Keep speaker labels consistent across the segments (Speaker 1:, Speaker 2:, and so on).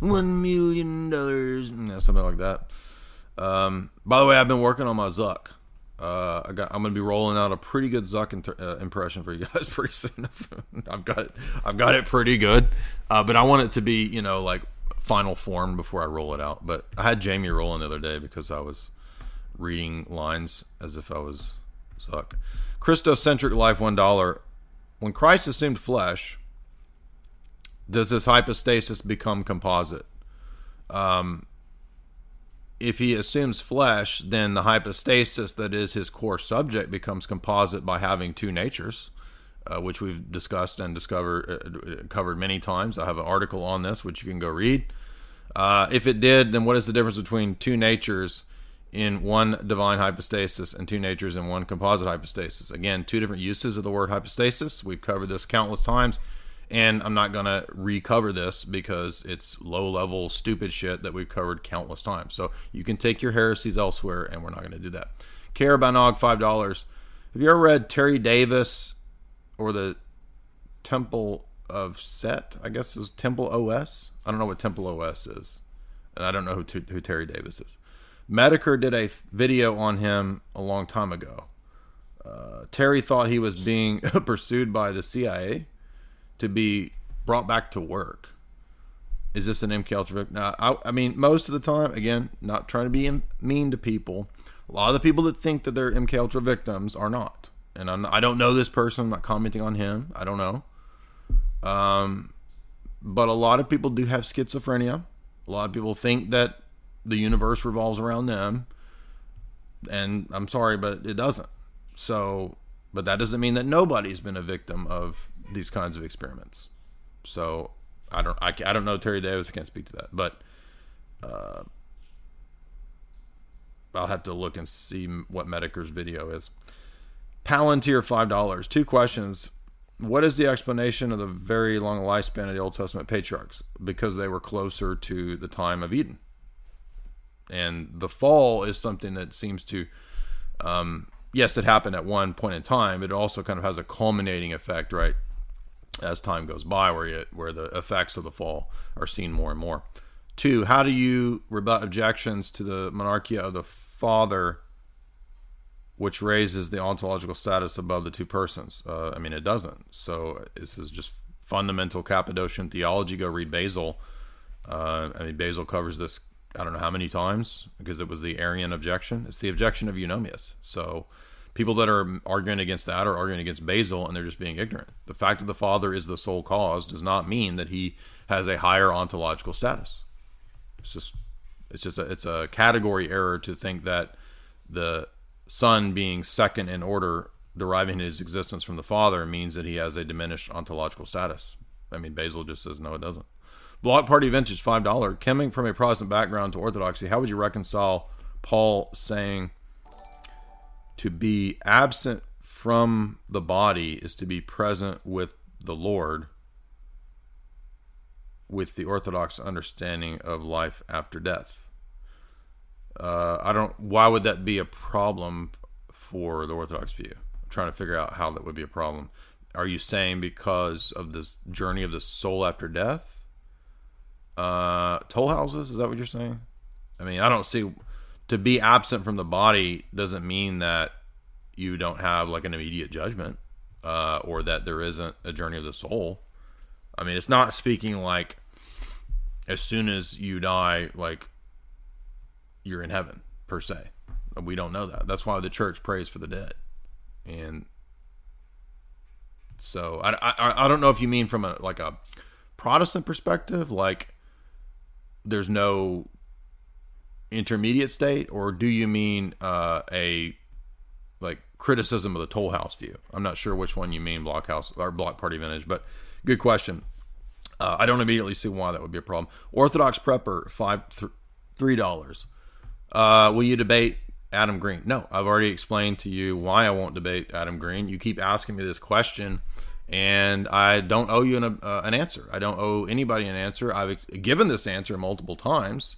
Speaker 1: One million dollars, you know, something like that. Um, by the way, I've been working on my Zuck. Uh, I got. I'm gonna be rolling out a pretty good Zuck inter- uh, impression for you guys pretty soon. I've got it. I've got it pretty good, uh, but I want it to be, you know, like final form before I roll it out. But I had Jamie rolling the other day because I was reading lines as if I was Zuck. Christocentric life, one dollar. When Christ assumed flesh, does this hypostasis become composite? Um, if he assumes flesh, then the hypostasis that is his core subject becomes composite by having two natures, uh, which we've discussed and discovered uh, covered many times. I have an article on this, which you can go read. Uh, if it did, then what is the difference between two natures in one divine hypostasis and two natures in one composite hypostasis? Again, two different uses of the word hypostasis. We've covered this countless times and I'm not gonna recover this because it's low level stupid shit that we've covered countless times. So you can take your heresies elsewhere, and we're not gonna do that. Carabanog, five dollars. Have you ever read Terry Davis or the Temple of Set? I guess is Temple OS. I don't know what Temple OS is, and I don't know who, who Terry Davis is. Medicare did a video on him a long time ago. Uh, Terry thought he was being pursued by the CIA to be brought back to work. Is this an MK Ultra victim? Now, I, I, mean, most of the time, again, not trying to be mean to people. A lot of the people that think that they're MK Ultra victims are not. And I'm, I do not know this person. I'm not commenting on him. I don't know. Um, but a lot of people do have schizophrenia. A lot of people think that the universe revolves around them. And I'm sorry, but it doesn't. So, but that doesn't mean that nobody's been a victim of these kinds of experiments. So I don't I, I don't know Terry Davis. I can't speak to that, but uh, I'll have to look and see what Medicare's video is. Palantir five dollars. Two questions. What is the explanation of the very long lifespan of the Old Testament patriarchs? Because they were closer to the time of Eden, and the fall is something that seems to um, yes, it happened at one point in time. It also kind of has a culminating effect, right? As time goes by, where you, where the effects of the fall are seen more and more. Two, how do you rebut objections to the monarchia of the father, which raises the ontological status above the two persons? Uh, I mean, it doesn't. So this is just fundamental Cappadocian theology. Go read Basil. Uh, I mean, Basil covers this. I don't know how many times because it was the Arian objection. It's the objection of Eunomius. So people that are arguing against that are arguing against Basil and they're just being ignorant. The fact that the Father is the sole cause does not mean that he has a higher ontological status. It's just it's just a, it's a category error to think that the Son being second in order, deriving his existence from the Father, means that he has a diminished ontological status. I mean, Basil just says no, it doesn't. Block Party Vintage, five dollar. Coming from a Protestant background to Orthodoxy, how would you reconcile Paul saying? To be absent from the body is to be present with the Lord with the Orthodox understanding of life after death. Uh, I don't. Why would that be a problem for the Orthodox view? I'm trying to figure out how that would be a problem. Are you saying because of this journey of the soul after death? Uh, toll houses? Is that what you're saying? I mean, I don't see to be absent from the body doesn't mean that you don't have like an immediate judgment uh, or that there isn't a journey of the soul. I mean, it's not speaking like as soon as you die, like you're in heaven per se. We don't know that. That's why the church prays for the dead, and so I, I, I don't know if you mean from a like a Protestant perspective, like there's no intermediate state, or do you mean uh, a like criticism of the Toll House view? I'm not sure which one you mean, Blockhouse or Block Party Vintage, but good question. Uh, I don't immediately see why that would be a problem. Orthodox prepper five th- three dollars. Uh, will you debate Adam Green? No, I've already explained to you why I won't debate Adam Green. You keep asking me this question, and I don't owe you an, uh, an answer. I don't owe anybody an answer. I've given this answer multiple times.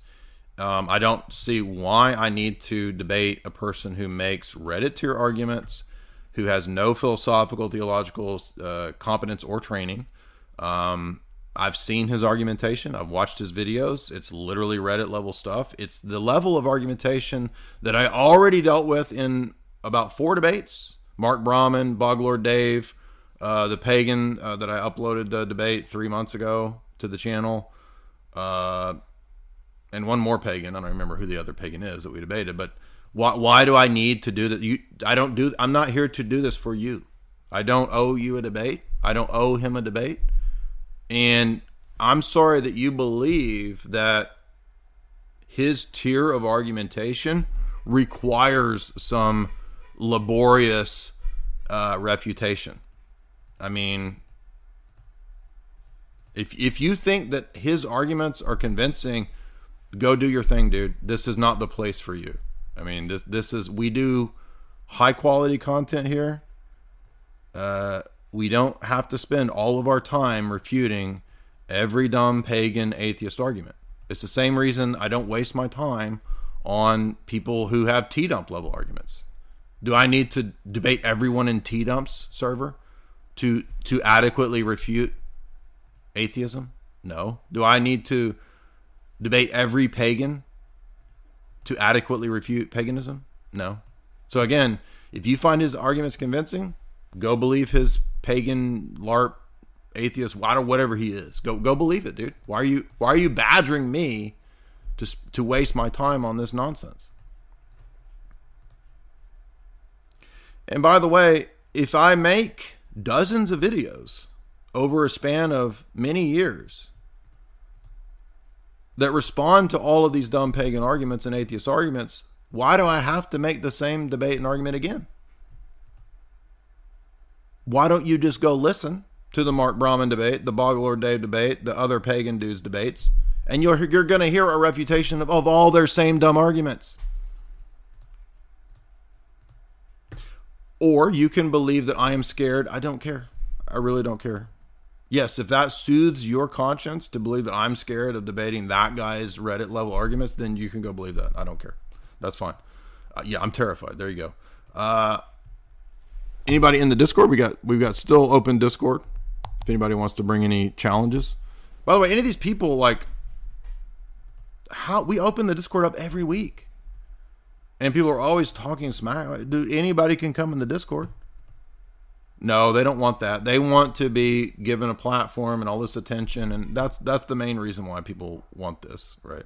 Speaker 1: Um, I don't see why I need to debate a person who makes Reddit tier arguments, who has no philosophical, theological uh, competence or training. Um, I've seen his argumentation. I've watched his videos. It's literally Reddit level stuff. It's the level of argumentation that I already dealt with in about four debates. Mark Brahman, Boglord Dave, uh, the pagan uh, that I uploaded the debate three months ago to the channel, uh, and one more pagan. I don't remember who the other pagan is that we debated. But why, why do I need to do that? You, I don't do. I'm not here to do this for you. I don't owe you a debate. I don't owe him a debate. And I'm sorry that you believe that his tier of argumentation requires some laborious uh, refutation. I mean, if if you think that his arguments are convincing, go do your thing, dude. This is not the place for you. I mean, this this is we do high quality content here. Uh, we don't have to spend all of our time refuting every dumb pagan atheist argument. It's the same reason I don't waste my time on people who have TJump level arguments. Do I need to debate everyone in TJump's server to to adequately refute atheism? No. Do I need to debate every pagan to adequately refute paganism? No. So again, if you find his arguments convincing, go believe his pagan LARP atheist, whatever he is. Go go believe it, dude. Why are you why are you badgering me to to waste my time on this nonsense? And by the way, if I make dozens of videos over a span of many years that respond to all of these dumb pagan arguments and atheist arguments, why do I have to make the same debate and argument again? Why don't you just go listen to the Mark Brahman debate, the Boglord Dave debate, the other pagan dudes debates, and you're you're going to hear a refutation of, of all their same dumb arguments. Or you can believe that I am scared. I don't care. I really don't care. Yes, if that soothes your conscience to believe that I'm scared of debating that guy's Reddit level arguments, then you can go believe that. I don't care. That's fine. Uh, yeah, I'm terrified. There you go. Uh, anybody in the Discord? We got we've got still open Discord. If anybody wants to bring any challenges. By the way, any of these people like how we open the Discord up every week. And people are always talking smack. Dude, anybody can come in the Discord. No, they don't want that. They want to be given a platform and all this attention, and that's that's the main reason why people want this, right?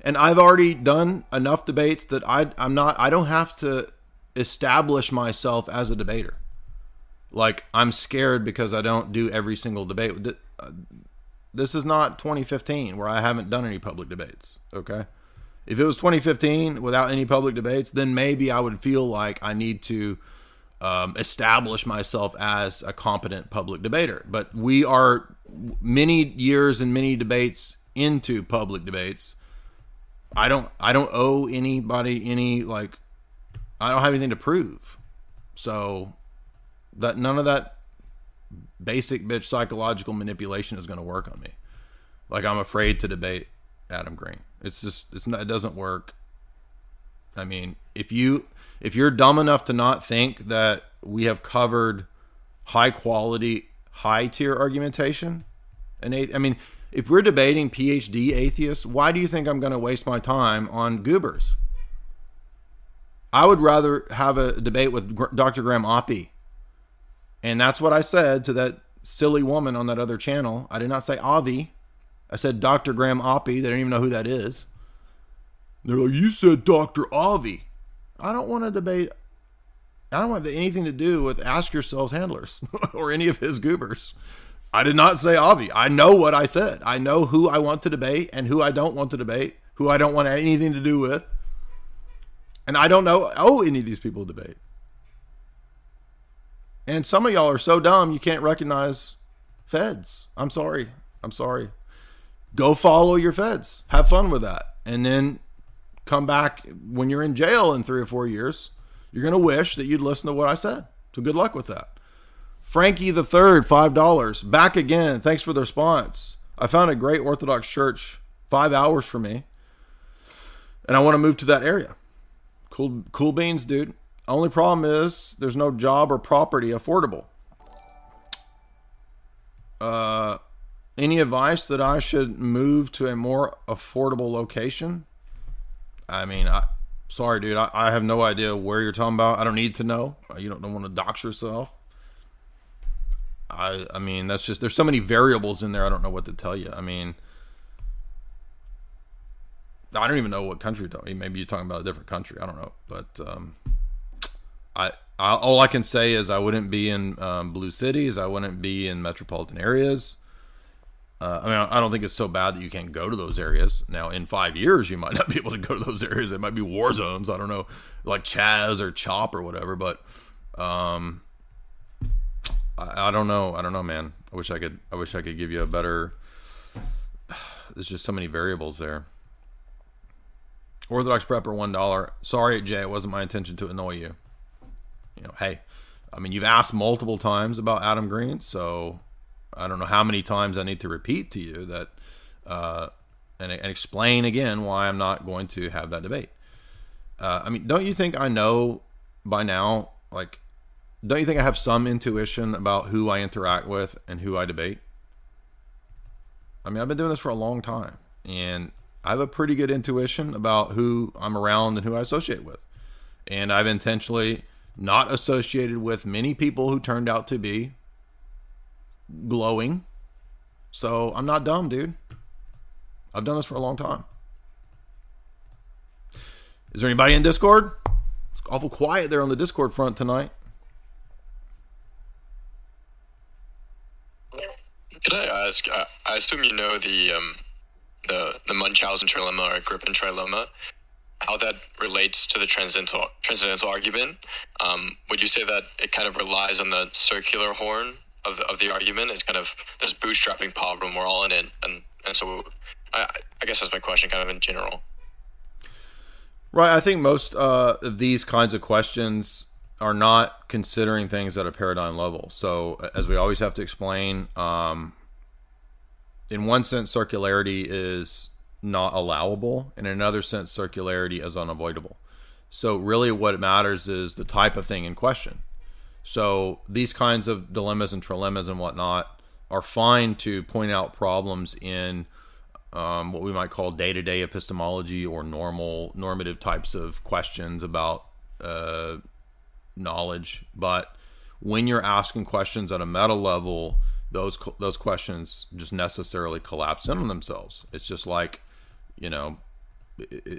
Speaker 1: And I've already done enough debates that I I'm not I don't have to establish myself as a debater. Like I'm scared because I don't do every single debate. Uh, this is not 2015 where I haven't done any public debates. Okay. If it was 2015 without any public debates, then maybe I would feel like I need to um, establish myself as a competent public debater. But we are many years and many debates into public debates. I don't I don't owe anybody any like I don't have anything to prove. So that none of that basic bitch psychological manipulation is going to work on me. Like I'm afraid to debate Adam Green. It's just it's not it doesn't work. I mean, if you if you're dumb enough to not think that we have covered high quality, high tier argumentation, and I mean, if we're debating PhD atheists, why do you think I'm going to waste my time on goobers? I would rather have a debate with Dr. Graham Oppy. And that's what I said to that silly woman on that other channel. I did not say Avi. I said Dr. Graham Oppy. They don't even know who that is. They're like, you said Dr. Avi. I don't want to debate. I don't want anything to do with Ask Yourself's handlers or any of his goobers. I did not say Avi. I know what I said. I know who I want to debate and who I don't want to debate, who I don't want anything to do with. And I don't know oh any of these people debate. And some of y'all are so dumb you can't recognize feds. I'm sorry. I'm sorry. Go follow your feds. Have fun with that. And then come back when you're in jail in three or four years. You're going to wish that you'd listen to what I said. So good luck with that. Frankie the Third, five dollars. Back again. Thanks for the response. I found a great Orthodox church, five hours for me, and I want to move to that area. Cool, cool beans, dude. Only problem is there's no job or property affordable. Uh, any advice that I should move to a more affordable location? I mean, I sorry, dude. I, I have no idea where you're talking about. I don't need to know. You don't, don't want to dox yourself. I I mean, that's just there's so many variables in there. I don't know what to tell you. I mean, I don't even know what country. Maybe you're talking about a different country. I don't know, but um, I, I all I can say is I wouldn't be in um, blue cities. I wouldn't be in metropolitan areas. Uh, I mean, I don't think it's so bad that you can't go to those areas. Now, in five years, you might not be able to go to those areas. It might be war zones. I don't know, like Chaz or Chop or whatever. But um, I, I don't know. I don't know, man. I wish I could. I wish I could give you a better. There's just so many variables there. Orthodox prepper one dollar. Sorry, Jay. It wasn't my intention to annoy you. You know, hey, I mean, you've asked multiple times about Adam Green, so I don't know how many times I need to repeat to you that uh, and, and explain again why I'm not going to have that debate. Uh, I mean, don't you think I know by now? Like, don't you think I have some intuition about who I interact with and who I debate? I mean, I've been doing this for a long time, and I have a pretty good intuition about who I'm around and who I associate with. And I've intentionally not associated with many people who turned out to be glowing. So I'm not dumb, dude. I've done this for a long time. Is there anybody in Discord? It's awful quiet there on the Discord front tonight.
Speaker 2: Could I ask? I, assume you know the um, the the Munchausen trilemma or Agrippan trilemma. How that relates to the transcendental transcendental argument? Um, would you say that it kind of relies on the circular horn of of the argument. It's kind of this bootstrapping problem. We're all in it, and and so I, I guess that's my question, kind of in general.
Speaker 1: Right. I think most uh, of these kinds of questions are not considering things at a paradigm level. So, as we always have to explain, um, in one sense, circularity is not allowable. In another sense, circularity is unavoidable. So, really, what matters is the type of thing in question. So these kinds of dilemmas and trilemmas and whatnot are fine to point out problems in um, what we might call day-to-day epistemology or normal normative types of questions about uh, knowledge. But when you're asking questions at a meta level, those those questions just necessarily collapse in on themselves. It's just like, you know,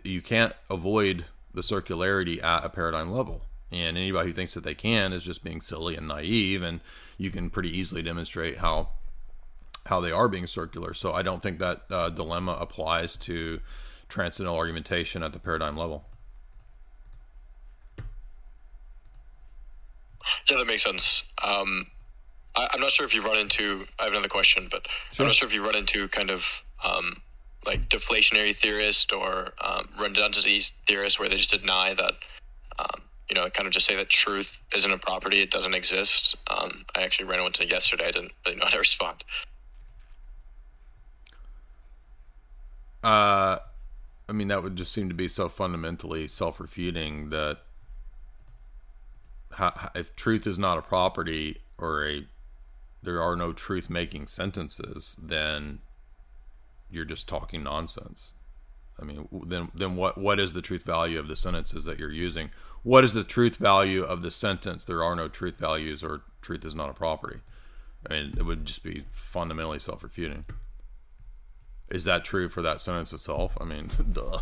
Speaker 1: you can't avoid the circularity at a paradigm level. And anybody who thinks that they can is just being silly and naive. And you can pretty easily demonstrate how how they are being circular. So I don't think that uh, dilemma applies to transcendental argumentation at the paradigm level.
Speaker 2: Yeah, that makes sense. Um, I, am not sure if you run into. I have another question, but sure. I'm not sure if you run into kind of um, like deflationary theorist or um, redundancy theorist where they just deny that um, you know, kind of just say that truth isn't a property, it doesn't exist. Um, I actually ran into yesterday. I didn't really know how to respond.
Speaker 1: Uh, I mean, that would just seem to be so fundamentally self-refuting that how, if truth is not a property or a there are no truth-making sentences, then you're just talking nonsense. I mean, then then what what is the truth value of the sentences that you're using? What is the truth value of the sentence? There are no truth values, or truth is not a property. I mean, it would just be fundamentally self-refuting. is that true for that sentence itself? I mean, duh.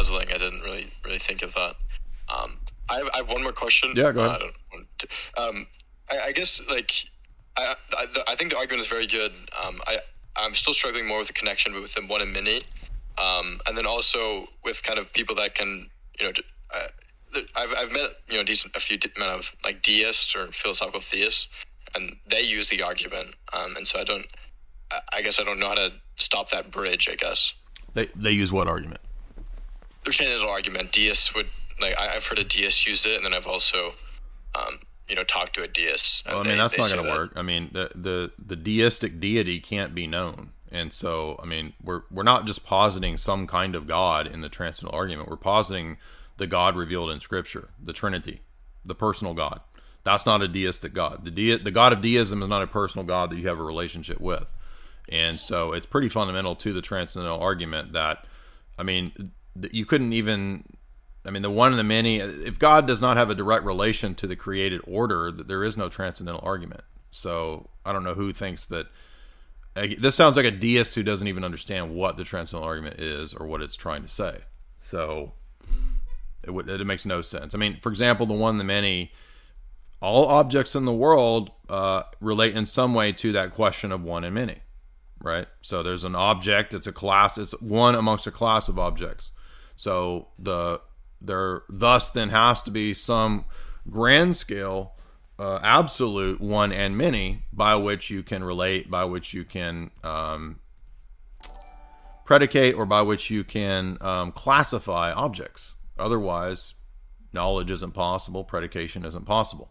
Speaker 2: puzzling. I didn't really really think of that. Um, I, have, I have one more question.
Speaker 1: Yeah, go ahead.
Speaker 2: I don't want to- um, I, I guess like I, I, I think the argument is very good. Um, I I'm still struggling more with the connection with the one and many, um, and then also with kind of people that can you know. d- Uh, I've, I've met you know decent a few di- amount of like deists or philosophical theists, and they use the argument, um, and so I don't. I- I guess I don't know how to stop that bridge. I guess
Speaker 1: They they use what argument?
Speaker 2: The transcendental argument, deists would like I, I've heard a deist use it, and then I've also, um, you know, talked to a deist.
Speaker 1: Well, I mean,
Speaker 2: they-
Speaker 1: that's
Speaker 2: they
Speaker 1: not going to work. I mean, the, the the deistic deity can't be known, and so I mean, we're we're not just positing some kind of God in the transcendental argument. We're positing the God revealed in Scripture, the Trinity, the personal God. That's not a deistic God. The de- the God of deism is not a personal God that you have a relationship with, and so it's pretty fundamental to the transcendental argument that, I mean, you couldn't even I mean, the one and the many. If God does not have a direct relation to the created order, th- there is no transcendental argument. So I don't know who thinks that. This sounds like a deist who doesn't even understand what the transcendental argument is or what it's trying to say. So it, it makes no sense. I mean, for example, the one and the many. All objects in the world uh, relate in some way to that question of one and many, right? So there's an object. It's a class. It's one amongst a class of objects. So the there thus then has to be some grand scale, uh, absolute one and many by which you can relate, by which you can um, predicate, or by which you can um, classify objects. Otherwise, knowledge isn't possible, predication isn't possible.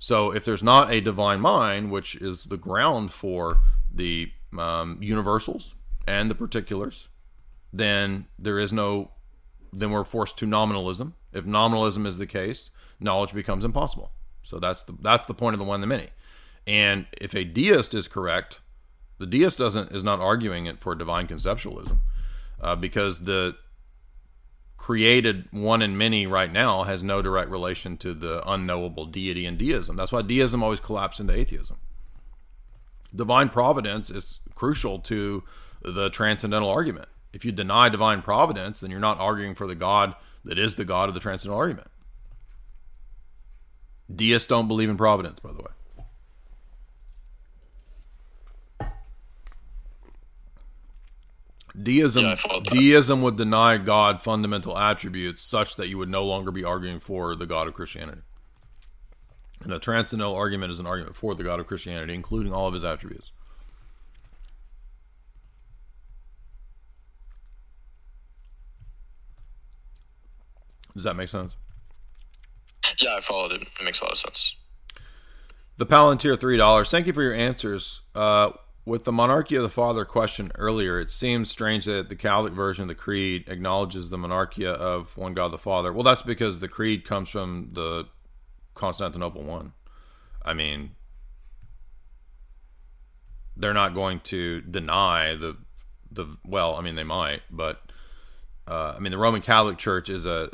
Speaker 1: So if there's not a divine mind, which is the ground for the um, universals and the particulars, then there is no then we're forced to nominalism. If nominalism is the case, knowledge becomes impossible. So that's the that's the point of the one the many. And if a deist is correct, the deist doesn't is not arguing it for divine conceptualism, uh, because the created one and many right now has no direct relation to the unknowable deity and deism. That's why deism always collapsed into atheism. Divine providence is crucial to the transcendental argument. If you deny divine providence, then you're not arguing for the God that is the God of the transcendental argument. Deists don't believe in providence, by the way. Deism,
Speaker 2: Yeah, I followed that.
Speaker 1: deism would deny God fundamental attributes such that you would no longer be arguing for the God of Christianity. And a transcendental argument is an argument for the God of Christianity, including all of his attributes. Does that make sense?
Speaker 2: Yeah, I followed it. It makes a lot of sense.
Speaker 1: The Palantir three dollars. Thank you for your answers. Uh, with the monarchy of the father question earlier, it seems strange that the Catholic version of the creed acknowledges the monarchia of one God the Father. Well, that's because the creed comes from the Constantinople one. I mean, they're not going to deny the the well. I mean, they might, but uh, I mean, the Roman Catholic Church is a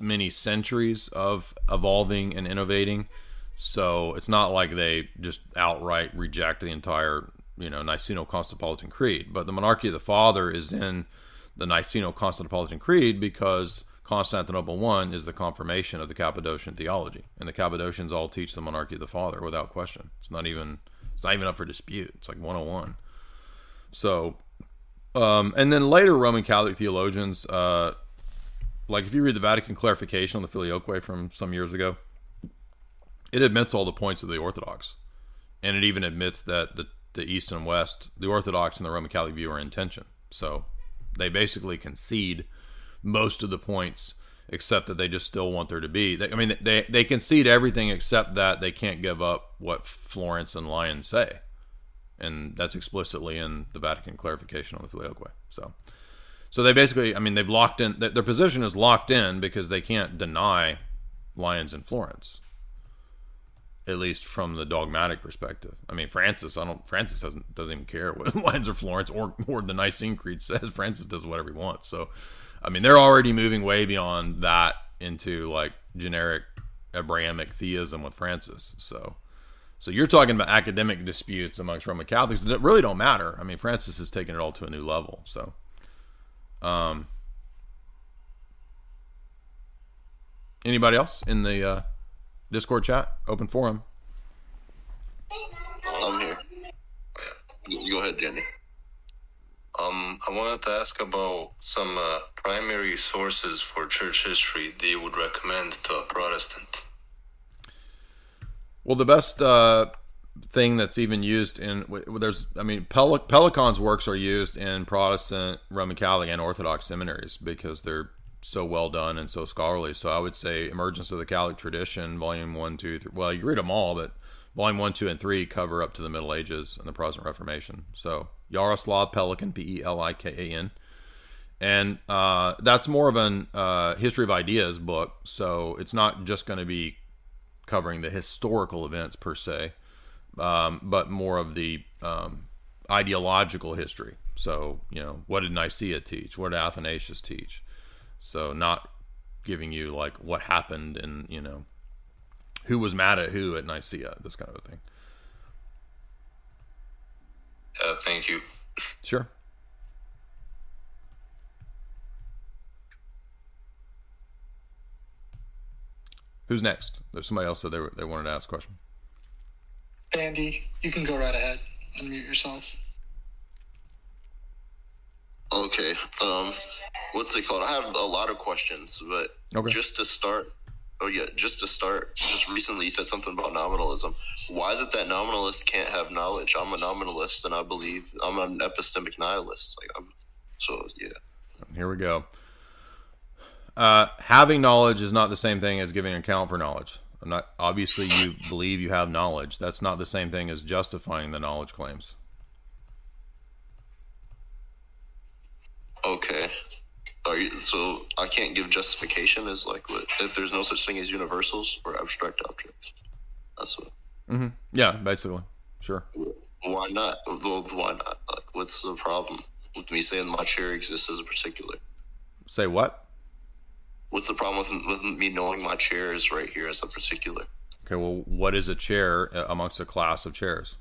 Speaker 1: many centuries of evolving and innovating. So it's not like they just outright reject the entire, you know, Niceno-Constantinopolitan Creed. But the monarchy of the Father is in the Niceno-Constantinopolitan Creed because Constantinople one is the confirmation of the Cappadocian theology, and the Cappadocians all teach the monarchy of the Father without question. It's not even it's not even up for dispute. It's like 101. So, um, and then later Roman Catholic theologians, uh, like if you read the Vatican clarification on the Filioque from some years ago, it admits all the points of the Orthodox, and it even admits that the the East and West, the Orthodox and the Roman Catholic view are in tension. So they basically concede most of the points, except that they just still want there to be. They, I mean, they they concede everything except that they can't give up what Florence and Lyons say, and that's explicitly in the Vatican clarification on the Filioque. So. So they basically, I mean, they've locked in. Their position is locked in because they can't deny Lyons and Florence at least from the dogmatic perspective. I mean, Francis, I don't. Francis doesn't doesn't even care what Lyons or Florence or or the Nicene Creed says. Francis does whatever he wants. So, I mean, they're already moving way beyond that into like generic Abrahamic theism with Francis. So, so you're talking about academic disputes amongst Roman Catholics that really don't matter. I mean, Francis has taken it all to a new level. So, um, anybody else in the uh, Discord chat, open forum.
Speaker 3: I'm here. Go ahead, Danny.
Speaker 4: Um, I wanted to ask about some uh, primary sources for church history that you would recommend to a Protestant.
Speaker 1: Well, the best uh, thing that's even used in there's, I mean, Pel- Pelikan's works are used in Protestant, Roman Catholic, and Orthodox seminaries because they're so well done and so scholarly. So I would say Emergence of the Catholic Tradition, Volume One, Two, three. Well, you read them all, but Volume One, Two, and Three cover up to the Middle Ages and the Protestant Reformation. So Jaroslav Pelikan, P E L I K A N, and uh, that's more of an uh, history of ideas book. So it's not just going to be covering the historical events per se, um, but more of the um, ideological history. So you know, what did Nicaea teach? What did Athanasius teach? So not giving you like what happened and you know who was mad at who at Nicaea, this kind of a thing.
Speaker 4: Uh, thank you.
Speaker 1: Sure. Who's next? There's somebody else that they, they wanted to ask a question.
Speaker 5: Andy, you can go right ahead. Unmute yourself.
Speaker 3: Okay. Um, what's it called? I have a lot of questions, but
Speaker 1: okay.
Speaker 3: just to start. Oh yeah, just to start. Just recently, you said something about nominalism. Why is it that nominalists can't have knowledge? I'm a nominalist, and I believe I'm an epistemic nihilist. Like, I'm, so yeah.
Speaker 1: Here we go. Uh, having knowledge is not the same thing as giving account for knowledge. I'm not obviously you believe you have knowledge. That's not the same thing as justifying the knowledge claims.
Speaker 3: Okay. Are you, so I can't give justification as like what if there's no such thing as universals or abstract objects. That's what.
Speaker 1: Mm-hmm. Yeah, basically, sure.
Speaker 3: Why not? Well, why not? Like, what's the problem with me saying my chair exists as a particular?
Speaker 1: Say what?
Speaker 3: What's the problem with, with me knowing my chair is right here as a particular?
Speaker 1: Okay, well, what is a chair uh, amongst a class of chairs?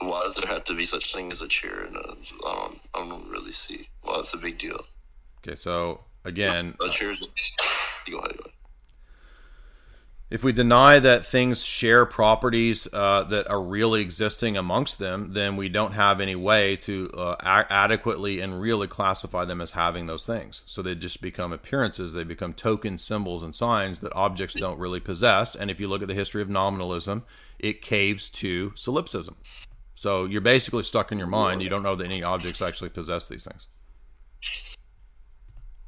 Speaker 3: why does there have to be such thing as a chair? And I don't, I don't really see why it's a big deal.
Speaker 1: Okay, so again,
Speaker 3: a chair. Is, go ahead. Go ahead.
Speaker 1: If we deny that things share properties uh, that are really existing amongst them, then we don't have any way to uh, a- adequately and really classify them as having those things. So they just become appearances. They become token symbols and signs that objects don't really possess. And if you look at the history of nominalism, it caves to solipsism. So you're basically stuck in your mind. You don't know that any objects actually possess these things.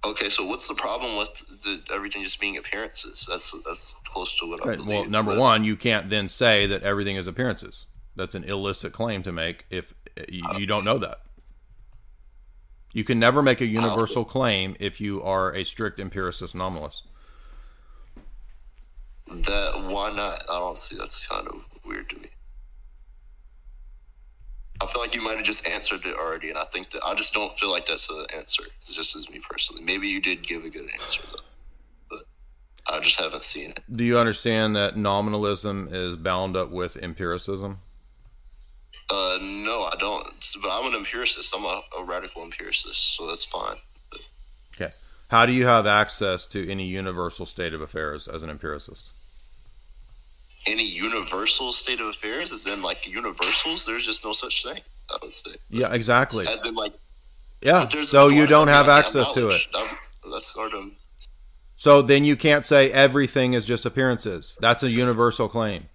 Speaker 3: Okay, so what's the problem with the, everything just being appearances? That's that's close to what right. I believe.
Speaker 1: Well, number but... one, you can't then say that everything is appearances. That's an illicit claim to make if eh, you, you don't know that. You can never make a universal claim if you are a strict empiricist nominalist.
Speaker 3: That why not? I don't see. That's kind of weird to me. I feel like you might have just answered it already, and I think that I just don't feel like that's an answer. Just as me personally, maybe you did give a good answer though, but I just haven't seen it.
Speaker 1: Do you understand that nominalism is bound up with empiricism?
Speaker 3: Uh, no, I don't. But I'm an empiricist. I'm a, a radical empiricist, so that's fine.
Speaker 1: Okay. How do you have access to any universal state of affairs as an empiricist?
Speaker 3: Any universal state of affairs is in like universals. There's just no such thing. I would say.
Speaker 1: Yeah, exactly.
Speaker 3: As in like.
Speaker 1: Yeah. So you don't have access to it.
Speaker 3: That- That's hard to.
Speaker 1: So then you can't say everything is just appearances. That's a universal claim.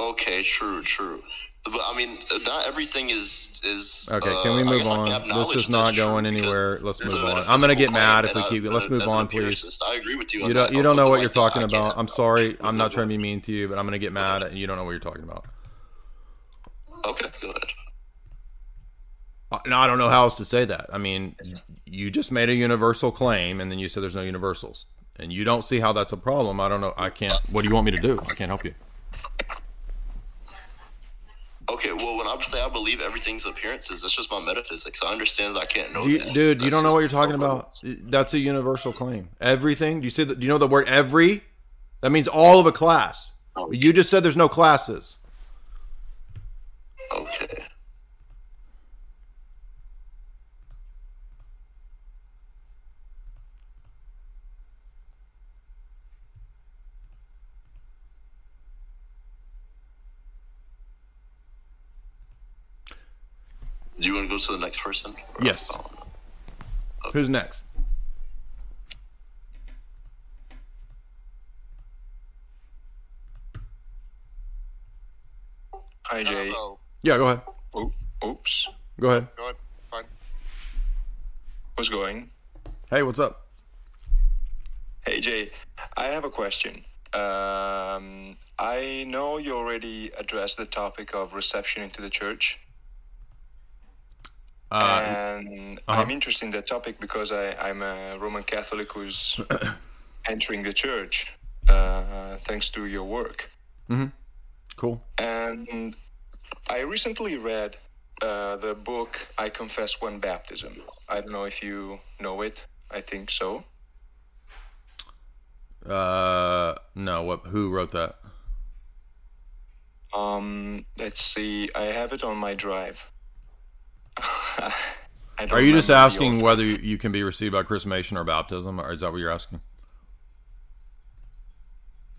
Speaker 3: Okay, true, true. But I mean, not everything is is.
Speaker 1: Okay,
Speaker 3: uh,
Speaker 1: can we move
Speaker 3: guess I can have
Speaker 1: on? This is not going anywhere. Let's move on. I'm gonna get mad if we keep.
Speaker 3: I-
Speaker 1: Let's move on, please.
Speaker 3: I agree with you.
Speaker 1: You don't.
Speaker 3: that.
Speaker 1: You don't know what you're
Speaker 3: like
Speaker 1: talking
Speaker 3: I
Speaker 1: about. I'm sorry. I'm not trying to be mean to you, but I'm gonna get mad and you. Don't know what you're talking about.
Speaker 3: Okay, go ahead.
Speaker 1: Uh, No, I don't know how else to say that. I mean, you just made a universal claim, and then you said there's no universals, and you don't see how that's a problem. I don't know. I can't. What do you want me to do? I can't help you.
Speaker 3: Okay, well, when I say I believe everything's appearances, that's just my metaphysics. I understand I can't know
Speaker 1: You,
Speaker 3: that.
Speaker 1: dude, you don't know what you're talking about. That's a universal claim. Everything. Do you see? The, do you know the word every? That means all of a class.
Speaker 3: Oh.
Speaker 1: You just said there's no classes.
Speaker 3: Okay. Do you want to go to the next person? Or-
Speaker 1: Yes. Who's next?
Speaker 6: Hi, Jay.
Speaker 1: Yeah, go ahead.
Speaker 6: Oh, oops.
Speaker 1: Go ahead.
Speaker 7: Go ahead. Fine.
Speaker 6: What's going?
Speaker 1: Hey, what's up?
Speaker 6: Hey, Jay. I have a question. Um, I know you already addressed the topic of reception into the church.
Speaker 1: Uh,
Speaker 6: and
Speaker 1: uh-huh.
Speaker 6: I'm interested in that topic because I, I'm a Roman Catholic who's entering the church uh, thanks to your work.
Speaker 1: cool.
Speaker 6: And I recently read uh, the book I Confess One Baptism. I don't know if you know it. I think so.
Speaker 1: Uh, no. What? Who wrote that?
Speaker 6: Um, let's see. I have it on my drive.
Speaker 1: Are you just asking whether you can be received by chrismation or baptism, or is that what you're asking?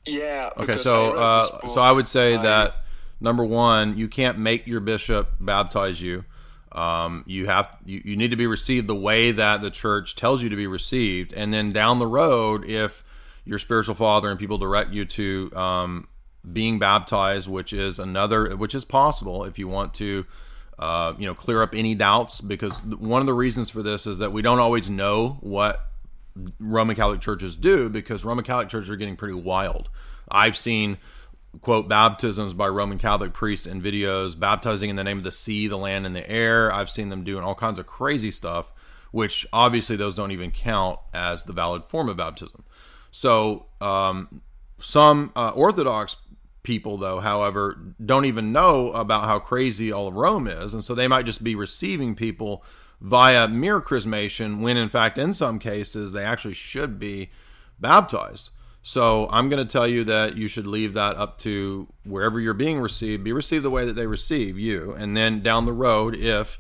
Speaker 6: Yeah.
Speaker 1: Okay, so
Speaker 6: I
Speaker 1: uh,
Speaker 6: this
Speaker 1: so. I would say
Speaker 6: I-
Speaker 1: that number one, you can't make your bishop baptize you. Um, you have you, you need to be received the way that the church tells you to be received, and then down the road, if your spiritual father and people direct you to um, being baptized, which is another, which is possible if you want to, uh, you know, clear up any doubts. Because one of the reasons for this is that we don't always know what Roman Catholic churches do because Roman Catholic churches are getting pretty wild. I've seen quote baptisms by Roman Catholic priests in videos baptizing in the name of the sea, the land, and the air. I've seen them doing all kinds of crazy stuff, which obviously those don't even count as the valid form of baptism. So um, some uh, Orthodox people, though, however, don't even know about how crazy all of Rome is, and so they might just be receiving people via mere chrismation when in fact in some cases they actually should be baptized. So i'm going to tell you that you should leave that up to wherever you're being received. Be received the way that they receive you. And then down the road if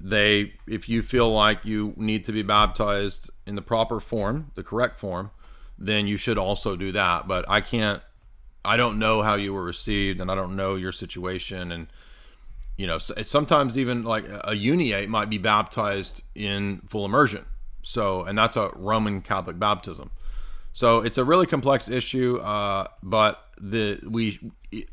Speaker 1: they if you feel like you need to be baptized in the proper form the correct form then you should also do that. But i can't i don't know how you were received and i don't know your situation and you know, sometimes even like a uniate might be baptized in full immersion. So, and that's a Roman Catholic baptism. So it's a really complex issue. Uh, but the we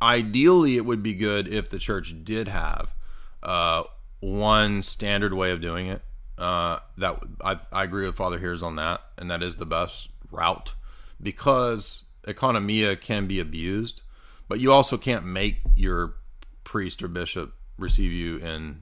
Speaker 1: ideally it would be good if the church did have uh, one standard way of doing it. Uh, that I, I agree with Father Heers on that, and that is the best route because economia can be abused, but you also can't make your priest or bishop receive you in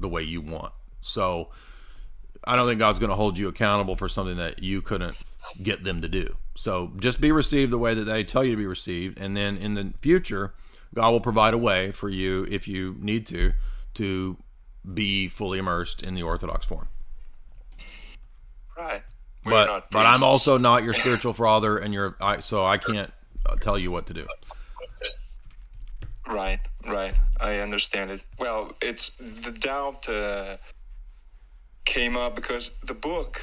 Speaker 1: The way you want. So I don't think God's going to hold you accountable for something that you couldn't get them to do. So just be received the way that they tell you to be received. And then in the future, God will provide a way for you, if you need to, to be fully immersed in the Orthodox form.
Speaker 6: Right. We're
Speaker 1: But but I'm also not your spiritual father, and you're I, so I can't tell you what to do.
Speaker 6: Right, right. I understand it. Well, it's the doubt uh, came up because the book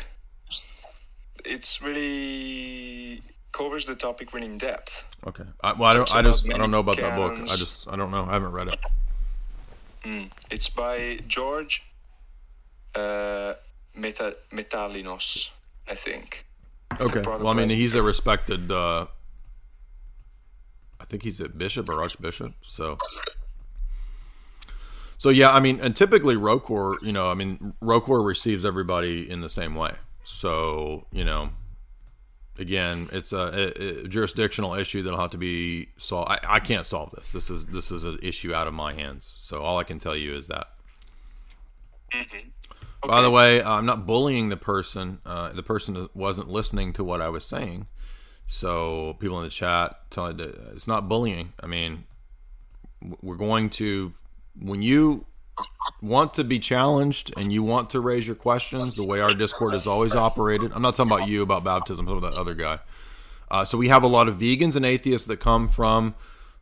Speaker 6: it's really covers the topic really in depth.
Speaker 1: Okay. I, well, I don't. I just. I don't know about that book. I just. I don't know. I haven't read it.
Speaker 6: Mm. It's by George uh, Meta- Metallinos, I think. It's
Speaker 1: Okay. Well, I mean, he's a respected. uh I think he's a bishop or archbishop. So. So yeah, I mean, and typically ROCOR, you know, I mean, ROCOR receives everybody in the same way. So you know, again, it's a, a- a jurisdictional issue that'll have to be solved. I, I can't solve this. This is this is an issue out of my hands. So all I can tell you is that. By the way, I'm not bullying the person. Uh, the person wasn't listening to what I was saying. So people in the chat tell you it's not bullying. I mean, we're going to when you want to be challenged and you want to raise your questions the way our discord has always operated i'm not talking about you about baptism about that other guy uh, so we have a lot of vegans and atheists that come from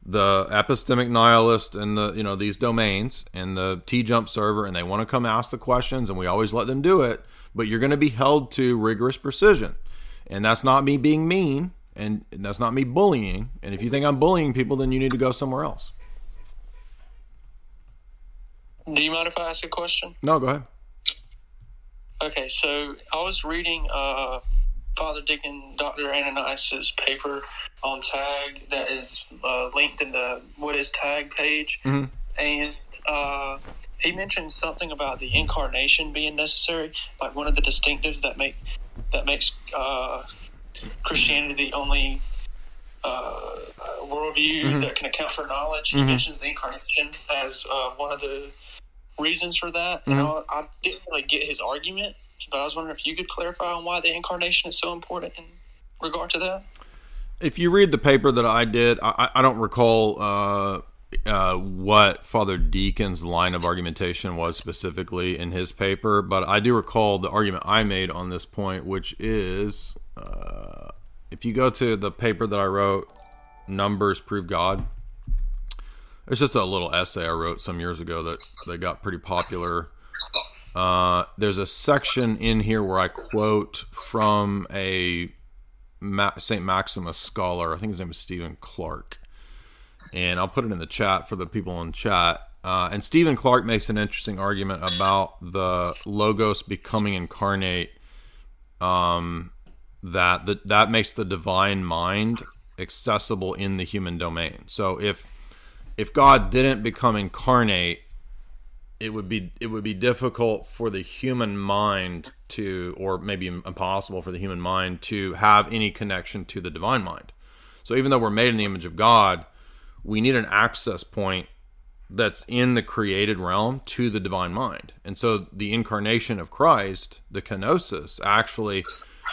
Speaker 1: the epistemic nihilist and the you know these domains and the TJump server and they want to come ask the questions and we always let them do it but you're going to be held to rigorous precision and that's not me being mean and that's not me bullying and if you think i'm bullying people then you need to go somewhere else
Speaker 8: Do you mind if I ask a question?
Speaker 1: no go ahead
Speaker 8: Okay, so I was reading uh, Father Deacon Dr. Ananias's paper on TAG that is uh, linked in the What is TAG page.
Speaker 1: Mhm.
Speaker 8: And uh, he mentioned something about the incarnation being necessary, like one of the distinctives that make that makes uh, Christianity the only uh, uh, worldview
Speaker 1: Mhm.
Speaker 8: that can account for knowledge. He
Speaker 1: Mhm.
Speaker 8: mentions the incarnation as uh, one of the reasons for that.
Speaker 1: Mhm.
Speaker 8: I, I didn't really get his argument, but I was wondering if you could clarify on why the incarnation is so important in regard to that.
Speaker 1: if you read the paper that I did, I, I- I don't recall uh, what Father Deacon's line of argumentation was specifically in his paper, but I do recall the argument I made on this point, which is uh, if you go to the paper that I wrote, Numbers Prove God. It's just a little essay I wrote some years ago that, that got pretty popular. Uh, there's a section in here where I quote from a Ma- St. Maximus scholar. I think his name is Stephen Clark. And I'll put it in the chat for the people in chat. Uh, and Stephen Clark makes an interesting argument about the logos becoming incarnate. Um, that that that makes the divine mind accessible in the human domain. So if if God didn't become incarnate, it would be it would be difficult for the human mind to or maybe impossible for the human mind to have any connection to the divine mind so even though we're made in the image of god we need an access point that's in the created realm to the divine mind. And so the incarnation of christ the kenosis actually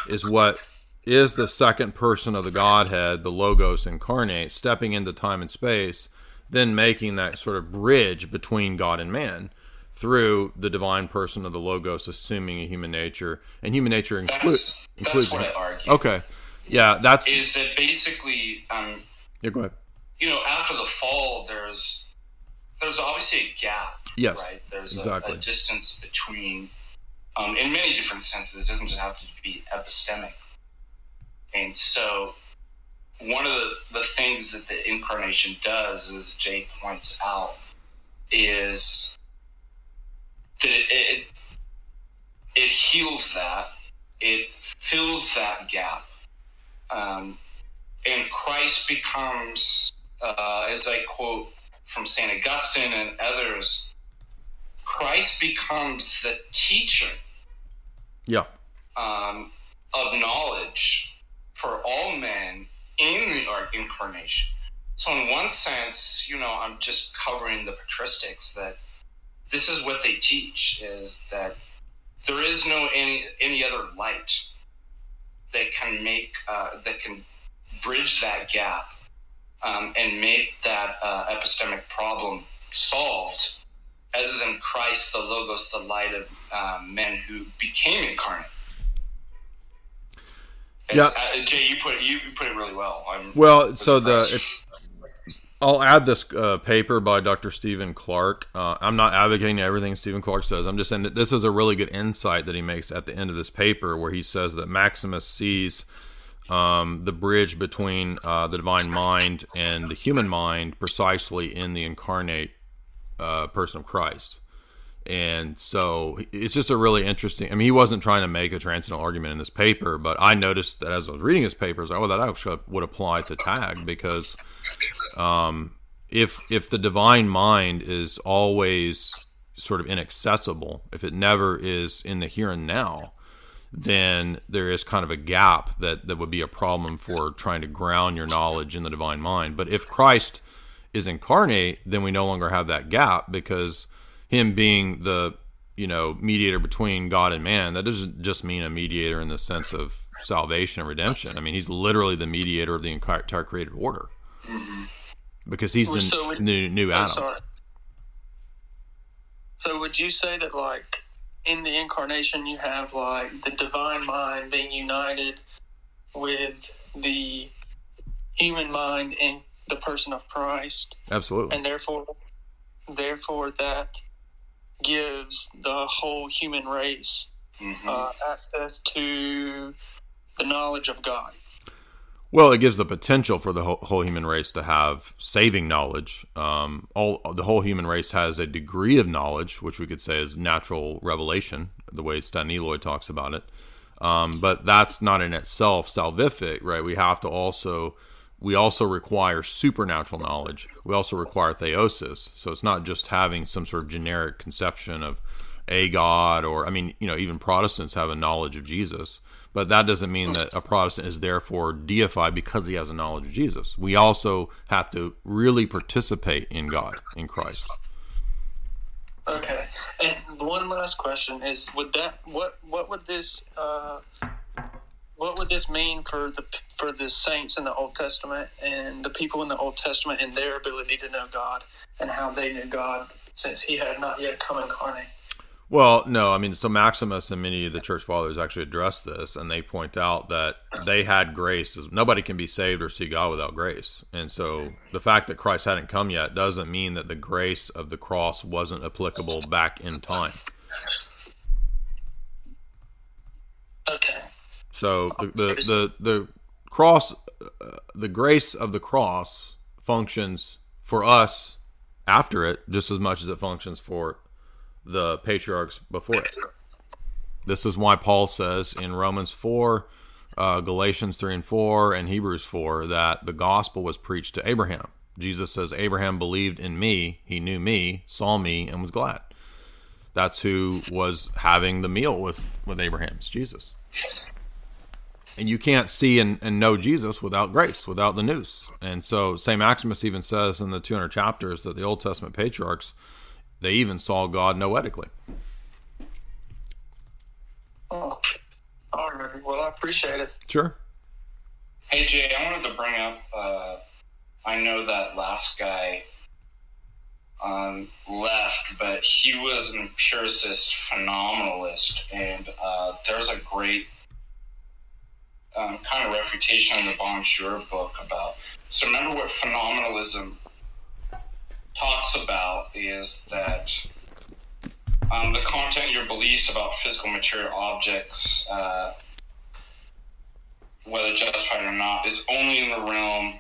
Speaker 1: is what is the second person of the godhead the logos incarnate stepping into time and space then making that sort of bridge between god and man through the divine person of the logos assuming a human nature. And human nature include,
Speaker 9: That's- that's
Speaker 1: includes
Speaker 9: what I argue.
Speaker 1: okay. Yeah that's
Speaker 9: is that basically um,
Speaker 1: yeah go ahead
Speaker 9: you know after the fall there's there's obviously a gap
Speaker 1: Yes,
Speaker 9: right? There's a- a, distance between um, in many different senses it doesn't just have to be epistemic. And so one of the, the things that the incarnation does as jay points out is that it, it it heals that, it fills that gap, um, and Christ becomes, uh, as I quote from Saint Augustine and others, Christ becomes the teacher
Speaker 1: Yeah.
Speaker 9: um, of knowledge for all men in the incarnation. So, in one sense, you know, I'm just covering the patristics that this is what they teach: is that there is no any any other light that can make uh, that can bridge that gap um, and make that uh, epistemic problem solved, other than Christ, the Logos, the light of um, men who became incarnate.
Speaker 1: Yeah.
Speaker 9: Uh, Jay, you put it, you, put it really well. I'm
Speaker 1: Well, so the if, I'll add this uh, paper by Dr. Stephen Clark. Uh, I'm not advocating everything Stephen Clark says. I'm just saying that this is a really good insight that he makes at the end of this paper, where he says that Maximus sees um, the bridge between uh, the divine mind and the human mind precisely in the incarnate uh, person of Christ. And so it's just a really interesting. I mean, he wasn't trying to make a transcendental argument in this paper, but I noticed that as I was reading his papers, oh, that actually would apply to TAG because um, if if the divine mind is always sort of inaccessible, if it never is in the here and now, then there is kind of a gap that that would be a problem for trying to ground your knowledge in the divine mind. But if Christ is incarnate, then we no longer have that gap because him being the you know mediator between God and man, that doesn't just mean a mediator in the sense of salvation and redemption. I mean, he's literally the mediator of the entire entire created order because he's the
Speaker 8: So would-
Speaker 1: new new
Speaker 8: oh,
Speaker 1: Adam.
Speaker 8: sorry. So would you say that like in the incarnation you have like the divine mind being united with the human mind in the person of Christ
Speaker 1: Absolutely.
Speaker 8: and therefore therefore that gives the whole human race uh, access to the knowledge of God.
Speaker 1: Well, it gives the potential for the whole, human race to have saving knowledge. Um, all the whole human race has a degree of knowledge, which we could say is natural revelation, the way Staniloae talks about it. Um, but that's not in itself salvific, right? We have to also we also require supernatural knowledge. We also require theosis. So it's not just having some sort of generic conception of a God, or I mean, you know, even Protestants have a knowledge of Jesus, but that doesn't mean that a Protestant is therefore deified because he has a knowledge of Jesus. We also have to really participate in God, in Christ.
Speaker 8: Okay. And one last question is: Would that what what would this uh, what would this mean for the for the saints in the Old Testament and the people in the Old Testament and their ability to know God and how they knew God since He had not yet come incarnate?
Speaker 1: Well, no, I mean, so Maximus and many of the church fathers actually address this, and they point out that they had grace. Nobody can be saved or see God without grace. And so the fact that Christ hadn't come yet doesn't mean that the grace of the cross wasn't applicable back in time.
Speaker 8: Okay.
Speaker 1: So the the the, the cross, uh, the grace of the cross functions for us after it just as much as it functions for the patriarchs before it. This is why Paul says in Romans 4, uh, Galatians 3 and 4, and Hebrews 4 that the gospel was preached to Abraham. Jesus says, Abraham believed in me, he knew me, saw me, and was glad. That's who was having the meal with, with Abraham, it's Jesus. And you can't see and, and know Jesus without grace, without the nous. And so St. Maximus even says in the 200 chapters that the Old Testament patriarchs, they even saw God noetically.
Speaker 8: Oh, all right. Well, I appreciate it.
Speaker 1: Sure.
Speaker 9: Hey Jay, I wanted to bring up. Uh, I know that last guy um, left, but he was an empiricist phenomenalist, and uh, there's a great um, kind of refutation in the BonJour book about. So remember what phenomenalism talks about is that um, the content of your beliefs about physical material objects, uh, whether justified or not, is only in the realm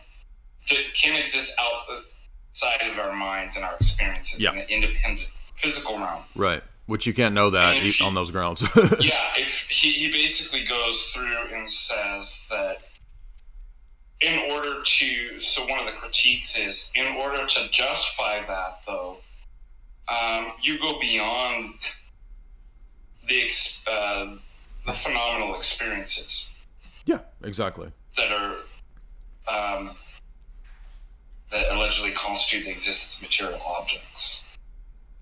Speaker 9: that can exist outside of our minds and our experiences
Speaker 1: Yeah.
Speaker 9: in the independent physical realm.
Speaker 1: Right. Which you can't know that
Speaker 9: And if
Speaker 1: e- on those grounds.
Speaker 9: yeah, if he, he basically goes through and says that in order to, so one of the critiques is in order to justify that, though, um, you go beyond the ex, uh, the phenomenal experiences
Speaker 1: yeah, exactly.
Speaker 9: that are um, that allegedly constitute the existence of material objects.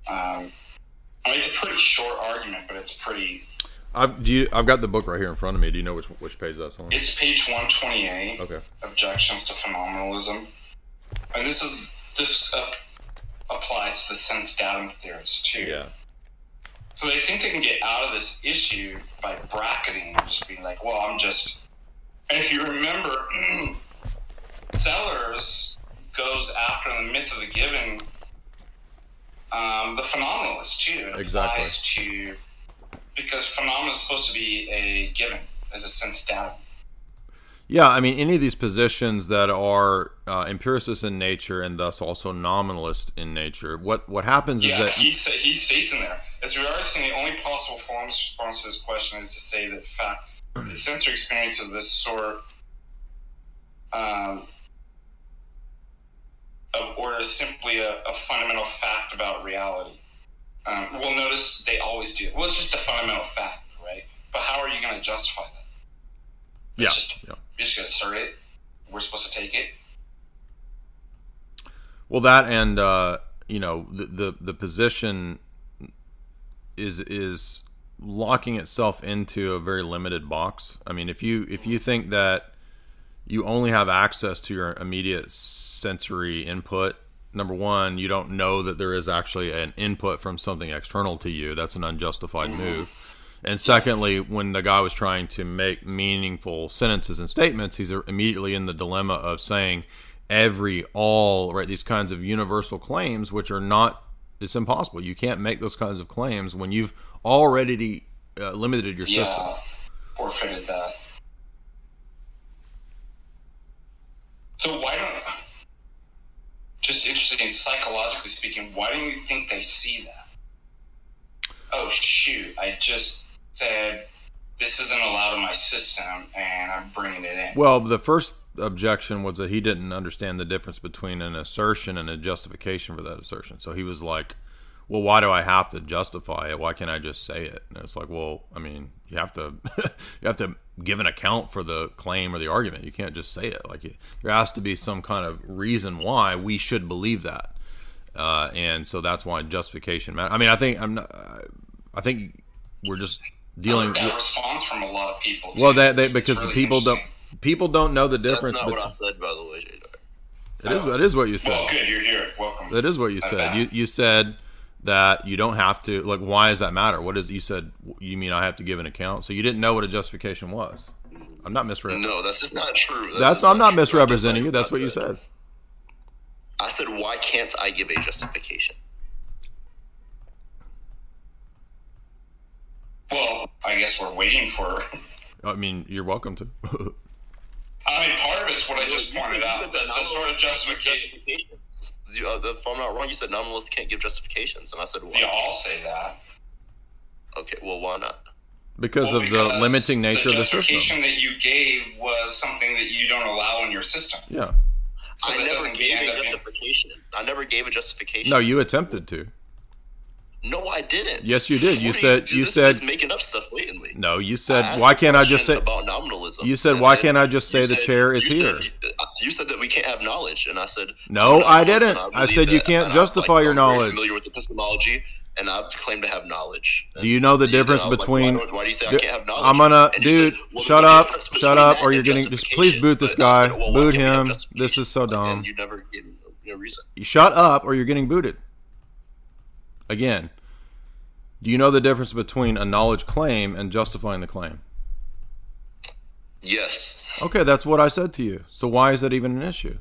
Speaker 9: Um, I mean, it's a pretty short argument, but it's pretty.
Speaker 1: I've do you, I've got the book right here in front of me. Do you know which which page that's on?
Speaker 9: It's page one twenty eight.
Speaker 1: Okay.
Speaker 9: Objections to phenomenalism, and this is this uh, applies to the sense datum theorists too.
Speaker 1: Yeah.
Speaker 9: So they think they can get out of this issue by bracketing, just being like, "Well, I'm just." And if you remember, Sellars goes after the myth of the given, um, the phenomenalist too.
Speaker 1: Exactly.
Speaker 9: applies to because phenomena is supposed to be a given as a sense datum.
Speaker 1: Yeah, I mean, any of these positions that are uh, empiricist in nature and thus also nominalist in nature, what what happens is that
Speaker 9: he sa- he states in there. As regards to the only possible forms response to this question is to say that the fact the sensory experience of this sort um, of, or is simply a, a fundamental fact about reality. Um, well, notice they always do. Well, it's just a fundamental fact, right? But how are you going to justify that?
Speaker 1: yeah,
Speaker 9: just,
Speaker 1: yeah.
Speaker 9: You're just going to assert it. We're supposed to take it.
Speaker 1: Well, that and uh, you know the, the the position is is locking itself into a very limited box. I mean, if you if you think that you only have access to your immediate sensory input, number one, you don't know that there is actually an input from something external to you. That's an unjustified move. And secondly, when the guy was trying to make meaningful sentences and statements, he's immediately in the dilemma of saying every, all, right, these kinds of universal claims, which are not, it's impossible. You can't make those kinds of claims when you've already uh, limited your system.
Speaker 9: Yeah, forfeited that. So why don't? Just interesting, psychologically speaking, why don't you think they see that? Oh shoot! I just said this isn't allowed in my system, and I'm bringing it in.
Speaker 1: Well, the first objection was that he didn't understand the difference between an assertion and a justification for that assertion. So he was like, "Well, why do I have to justify it? Why can't I just say it?" And it's like, "Well, I mean, you have to you have to give an account for the claim or the argument. You can't just say it. Like it, there has to be some kind of reason why we should believe that." Uh, and so that's why justification matters. I mean, I think I'm not. I think we're just dealing.
Speaker 9: that response from a lot of people.
Speaker 1: Well,
Speaker 9: too.
Speaker 1: that they,
Speaker 9: It's- it's
Speaker 1: because the people don't people don't know the
Speaker 3: That's
Speaker 1: difference.
Speaker 3: not what I said, by the way, Jadar.
Speaker 1: it is that is what you said.
Speaker 9: Well, good, you're here. Welcome.
Speaker 1: That is what you said.
Speaker 9: back.
Speaker 1: You you said that you don't have to like. Why does that matter? What is you said? You mean I have to give an account? So you didn't know what a justification was. I'm not misrepresenting.
Speaker 3: No, that's just not true. That's,
Speaker 1: That's
Speaker 3: just
Speaker 1: I'm not
Speaker 3: true.
Speaker 1: misrepresenting you.
Speaker 3: That's
Speaker 1: That's what you said.
Speaker 3: I said, why can't I give a justification?
Speaker 9: Well, I guess we're waiting for.
Speaker 1: I mean, you're welcome to.
Speaker 9: I mean, part of it's what I just pointed out. The,
Speaker 3: that
Speaker 9: the sort of
Speaker 3: nominalists can't give
Speaker 9: justification.
Speaker 3: Justifications. You, uh, if I'm not wrong, you said nominalists can't give justifications, and I said, why?
Speaker 9: We all say that.
Speaker 3: Okay, well, why not?
Speaker 1: because
Speaker 9: Well,
Speaker 1: of the limiting nature
Speaker 9: the
Speaker 1: of the system.
Speaker 9: The justification that you gave was something that you don't allow in your system.
Speaker 1: Yeah.
Speaker 9: So
Speaker 3: I never gave a
Speaker 9: up in-
Speaker 3: justification. I never gave a justification.
Speaker 1: No, you attempted to.
Speaker 3: No, I didn't.
Speaker 1: Yes, you did. You
Speaker 3: What
Speaker 1: said you said
Speaker 3: making up stuff blatantly.
Speaker 1: no. You said why can't I just say?
Speaker 3: about nominalism?
Speaker 1: You said why can't I just say
Speaker 3: you
Speaker 1: the
Speaker 3: said-
Speaker 1: chair is
Speaker 3: you
Speaker 1: here?
Speaker 3: said- uh, you said that we can't have knowledge, and I said
Speaker 1: No, I didn't. I
Speaker 3: believe
Speaker 1: said you can't
Speaker 3: I,
Speaker 1: justify
Speaker 3: like,
Speaker 1: your
Speaker 3: I'm
Speaker 1: knowledge.
Speaker 3: Familiar with epistemology, and I claim to have knowledge.
Speaker 1: Do you know the difference
Speaker 3: I was like,
Speaker 1: between?
Speaker 3: why, why do you say I can't have knowledge?
Speaker 1: I'm gonna, dude.
Speaker 3: said, well,
Speaker 1: shut up, shut up, or you're getting. Just please boot this guy.
Speaker 3: said, well,
Speaker 1: boot
Speaker 3: can't we have
Speaker 1: him. This is so dumb.
Speaker 3: You never gave me a reason.
Speaker 1: Shut up, or you're getting booted. Again, do you know the difference between a knowledge claim and justifying the claim?
Speaker 3: Yes.
Speaker 1: Okay, that's what I said to you. So why is that even an issue?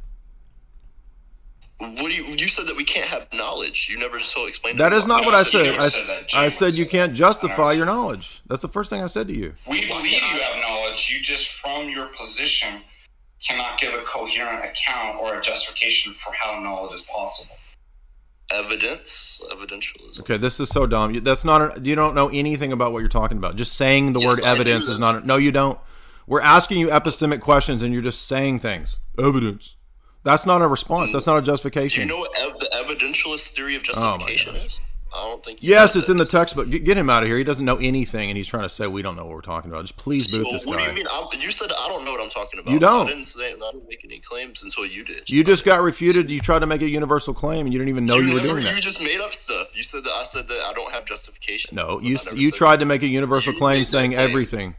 Speaker 3: What do you? You said that we can't have knowledge. You never so explained.
Speaker 1: That
Speaker 3: it.
Speaker 1: is not what I said. I,
Speaker 9: said.
Speaker 1: I said you can't justify your knowledge. That's the first thing I said to you.
Speaker 9: We believe you have knowledge. You just, from your position, cannot give a coherent account or a justification for how knowledge is possible.
Speaker 3: Evidence, evidentialism.
Speaker 1: Okay, this is so dumb. You- That's not. A, you don't know anything about what you're talking about. Just saying the
Speaker 3: Yes,
Speaker 1: word
Speaker 3: I
Speaker 1: evidence is not. A, no, you don't. We're asking you epistemic questions, and you're just saying things. Evidence. That's not a response. Mm. That's not a
Speaker 3: Do
Speaker 1: justification.
Speaker 3: you know what ev- the evidentialist theory of
Speaker 1: Oh
Speaker 3: justification is? I don't think.
Speaker 1: yes, it's in the textbook. Get, get him out of here. He doesn't know anything, and he's trying to say we don't know what we're talking about. Just please boot
Speaker 3: Well,
Speaker 1: this
Speaker 3: what do you mean? I'm, you said I don't know what I'm talking about.
Speaker 1: You don't.
Speaker 3: I didn't say. I didn't make any claims until you did.
Speaker 1: You just got refuted. You tried to make a universal claim, and you didn't even know you, were
Speaker 3: never-
Speaker 1: doing
Speaker 3: You
Speaker 1: that.
Speaker 3: You just made up stuff. You said that I said that I don't have justification.
Speaker 1: No, you you
Speaker 3: said
Speaker 1: tried to make a universal
Speaker 3: You
Speaker 1: claim saying
Speaker 3: claim.
Speaker 1: everything.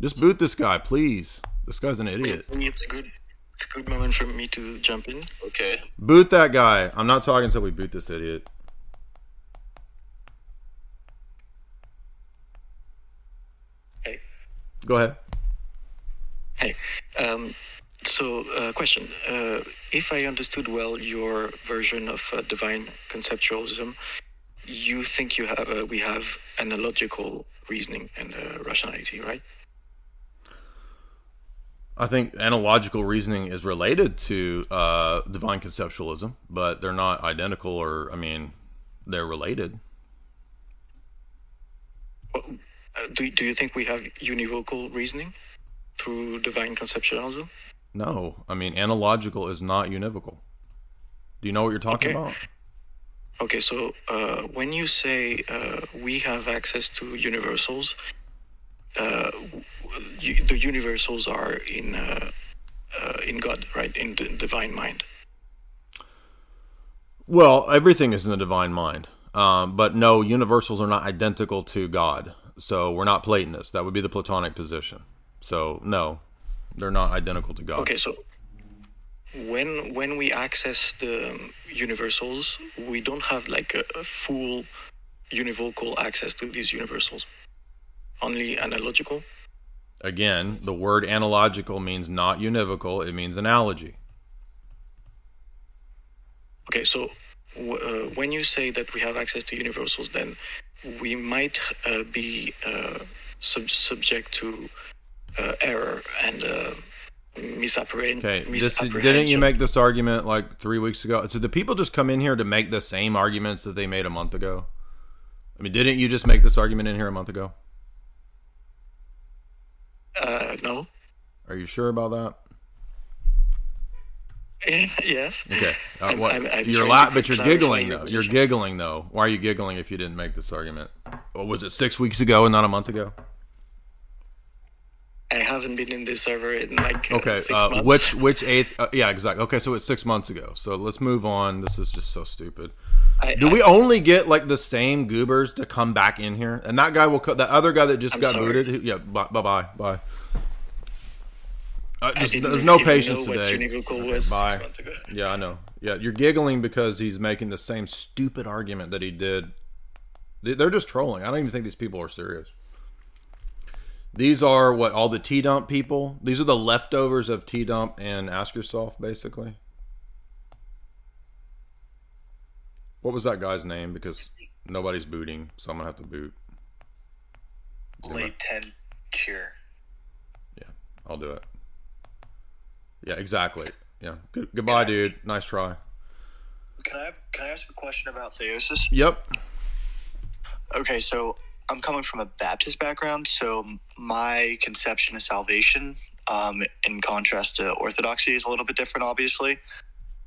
Speaker 1: Just boot this guy, please. This guy's an idiot.
Speaker 10: It's a good, it's a good moment for me to jump in.
Speaker 3: Okay.
Speaker 1: Boot that guy. I'm not talking until we boot this idiot.
Speaker 10: Hey.
Speaker 1: Go ahead.
Speaker 10: Hey, um, so uh, question: uh, If I understood well your version of uh, divine conceptualism, you think you have uh, we have analogical reasoning and uh, rationality, right?
Speaker 1: I think analogical reasoning is related to uh, divine conceptualism, but they're not identical, or I mean, they're related.
Speaker 10: Do do you think we have univocal reasoning through divine conceptualism?
Speaker 1: No, I mean, analogical is not univocal. Do you know what you're talking
Speaker 10: Okay.
Speaker 1: about?
Speaker 10: Okay, so uh, when you say uh, we have access to universals, uh, you, the universals are in uh, uh, in God, right? In the divine mind.
Speaker 1: Well, everything is in the divine mind. Um, but no, universals are not identical to God. So we're not Platonists. That would be the Platonic position. So no, they're not identical to God.
Speaker 10: Okay, so when when we access the universals, we don't have like a, a full univocal access to these universals. Only analogical.
Speaker 1: Again, the word analogical means not univocal. It means analogy.
Speaker 10: Okay, so w- uh, when you say that we have access to universals, then we might uh, be uh, sub- subject to uh, error and uh, misapprehend-
Speaker 1: Okay, this
Speaker 10: misapprehension.
Speaker 1: didn't you make this argument like three weeks ago? So the people just come in here to make the same arguments that they made a month ago? I mean, didn't you just make this argument in here a month ago?
Speaker 10: Uh, no.
Speaker 1: Are you sure about that?
Speaker 10: yes.
Speaker 1: Okay. Uh, what,
Speaker 10: I'm- I'm
Speaker 1: you're
Speaker 10: trying
Speaker 1: la- but you're giggling though. You're giggling though. Why are you giggling if you didn't make this argument? Or was it six weeks ago and not a month ago?
Speaker 10: I haven't been in this server in like uh,
Speaker 1: Okay.
Speaker 10: six
Speaker 1: Uh,
Speaker 10: months.
Speaker 1: which which eighth? Uh, yeah, exactly. Okay, so it's six months ago. So let's move on. This is just so stupid.
Speaker 10: I-
Speaker 1: Do
Speaker 10: I-
Speaker 1: we only get like the same goobers to come back in here? And that guy will. Co- that other guy that just
Speaker 10: I'm
Speaker 1: got
Speaker 10: sorry.
Speaker 1: booted. who- Yeah. Bye bye bye Uh, just- there's no patience today.
Speaker 10: univocal
Speaker 1: Okay,
Speaker 10: was six
Speaker 1: bye. Yeah, I know. Yeah, you're giggling because he's making the same stupid argument that he did. They- They're just trolling. I don't even think these people are serious. These are what all the TJump people. These are the leftovers of TJump and Ask Yourself, basically. What was that guy's name? Because nobody's booting, so I'm gonna have to boot.
Speaker 11: Late ten Latent Yeah,
Speaker 1: I'll do it. Yeah, exactly. Yeah. Good, goodbye, dude. Nice try.
Speaker 11: Can I can I ask a question about theosis?
Speaker 1: Yep.
Speaker 11: Okay, so I'm coming from a Baptist background, so my conception of salvation, um, in contrast to Orthodoxy, is a little bit different, obviously.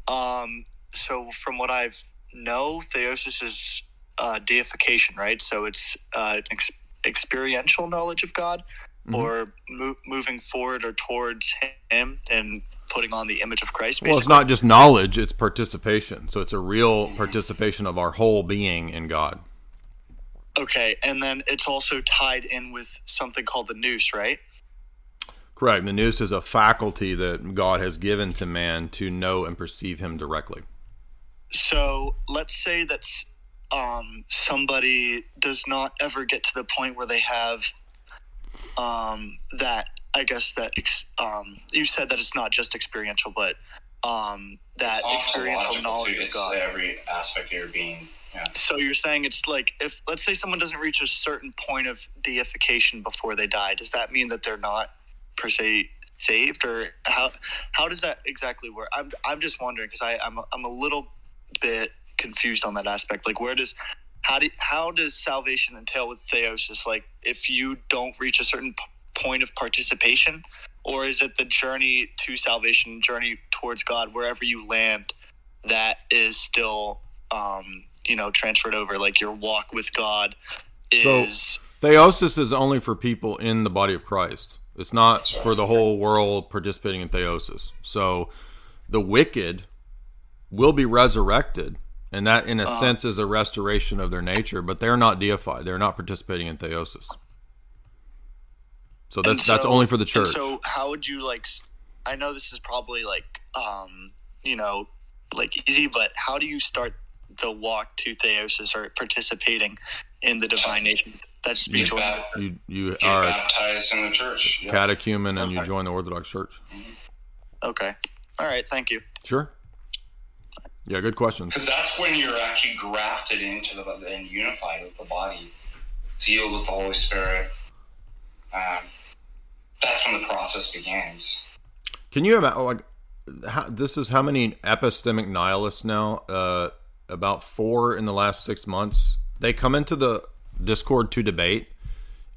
Speaker 11: Um, so from what I've know, theosis is uh, deification, right? So it's uh, ex- experiential knowledge of God,
Speaker 1: Mhm.
Speaker 11: or mo- moving forward or towards Him and putting on the image of Christ.
Speaker 1: Well, it's not just knowledge, it's participation. So it's a real participation of our whole being in God.
Speaker 11: Okay, and then it's also tied in with something called the nous, right?
Speaker 1: Correct. The nous is a faculty that God has given to man to know and perceive him directly.
Speaker 11: So let's say that um, somebody does not ever get to the point where they have um, that. I guess that ex- um, you said that it's not just experiential, but um, that experiential knowledge
Speaker 9: too.
Speaker 11: of God.
Speaker 9: every aspect of your being. Yeah.
Speaker 11: So you're saying it's like if let's say someone doesn't reach a certain point of deification before they die, does that mean that they're not per se saved, or how how does that exactly work? I'm I'm just wondering because I I'm I'm a little bit confused on that aspect. Like, where does how do how does salvation entail with theosis? Like, if you don't reach a certain p- point of participation, or is it the journey to salvation, journey towards God, wherever you land, that is still um, you know transferred over? Like your walk with God is.
Speaker 1: So theosis is only for people in the body of Christ. It's not for the whole world participating in theosis. So the wicked will be resurrected, and that, in a
Speaker 11: Uh-huh.
Speaker 1: sense, is a restoration of their nature. But they're not deified; they're not participating in theosis. So that's
Speaker 11: And
Speaker 1: that's only for the church.
Speaker 11: So how would you like? I know this is probably like um, you know like easy, but how do you start the walk to theosis or participating in the divine nature? That's
Speaker 1: you,
Speaker 11: speech.
Speaker 1: you you
Speaker 9: Get
Speaker 1: are
Speaker 9: baptized in the church. Yeah.
Speaker 1: catechumen and you join the Orthodox Church.
Speaker 11: Okay. All right. Thank you.
Speaker 1: Sure. Yeah, good questions.
Speaker 9: Because that's when you're actually grafted into the and unified with the body, sealed with the Holy Spirit. Um, that's when the process begins.
Speaker 1: Can you imagine like how, this is how many epistemic nihilists now? Uh, about four in the last six months. They come into the Discord to debate,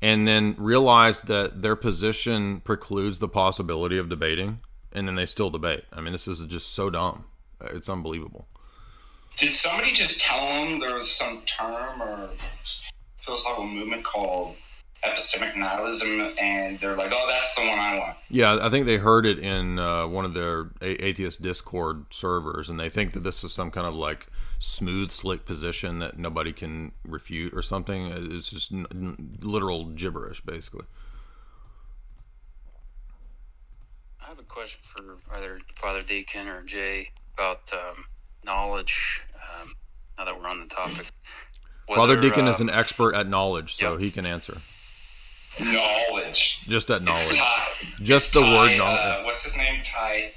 Speaker 1: and then realize that their position precludes the possibility of debating, and then they still debate. I mean, this is just so dumb. It's unbelievable.
Speaker 9: Did somebody just tell them there was some term or philosophical movement called epistemic nihilism, and they're like, "Oh, that's the one I want."
Speaker 1: Yeah, I think they heard it in uh, one of their a- atheist Discord servers, and they think that this is some kind of like smooth, slick position that nobody can refute or something. It's just n- n- literal gibberish, basically.
Speaker 12: I have a question for either Father Deacon or Jay about um, knowledge. Um, now that we're on the topic,
Speaker 1: Father
Speaker 12: Whether,
Speaker 1: Deacon is
Speaker 12: um,
Speaker 1: an expert at knowledge, so he can answer.
Speaker 9: Knowledge.
Speaker 1: Just at knowledge.
Speaker 9: It's Tai.
Speaker 1: Just the
Speaker 9: Tai,
Speaker 1: word
Speaker 9: Uh,
Speaker 1: knowledge.
Speaker 9: what's his name? Tai.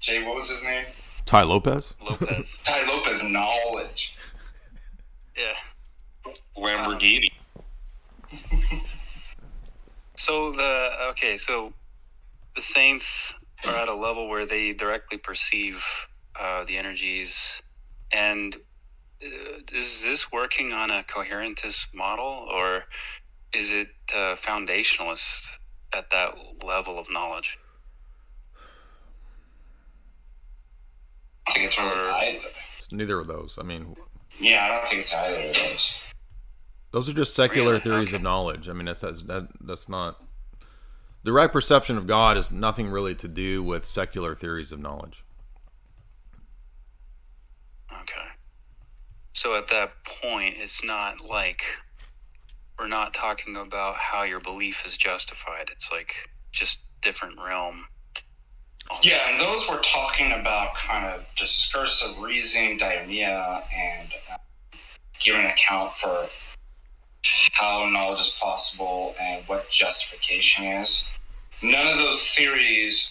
Speaker 9: Jay, what was his name?
Speaker 1: Tai Lopez.
Speaker 12: Lopez.
Speaker 9: Tai Lopez. Knowledge.
Speaker 12: Yeah.
Speaker 13: Lamborghini.
Speaker 12: So the okay, so the saints are at a level where they directly perceive uh, the energies, and uh, is this working on a coherentist model, or is it uh, foundationalist at that level of knowledge?
Speaker 9: I think it's really either.
Speaker 1: It's neither of those. I mean,
Speaker 9: Yeah, I don't think it's either of those.
Speaker 1: those are just secular
Speaker 9: Really?
Speaker 1: theories of knowledge. I mean, that's that's that, that's not the right perception of God has nothing really to do with secular theories of knowledge.
Speaker 12: Okay. So at that point, it's not like we're not talking about how your belief is justified. It's like just different realm.
Speaker 9: Yeah, and those we're talking about kind of discursive reasoning, dianoia, and uh, giving an account for how knowledge is possible and what justification is. None of those theories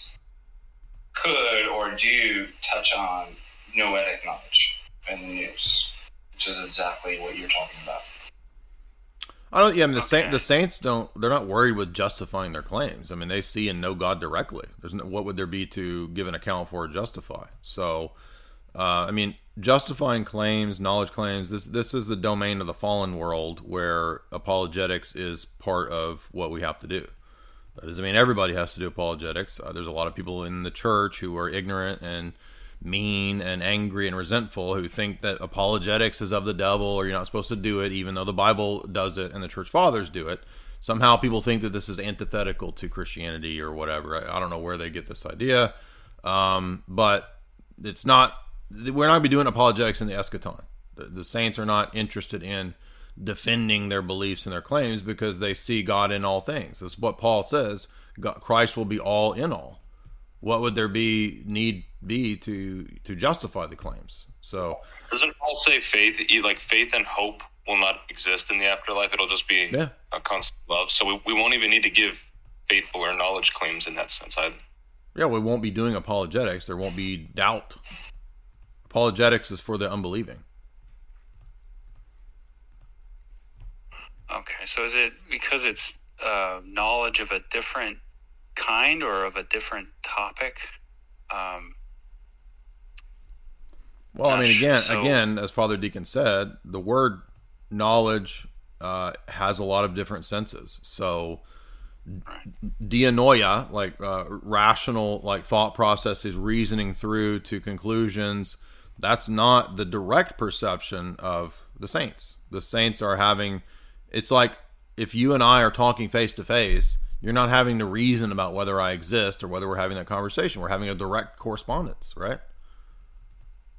Speaker 9: could or do touch on noetic knowledge and the nous, which is exactly what you're talking about.
Speaker 1: I don't. Yeah, I mean the saint, the saints don't. They're not worried with justifying their claims. I mean, they see and know God directly. There's no, what would there be to give an account for or justify? So, uh, I mean, justifying claims, knowledge claims. This this is the domain of the fallen world where apologetics is part of what we have to do. That doesn't mean, everybody has to do apologetics. Uh, there's a lot of people in the church who are ignorant and mean and angry and resentful who think that apologetics is of the devil or you're not supposed to do it, even though the Bible does it and the church fathers do it. Somehow people think that this is antithetical to Christianity or whatever. I, I don't know where they get this idea, um, but it's not. We're not going to be doing apologetics in the eschaton. The, the saints are not interested in defending their beliefs and their claims because they see God in all things. That's what Paul says. God, Christ will be all in all. What would there be need be to to justify the claims? So
Speaker 13: Doesn't Paul say faith, like faith and hope, will not exist in the afterlife? It'll just be
Speaker 1: Yeah.
Speaker 13: a constant love. So we, we won't even need to give faithful or knowledge claims in that sense either.
Speaker 1: yeah, we won't be doing apologetics. There won't be doubt. Apologetics is for the unbelieving.
Speaker 12: Okay, so is it because it's uh, knowledge of a different kind or of a different topic? Um,
Speaker 1: Well, I mean, again,
Speaker 12: So-
Speaker 1: again, as Father Deacon said, the word knowledge uh, has a lot of different senses. So, dianoia, like uh, rational, like thought processes, reasoning through to conclusions. That's not the direct perception of the saints. The saints are having. It's like if you and I are talking face to face, you're not having to reason about whether I exist or whether we're having that conversation. We're having a direct correspondence, right?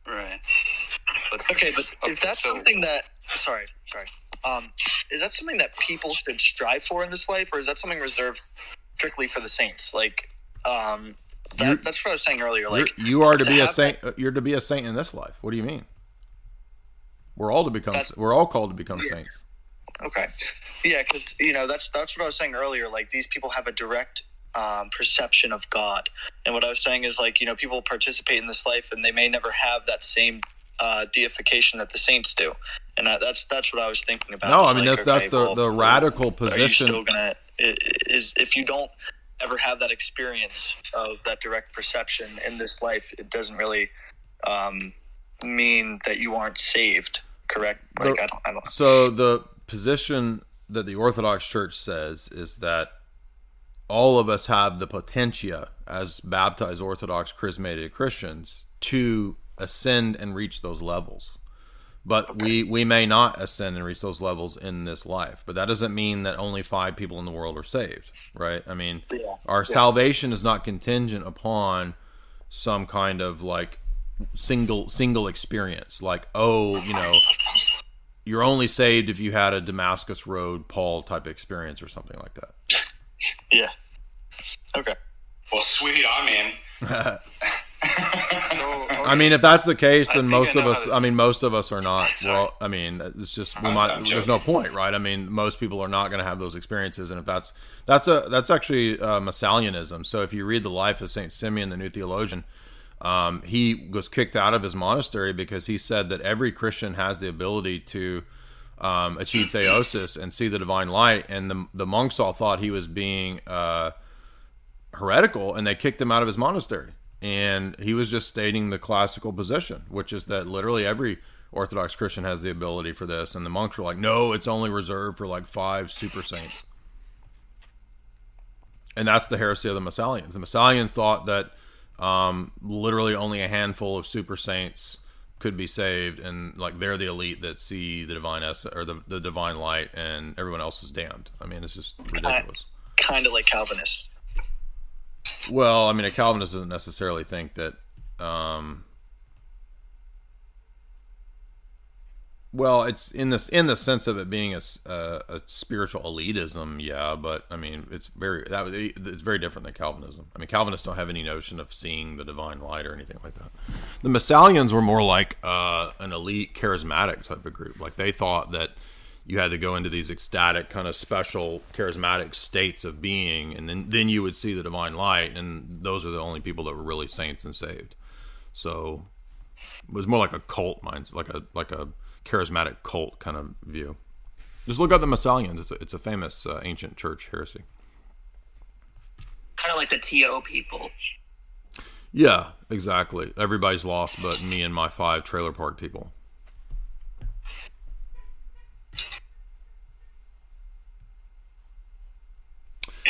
Speaker 12: Right.
Speaker 11: Okay, but is that something that? Sorry, sorry. Um, is that something that people should strive for in this life, or is that something reserved strictly for the saints? Like, um, that, that's what I was saying earlier. Like,
Speaker 1: you are to be a saint. uh, You're to be a saint in this life. What do you mean? We're all to become. We're all called to become
Speaker 11: Yeah.
Speaker 1: saints.
Speaker 11: Okay. Yeah, because you know that's that's what I was saying earlier. Like these people have a direct um, perception of God, and what I was saying is like you know people participate in this life, and they may never have that same uh, deification that the saints do, and that, that's that's what I was thinking about.
Speaker 1: No, I mean
Speaker 11: like,
Speaker 1: that's that's the
Speaker 11: well,
Speaker 1: the radical
Speaker 11: Are you
Speaker 1: position.
Speaker 11: still gonna is if you don't ever have that experience of that direct perception in this life, it doesn't really um, mean that you aren't saved. Correct? Like
Speaker 1: The-
Speaker 11: I don't. I don't.
Speaker 1: So the position that the Orthodox Church says is that all of us have the potentia as baptized Orthodox chrismated Christians to ascend and reach those levels. But we, we may not ascend and reach those levels in this life. But that doesn't mean that only five people in the world are saved, right? I mean,
Speaker 11: Yeah.
Speaker 1: our
Speaker 11: Yeah.
Speaker 1: salvation is not contingent upon some kind of like single single experience. Like, oh, you know, you're only saved if you had a Damascus Road Paul type experience or something like that.
Speaker 11: Yeah. Okay.
Speaker 14: Well, sweet, I'm in.
Speaker 1: I mean, if that's the case, then most of us. I mean, most of us are not. We're all, I mean, it's just we
Speaker 14: I'm-
Speaker 1: might.
Speaker 14: I'm
Speaker 1: there's no point, right? I mean, most people are not going to have those experiences, and if that's that's a that's actually uh, Messalianism. So if you read the life of Saint Simeon, the new theologian, um, he was kicked out of his monastery because he said that every Christian has the ability to um, achieve theosis and see the divine light, and the the monks all thought he was being. Uh, heretical and they kicked him out of his monastery and he was just stating the classical position which is that literally every orthodox christian has the ability for this and the monks were like no it's only reserved for like five super saints and that's the heresy of the Messalians. The Messalians thought that um, literally only a handful of super saints could be saved, and like they're the elite that see the divine es- or the, the divine light, and everyone else is damned. I mean, it's just ridiculous.
Speaker 11: Kind of like Calvinists.
Speaker 1: Well, I mean, a Calvinist doesn't necessarily think that. Um, well, it's in this in the sense of it being a a spiritual elitism, yeah. But I mean, it's very that it's very different than Calvinism. I mean, Calvinists don't have any notion of seeing the divine light or anything like that. The Messalians were more like uh, an elite charismatic type of group. Like they thought that you had to go into these ecstatic kind of special charismatic states of being and then then you would see the divine light and those are the only people that were really saints and saved. So it was more like a cult mindset like a like a charismatic cult kind of view. Just look up the Messalians it's a, it's a famous uh, ancient church heresy.
Speaker 15: Kind of like the TO people.
Speaker 1: yeah exactly. Everybody's lost but me and my five trailer park people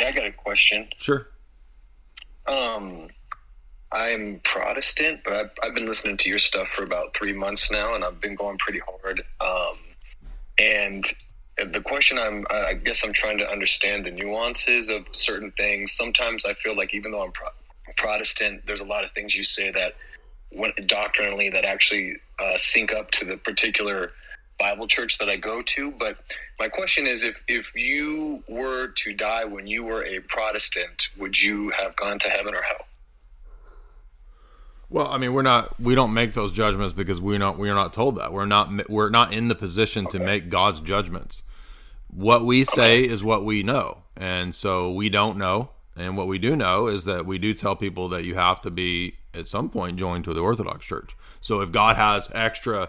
Speaker 16: I got a question.
Speaker 1: sure
Speaker 16: Um, I'm Protestant, but I've, I've been listening to your stuff for about three months now, and I've been going pretty hard. Um, and the question I'm, I guess I'm trying to understand the nuances of certain things. Sometimes I feel like even though I'm pro- Protestant, there's a lot of things you say that, when, doctrinally, that actually uh, sync up to the particular Bible church that I go to. But my question is, if if you were to die when you were a Protestant, would you have gone to heaven or hell?
Speaker 1: Well, I mean, we're not we don't make those judgments because we're not we're not told that. We're not we're not in the position to make God's judgments. What we say is what we know. And so we don't know. And what we do know is that we do tell people that you have to be at some point joined to the Orthodox Church. So if God has extra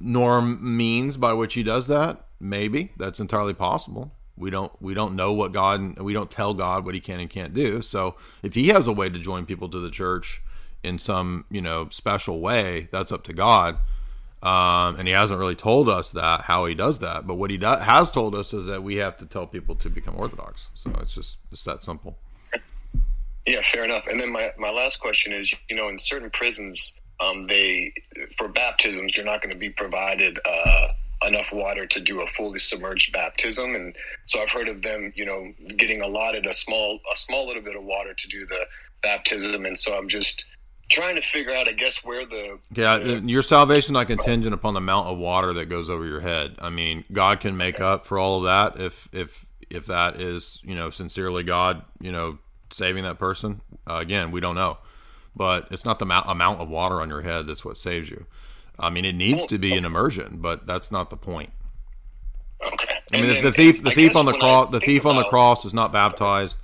Speaker 1: norm means by which he does that, maybe that's entirely possible. We don't we don't know what God we don't tell God what he can and can't do. So if he has a way to join people to the church in some you know special way, that's up to God. Um, and he hasn't really told us that how he does that. But what he do- has told us is that we have to tell people to become Orthodox. So it's just it's that simple.
Speaker 16: Yeah, fair enough. And then my, my last question is, you know, in certain prisons, um, they for baptisms, you're not going to be provided uh, enough water to do a fully submerged baptism, and so I've heard of them, you know, getting allotted a small a small little bit of water to do the baptism, and so I'm just trying to figure out, I guess, where the
Speaker 1: Yeah, your salvation not contingent upon the amount of water that goes over your head. I mean, God can make up for all of that if if if that is you know sincerely God, you know, saving that person. Uh, again, we don't know, but it's not the amount amount of water on your head that's what saves you. I mean, it needs to be an immersion, but that's not the point.
Speaker 16: Okay.
Speaker 1: I mean, the thief, the
Speaker 16: I
Speaker 1: thief on the cross, the thief on the cross is not baptized,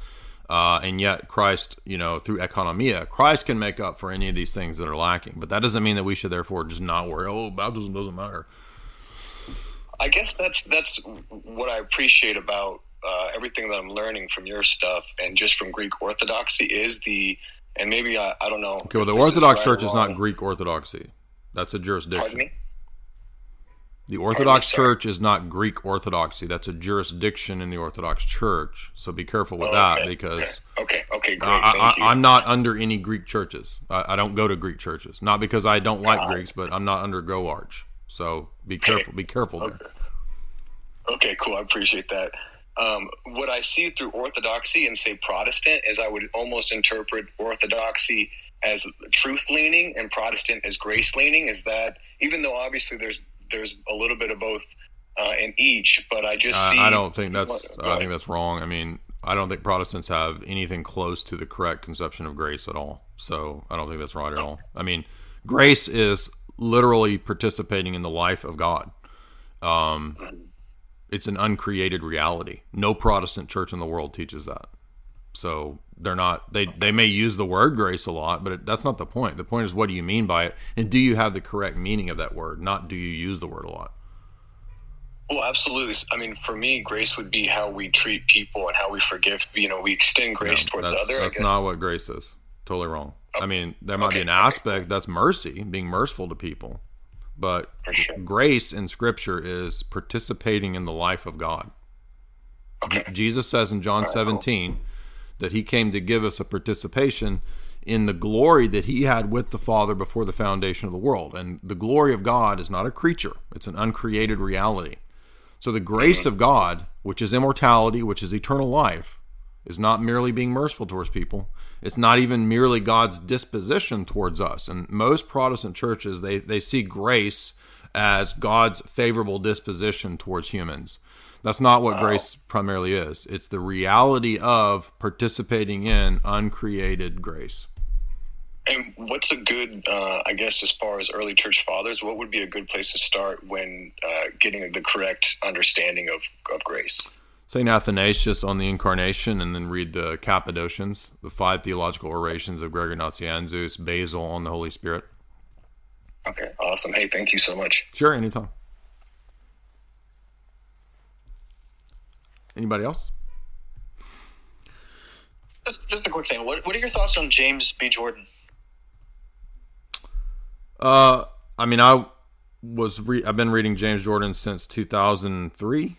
Speaker 1: uh, and yet Christ, you know, through economia, Christ can make up for any of these things that are lacking. But that doesn't mean that we should therefore just not worry. Oh, baptism doesn't matter.
Speaker 16: I guess that's that's what I appreciate about uh, everything that I'm learning from your stuff and just from Greek Orthodoxy is the and maybe I, I don't know.
Speaker 1: Okay, well, the Orthodox
Speaker 16: right
Speaker 1: Church is not Greek Orthodoxy. That's a jurisdiction.
Speaker 16: Pardon me.
Speaker 1: The Orthodox Church is not Greek Orthodoxy. That's a jurisdiction in the Orthodox Church. So be careful with
Speaker 16: Oh,
Speaker 1: that because
Speaker 16: Okay, okay, great.
Speaker 1: I,
Speaker 16: thank you.
Speaker 1: I, I'm not under any Greek churches. I, I don't go to Greek churches. Not because I don't like Greeks, but I'm not under GOARCH. So be careful. Be careful there.
Speaker 16: Okay, cool. I appreciate that. Um, what I see through Orthodoxy and say Protestant is I would almost interpret Orthodoxy as truth leaning and Protestant as grace leaning. Is that even though obviously there's there's a little bit of both uh, in each, but I just
Speaker 1: I-
Speaker 16: see.
Speaker 1: I don't think that's.
Speaker 16: Go
Speaker 1: I think that's wrong. I mean, I don't think Protestants have anything close to the correct conception of grace at all. So I don't think that's right at all. I mean, grace is literally participating in the life of God. Um, it's an uncreated reality. No Protestant church in the world teaches that. So they're not. They they may use the word grace a lot, but it, that's not the point. The point is, what do you mean by it, and do you have the correct meaning of that word? Not do you use the word a lot.
Speaker 16: Well, absolutely. I mean, for me, grace would be how we treat people and how we forgive. You know, we extend grace
Speaker 1: No,
Speaker 16: towards
Speaker 1: that's,
Speaker 16: other.
Speaker 1: That's not what grace is. Totally wrong. I mean, there might be an aspect that's mercy, being merciful to people, but grace in Scripture is participating in the life of God. Je- Jesus says in John 17 that He came to give us a participation in the glory that He had with the Father before the foundation of the world. And the glory of God is not a creature; it's an uncreated reality. So the grace mm-hmm. of God, which is immortality, which is eternal life, is not merely being merciful towards people. It's not even merely God's disposition towards us. And most Protestant churches, they, they see grace as God's favorable disposition towards humans. That's not what grace primarily is. It's the reality of participating in uncreated grace.
Speaker 16: And what's a good, uh, I guess, as far as early church fathers, what would be a good place to start when uh, getting the correct understanding of, of grace?
Speaker 1: St. Athanasius on the Incarnation, and then read the Cappadocians, the five theological orations of Gregory Nazianzus, Basil on the Holy Spirit.
Speaker 16: Okay, awesome. Hey, thank you so much.
Speaker 1: Sure, anytime. Anybody else?
Speaker 5: Just, just a quick thing. What, what are your thoughts on James B. Jordan?
Speaker 1: Uh, I mean, I was re- I've been reading James Jordan since 2003.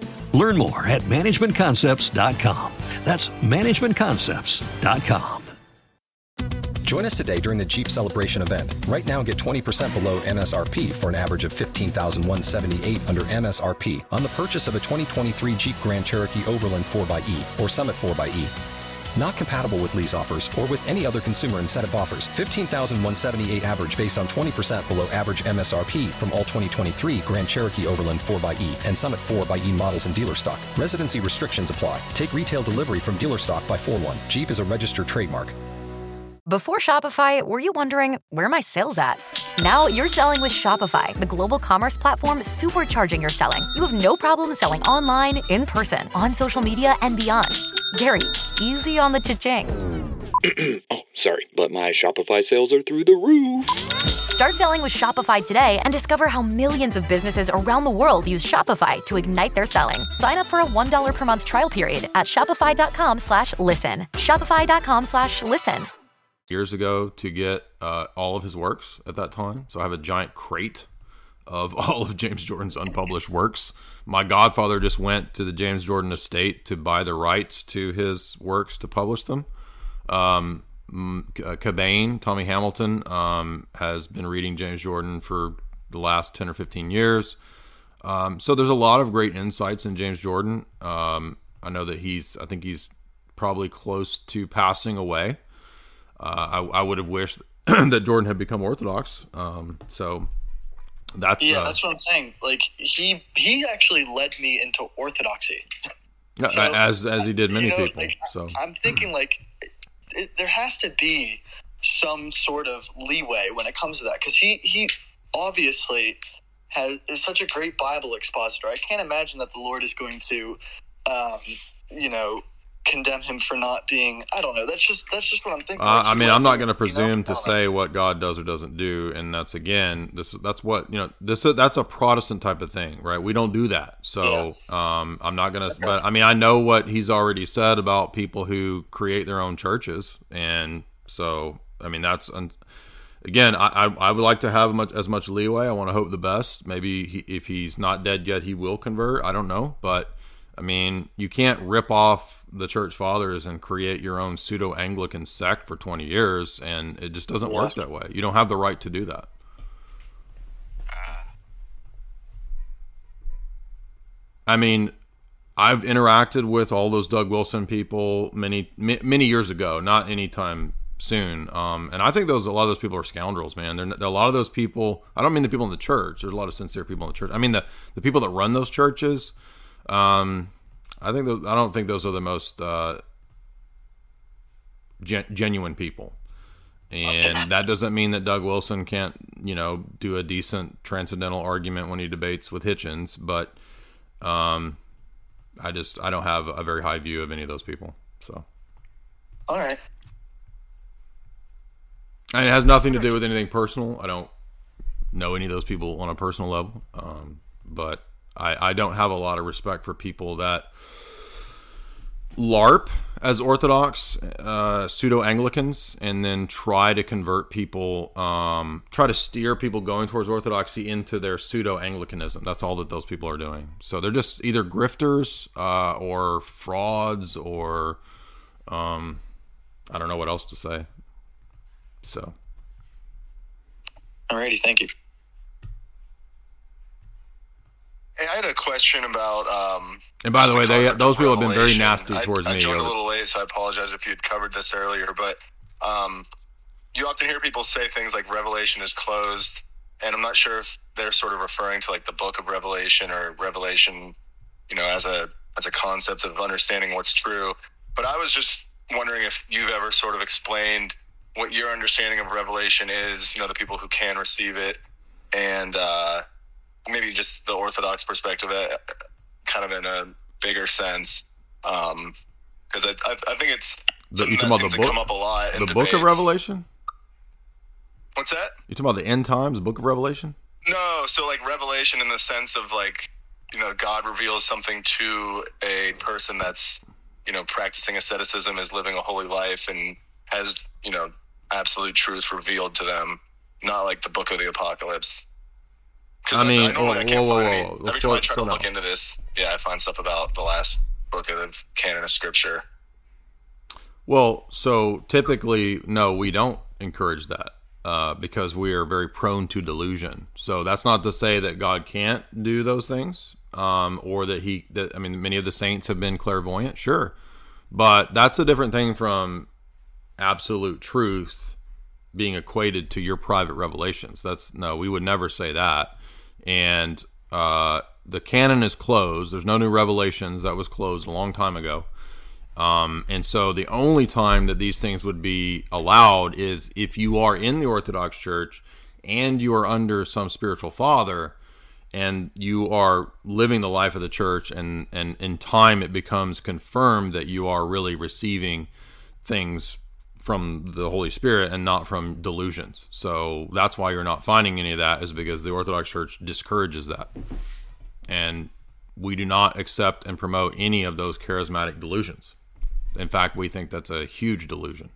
Speaker 17: Learn more at managementconcepts.com. That's managementconcepts.com.
Speaker 15: Join us today during the Jeep Celebration event. Right now, get 20% below MSRP for an average of 15178 under MSRP on the purchase of a 2023 Jeep Grand Cherokee Overland 4xE or Summit 4xE. Not compatible with lease offers or with any other consumer incentive offers. 15178 average based on 20% below average MSRP from all 2023 Grand Cherokee Overland 4xE and Summit 4xE models in dealer stock. Residency restrictions apply. Take retail delivery from dealer stock by 4 1. Jeep is a registered trademark.
Speaker 18: Before Shopify, were you wondering where my sales at? Now you're selling with Shopify, the global commerce platform supercharging your selling. You have no problem selling online, in person, on social media, and beyond. Gary, easy on the cha-ching.
Speaker 19: oh, sorry, but my Shopify sales are through the roof.
Speaker 18: Start selling with Shopify today and discover how millions of businesses around the world use Shopify to ignite their selling. Sign up for a $1 per month trial period at shopify.com slash listen. Shopify.com slash listen.
Speaker 1: Years ago to get uh, all of his works at that time. So I have a giant crate of all of James Jordan's unpublished works. My godfather just went to the James Jordan estate to buy the rights to his works to publish them. Um, uh, Tommy Hamilton, um, has been reading James Jordan for the last 10 or 15 years. Um, so there's a lot of great insights in James Jordan. Um, I know that he's, I think he's probably close to passing away. Uh, I, I, would have wished that Jordan had become Orthodox. Um, so that's
Speaker 11: yeah,
Speaker 1: uh,
Speaker 11: that's what I'm saying. Like he he actually led me into Orthodoxy.
Speaker 1: so, as as he did many
Speaker 11: you know,
Speaker 1: people.
Speaker 11: like,
Speaker 1: so
Speaker 11: I'm thinking like it, there has to be some sort of leeway when it comes to that because he he obviously has is such a great Bible expositor. I can't imagine that the Lord is going to, um, you know, condemn him for not being. I don't know. That's just that's just what I'm thinking.
Speaker 1: Uh,
Speaker 11: Like,
Speaker 1: I mean, I'm not going to
Speaker 11: you know?
Speaker 1: presume to say what God does or doesn't do, and that's again, this that's what you know. This that's a Protestant type of thing, right? We don't do that, so um, I'm not going to. But I mean, I know what he's already said about people who create their own churches, and so I mean, that's un- again, I, I I would like to have much as much leeway. I want to hope the best. Maybe he, if he's not dead yet, he will convert. I don't know, but I mean, you can't rip off the church fathers and create your own pseudo Anglican sect for 20 years, and it just doesn't work that way. You don't have the right to do that. I mean, I've interacted with all those Doug Wilson people many many years ago, not anytime soon. Um, and I think those a lot of those people are scoundrels, man. They're, a lot of those people. I don't mean the people in the church. There's a lot of sincere people in the church. I mean the the people that run those churches. Um, I think those, I don't think those are the most uh, gen- genuine people. And that doesn't mean that Doug Wilson can't, you know, do a decent transcendental argument when he debates with Hitchens, but um, I just I don't have a very high view of any of those people. So,
Speaker 11: All right.
Speaker 1: and it has nothing to do with anything personal. I don't know any of those people on a personal level, um, but I, I don't have a lot of respect for people that LARP as Orthodox, uh, pseudo Anglicans, and then try to convert people, um, try to steer people going towards Orthodoxy into their pseudo Anglicanism. That's all that those people are doing. So they're just either grifters uh, or frauds or um, I don't know what else to say. So.
Speaker 11: Alrighty, thank you.
Speaker 20: Hey, I had a question about. Um,
Speaker 1: And by the way, they those people have been very nasty towards
Speaker 20: I
Speaker 1: me.
Speaker 20: I joined a little late, so I apologize if you had covered this earlier. But um, you often hear people say things like Revelation is closed, and I'm not sure if they're sort of referring to like the Book of Revelation or Revelation, you know, as a as a concept of understanding what's true. But I was just wondering if you've ever sort of explained what your understanding of Revelation is. You know, the people who can receive it, and uh, maybe just the Orthodox perspective, uh, kind of in a bigger sense, because I, I, I think it's
Speaker 1: The, you talking about the
Speaker 20: to
Speaker 1: book?
Speaker 20: come up a lot. In
Speaker 1: the book of. Revelation?
Speaker 20: What's that?
Speaker 1: You talking about the end times, the book of Revelation?
Speaker 20: No, so like revelation in the sense of like, you know, God reveals something to a person that's, you know, practicing asceticism, is living a holy life, and has, you know, absolute truth revealed to them. Not like the book of the apocalypse.
Speaker 1: I mean,
Speaker 20: normally
Speaker 1: whoa,
Speaker 20: I can't
Speaker 1: whoa,
Speaker 20: find
Speaker 1: whoa,
Speaker 20: any-
Speaker 1: whoa.
Speaker 20: Every time I try to look into this, yeah, I find stuff about the last book of the canon of scripture.
Speaker 1: Well, so typically, no, we don't encourage that uh, because we are very prone to delusion. So that's not to say that God can't do those things, um, or that he. That I mean, many of the saints have been clairvoyant, sure, but that's a different thing from absolute truth being equated to your private revelations. That's no, we would never say that. And uh, the canon is closed. There's no new revelations. That was closed a long time ago. Um, and so the only time that these things would be allowed is if you are in the Orthodox Church and you are under some spiritual father and you are living the life of the church and, and in time it becomes confirmed that you are really receiving things from the Holy Spirit and not from delusions. So that's why you're not finding any of that is because the Orthodox Church discourages that. And we do not accept and promote any of those charismatic delusions. In fact, we think that's a huge delusion.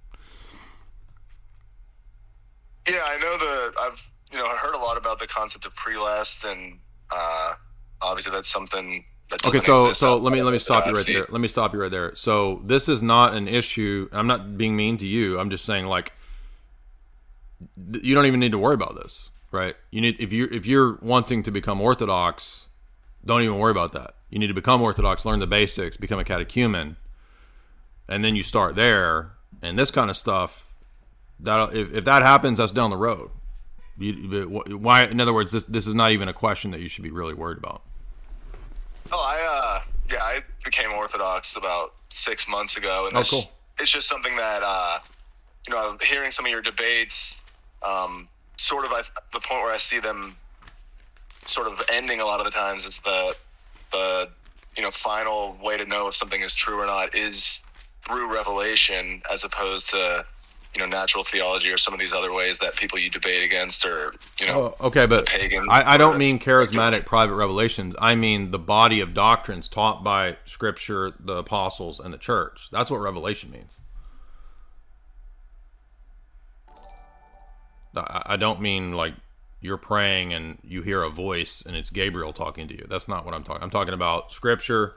Speaker 20: Yeah, I know the I've you know I heard a lot about the concept of prelest, and uh, obviously that's something
Speaker 1: Okay, so so let me let me stop you right there. Let me stop you right there. So this is not an issue. I'm not being mean to you. I'm just saying like you don't even need to worry about this, right? You need if you if you're wanting to become orthodox, don't even worry about that. You need to become orthodox, learn the basics, become a catechumen, and then you start there. And this kind of stuff that if, if that happens, that's down the road. You, why? In other words, this this is not even a question that you should be really worried about.
Speaker 20: Oh, I uh, yeah, I became Orthodox about six months ago, and
Speaker 1: Oh,
Speaker 20: it's,
Speaker 1: cool.
Speaker 20: it's just something that uh, you know, hearing some of your debates, um, sort of I, the point where I see them sort of ending a lot of the times is the the you know final way to know if something is true or not is through revelation as opposed to you know natural theology or some of these other ways that people you debate against or you know
Speaker 1: Oh, okay, but
Speaker 20: pagans
Speaker 1: I, I don't mean charismatic private revelations. I mean the body of doctrines taught by Scripture, the apostles, and the church. That's what revelation means. I, I don't mean like you're praying and you hear a voice and it's Gabriel talking to you. That's not what I'm talking. I'm talking about Scripture,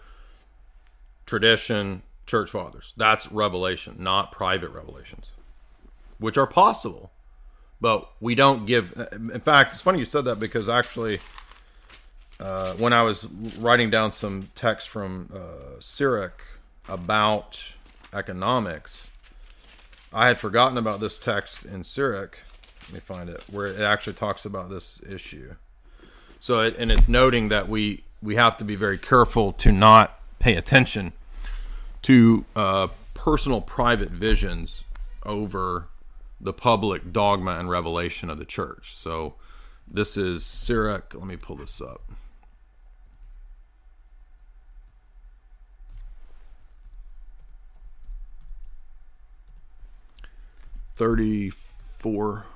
Speaker 1: tradition, church fathers. That's revelation, not private revelations, which are possible but we don't give. In fact, it's funny you said that because actually, uh, when I was writing down some text from uh, about economics, I had forgotten about this text in Sirach. Let me find it where it actually talks about this issue. So, it, and it's noting that we we have to be very careful to not pay attention to uh, personal private visions over the public dogma and revelation of the church. So this is Sirach. Let me pull this up. Thirty-four.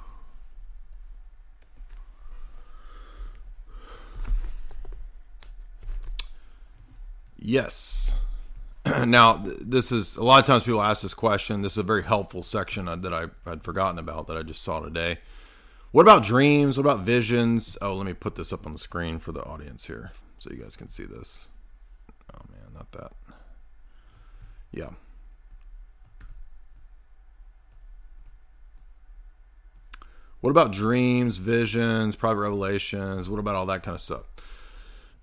Speaker 1: Yes. now, this is a lot of times people ask this question. This is a very helpful section that I had forgotten about that I just saw today. What about dreams? What about visions? Oh, let me put this up on the screen for the audience here so you guys can see this. Oh, man, not that. Yeah. What about dreams, visions, private revelations? What about all that kind of stuff?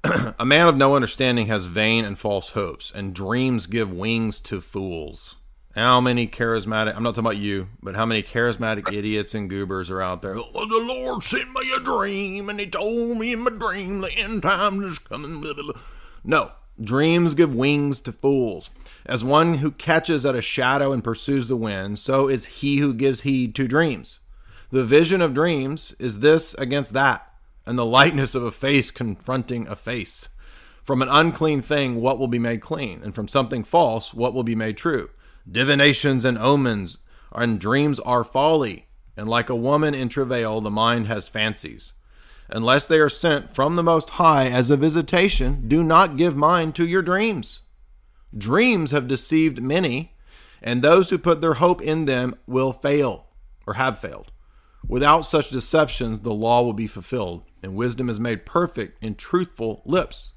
Speaker 1: a man of no understanding has vain and false hopes, and dreams give wings to fools. How many charismatic, I'm not talking about you, but how many charismatic idiots and goobers are out there? Oh, the Lord sent me a dream, and He told me in my dream the end times is coming. Blah, blah, blah. No, dreams give wings to fools. As one who catches at a shadow and pursues the wind, so is he who gives heed to dreams. The vision of dreams is this against that, and the likeness of a face confronting a face. From an unclean thing, what will be made clean? And from something false, what will be made true? Divinations and omens and dreams are folly, and like a woman in travail, the mind has fancies. Unless they are sent from the Most High as a visitation, do not give mind to your dreams. Dreams have deceived many, and those who put their hope in them will fail, or have failed. Without such deceptions, the law will be fulfilled, and wisdom is made perfect in truthful lips.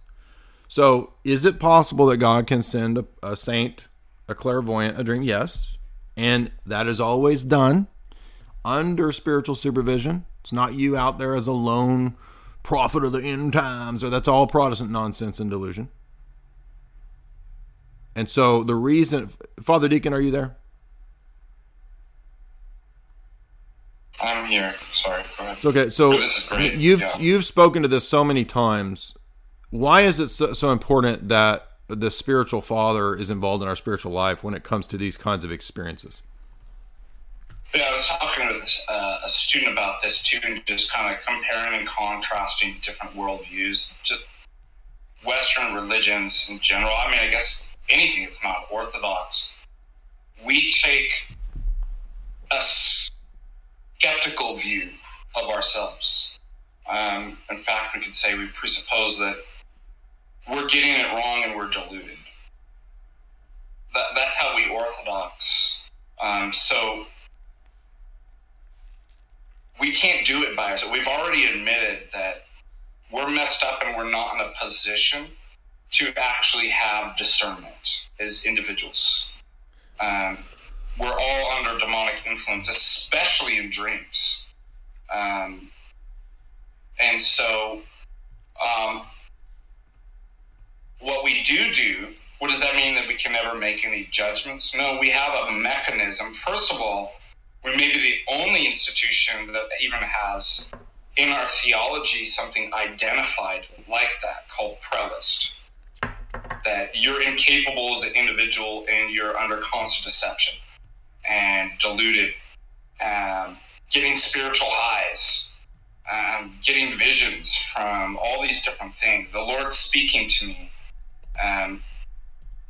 Speaker 1: So, is it possible that God can send a, a saint, a clairvoyant, a dream? Yes. And that is always done under spiritual supervision. It's not you out there as a lone prophet of the end times, or that's all Protestant nonsense and delusion. And so, the reason, Father Deacon, are you there?
Speaker 14: I'm here. Sorry. Go ahead.
Speaker 1: It's okay. So you've
Speaker 14: Yeah.
Speaker 1: you've spoken to this so many times. Why is it so, so important that the spiritual father is involved in our spiritual life when it comes to these kinds of experiences.
Speaker 9: Yeah, I was talking with uh, a student about this too, and just kind of comparing and contrasting different worldviews, just Western religions in general. I mean, I guess anything that's not Orthodox, we take a skeptical view of ourselves. Um, in fact, we could say we presuppose that we're getting it wrong and we're deluded. That, that's how we Orthodox. Um, so we can't do it by ourselves. We've already admitted that we're messed up and we're not in a position to actually have discernment as individuals. Um, we're all under demonic influence, especially in dreams. Um, and so, um, what we do do, what does that mean that we can never make any judgments? No, we have a mechanism. First of all, we may be the only institution that even has in our theology something identified like that called prelest. That you're incapable as an individual and you're under constant deception and deluded, um, getting spiritual highs, um, getting visions from all these different things. The Lord speaking to me. Um,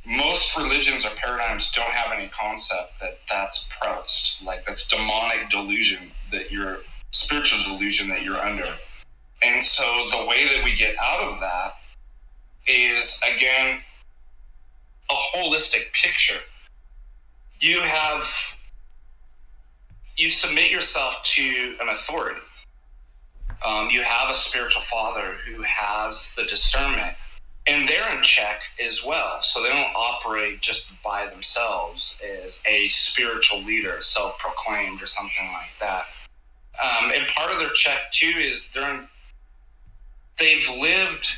Speaker 9: most religions or paradigms don't have any concept that that's prelest, like that's demonic delusion that you're spiritual delusion that you're under. And so the way that we get out of that is again a holistic picture. You have you submit yourself to an authority. Um, you have a spiritual father who has the discernment and they're in check as well. So they don't operate just by themselves as a spiritual leader, self proclaimed, or something like that. Um, and part of their check too is they're in, they've lived,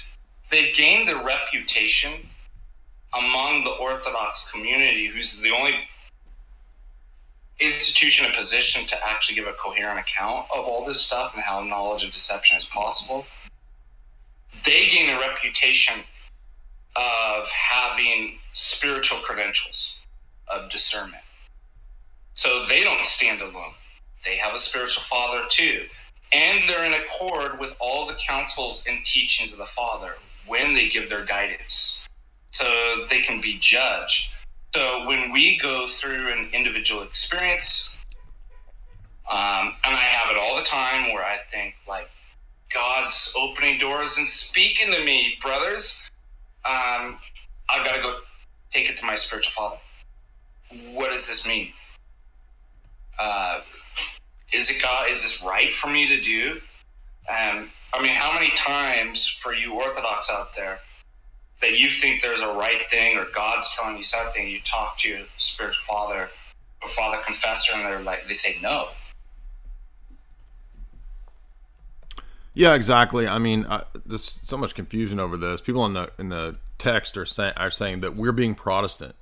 Speaker 9: they've gained the reputation among the Orthodox community, who's the only institution in position to actually give a coherent account of all this stuff and how knowledge of deception is possible. They gain a reputation of having spiritual credentials of discernment. So they don't stand alone. They have a spiritual father too. And they're in accord with all the counsels and teachings of the Father when they give their guidance. So they can be judged. So when we go through an individual experience, um, and I have it all the time where I think, like, God's opening doors and speaking to me, brothers um, I've got to go take it to my spiritual father. What does this mean? Uh, is it God? Is this right for me to do? Um, I mean, how many times for you Orthodox out there that you think there's a right thing or God's telling you something, you talk to your spiritual father or father confessor, and they're like, they say no.
Speaker 1: Yeah, exactly. I mean, uh, there's so much confusion over this. People in the in the text are saying are saying that we're being Protestant.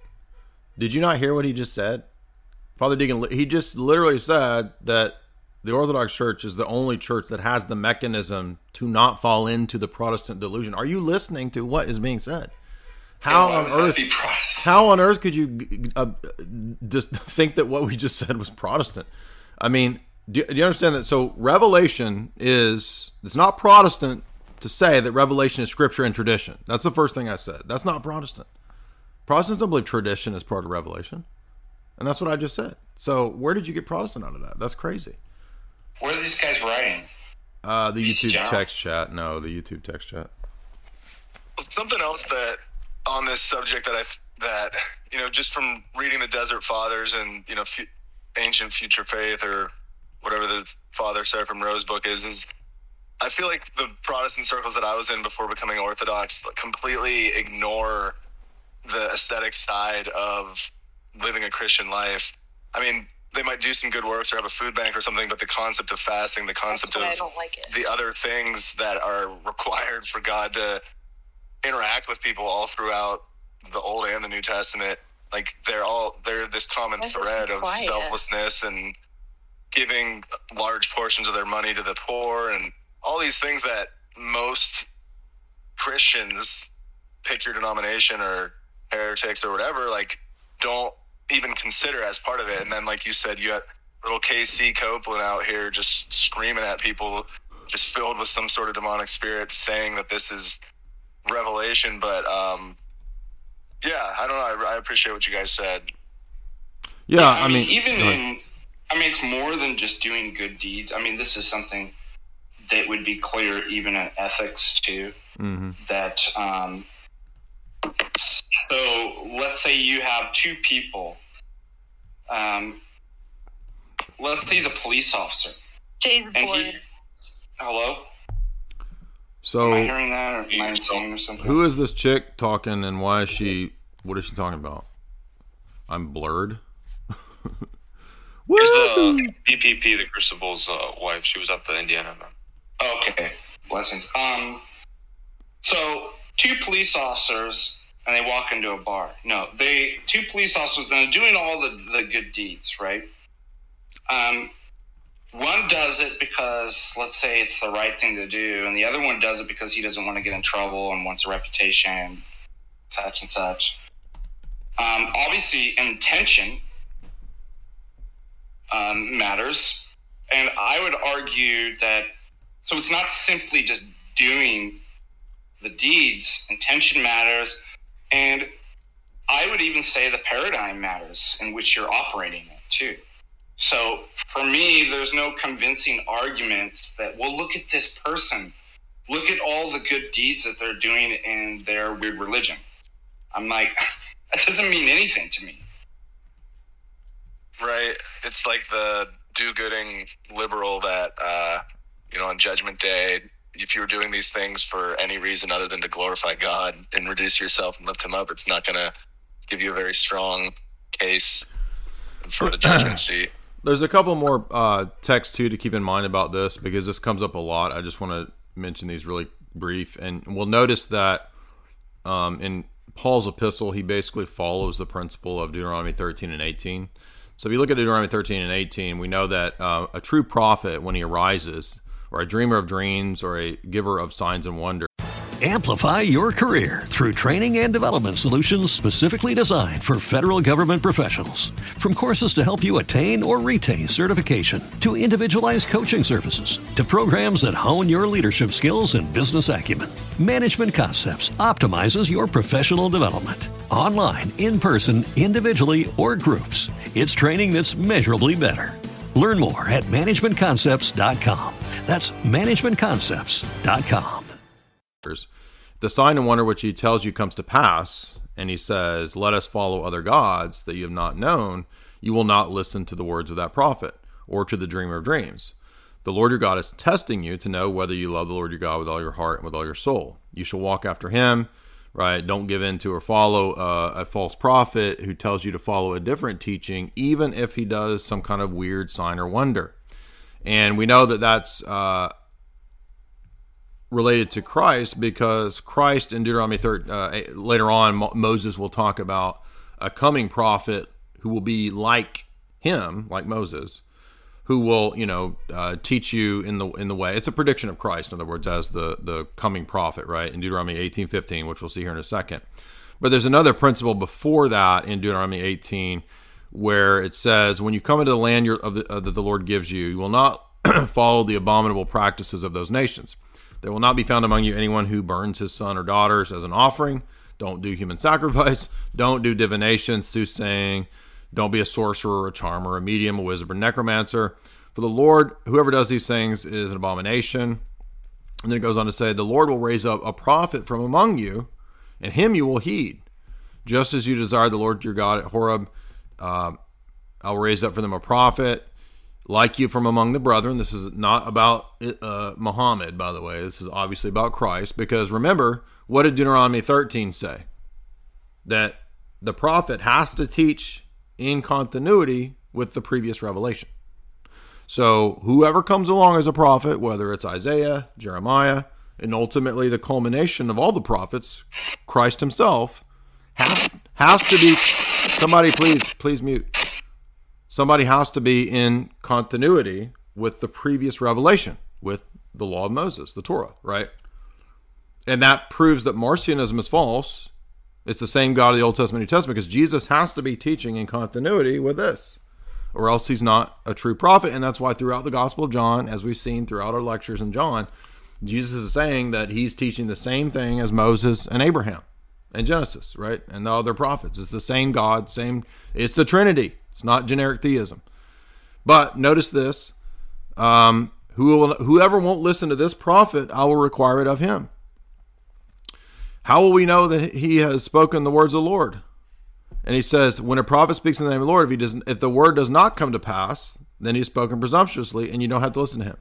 Speaker 1: Did you not hear what he just said? Father Deacon? he just literally said that the Orthodox Church is the only church that has the mechanism to not fall into the Protestant delusion. Are you listening to what is being said? How on earth? How on earth could you uh, just think that what we just said was Protestant? I mean, do, do you understand that? So Revelation is it's not Protestant to say that Revelation is Scripture and tradition. That's the first thing I said. That's not Protestant. Protestants don't believe tradition is part of Revelation, and that's what I just said. So where did you get Protestant out of that? That's crazy.
Speaker 9: Where are these guys writing?
Speaker 1: Uh, the
Speaker 9: PC
Speaker 1: YouTube
Speaker 9: General?
Speaker 1: text chat. No, the YouTube text chat.
Speaker 20: Something else that on this subject that I that you know just from reading the Desert Fathers and you know fu- ancient future faith or whatever the Father Seraphim Rose book is is I feel like the Protestant circles that I was in before becoming Orthodox completely ignore the aesthetic side of living a Christian life. I mean, they might do some good works or have a food bank or something, but the concept of fasting, the concept of
Speaker 14: like
Speaker 20: the other things that are required for God to interact with people all throughout the Old and the New Testament, like they're all they're this common
Speaker 14: is it so
Speaker 20: thread of selflessness and giving large portions of their money to the poor and all these things that most Christians pick your denomination or heretics or whatever, like don't even consider as part of it. And then, like you said, you got little KC Copeland out here just screaming at people, just filled with some sort of demonic spirit, saying that this is revelation. But um, yeah, I don't know. I, I appreciate what you guys said.
Speaker 1: Yeah, I, mean,
Speaker 9: even in, I mean, it's more than just doing good deeds. I mean, this is something that would be clear even in ethics too.
Speaker 1: Mhm.
Speaker 9: That, um, so let's say you have two people. Um, let's say he's a police officer.
Speaker 14: Jay's
Speaker 9: And
Speaker 14: bored.
Speaker 9: he, hello?
Speaker 1: So
Speaker 9: Am I hearing that or am I insane or something?
Speaker 1: Who is this chick talking and why is she what is she talking about? I'm blurred.
Speaker 13: She's the BPP, the Crucible's uh, wife. She was up the Indiana.
Speaker 9: Okay, blessings. Um, so two police officers and they walk into a bar. No, they two police officers and they're doing all the the good deeds, right? Um, one does it because let's say it's the right thing to do, and the other one does it because he doesn't want to get in trouble and wants a reputation, such and such. Um, obviously, intention um, matters, and I would argue that so it's not simply just doing the deeds. Intention matters, and I would even say the paradigm matters in which you're operating it too. So for me, there's no convincing argument that well, look at this person, look at all the good deeds that they're doing in their weird religion. I'm like, that doesn't mean anything to me.
Speaker 20: Right. It's like the do-gooding liberal that, uh, you know, on Judgment Day, if you're doing these things for any reason other than to glorify God and reduce yourself and lift Him up, it's not going to give you a very strong case for the judgment seat.
Speaker 1: There's a couple more uh, texts too to keep in mind about this because this comes up a lot. I just want to mention these really brief, and we'll notice that um, in Paul's epistle, he basically follows the principle of Deuteronomy 13 and 18. So if you look at Deuteronomy 13 and 18, we know that uh, a true prophet, when he arises, or a dreamer of dreams, or a giver of signs and wonders.
Speaker 17: Amplify your career through training and development solutions specifically designed for federal government professionals. From courses to help you attain or retain certification, to individualized coaching services, to programs that hone your leadership skills and business acumen, Management Concepts optimizes your professional development. Online, in person, individually, or groups, it's training that's measurably better. Learn more at managementconcepts.com. That's managementconcepts.com.
Speaker 1: The sign and wonder which he tells you comes to pass, and he says, Let us follow other gods that you have not known, you will not listen to the words of that prophet or to the dreamer of dreams. The Lord your God is testing you to know whether you love the Lord your God with all your heart and with all your soul. You shall walk after him, right? Don't give in to or follow uh, a false prophet who tells you to follow a different teaching, even if he does some kind of weird sign or wonder. And we know that that's uh, related to Christ because Christ in Deuteronomy 3, uh, later on, Mo- Moses will talk about a coming prophet who will be like him, like Moses, who will, you know, uh, teach you in the in the way. It's a prediction of Christ, in other words, as the the coming prophet, right? In Deuteronomy 18, 15, which we'll see here in a second. But there's another principle before that in Deuteronomy 18 where it says, "When you come into the land of the, uh, that the Lord gives you, you will not follow the abominable practices of those nations. There will not be found among you anyone who burns his son or daughters as an offering. Don't do human sacrifice. Don't do divination, soothsaying. Don't be a sorcerer, a charmer, a medium, a wizard, or a necromancer. For the Lord, whoever does these things is an abomination." And then it goes on to say, "The Lord will raise up a prophet from among you, and him you will heed." just as you desired the Lord your God at Horeb, uh, I'll raise up for them a prophet like you from among the brethren. This is not about uh, Muhammad, by the way. This is obviously about Christ. Because remember, what did Deuteronomy 13 say? That the prophet has to teach in continuity with the previous revelation. So whoever comes along as a prophet, whether it's Isaiah, Jeremiah, and ultimately the culmination of all the prophets, Christ himself, has, has to be somebody please please mute somebody has to be in continuity with the previous revelation with the law of moses the torah right And that proves that Marcionism is false. It's the same God of the Old Testament New Testament because Jesus has to be teaching in continuity with this, or else he's not a true prophet. And that's why throughout the Gospel of John, as we've seen throughout our lectures in John, Jesus is saying that he's teaching the same thing as Moses and Abraham and Genesis, right? And the other prophets. It's the same God, same. It's the Trinity. It's not generic theism. But notice this: um, who will, whoever won't listen to this prophet, I will require it of him. How will we know that he has spoken the words of the Lord? And he says, when a prophet speaks in the name of the Lord, if he doesn't, if the word does not come to pass, then he's spoken presumptuously, and you don't have to listen to him.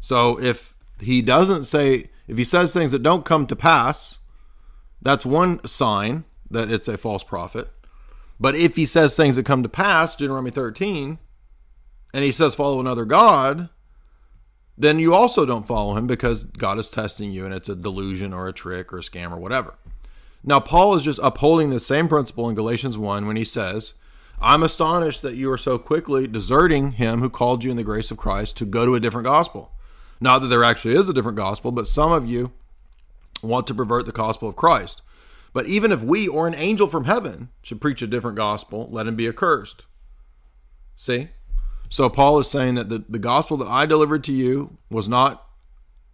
Speaker 1: So if he doesn't say, if he says things that don't come to pass, that's one sign that it's a false prophet. But if he says things that come to pass, Deuteronomy 13, and he says follow another God, then you also don't follow him because God is testing you and it's a delusion or a trick or a scam or whatever. Now, Paul is just upholding the same principle in Galatians 1 when he says, I'm astonished that you are so quickly deserting him who called you in the grace of Christ to go to a different gospel. Not that there actually is a different gospel, but some of you want to pervert the gospel of Christ. But even if we or an angel from heaven should preach a different gospel, let him be accursed. See? So Paul is saying that the, the gospel that I delivered to you was not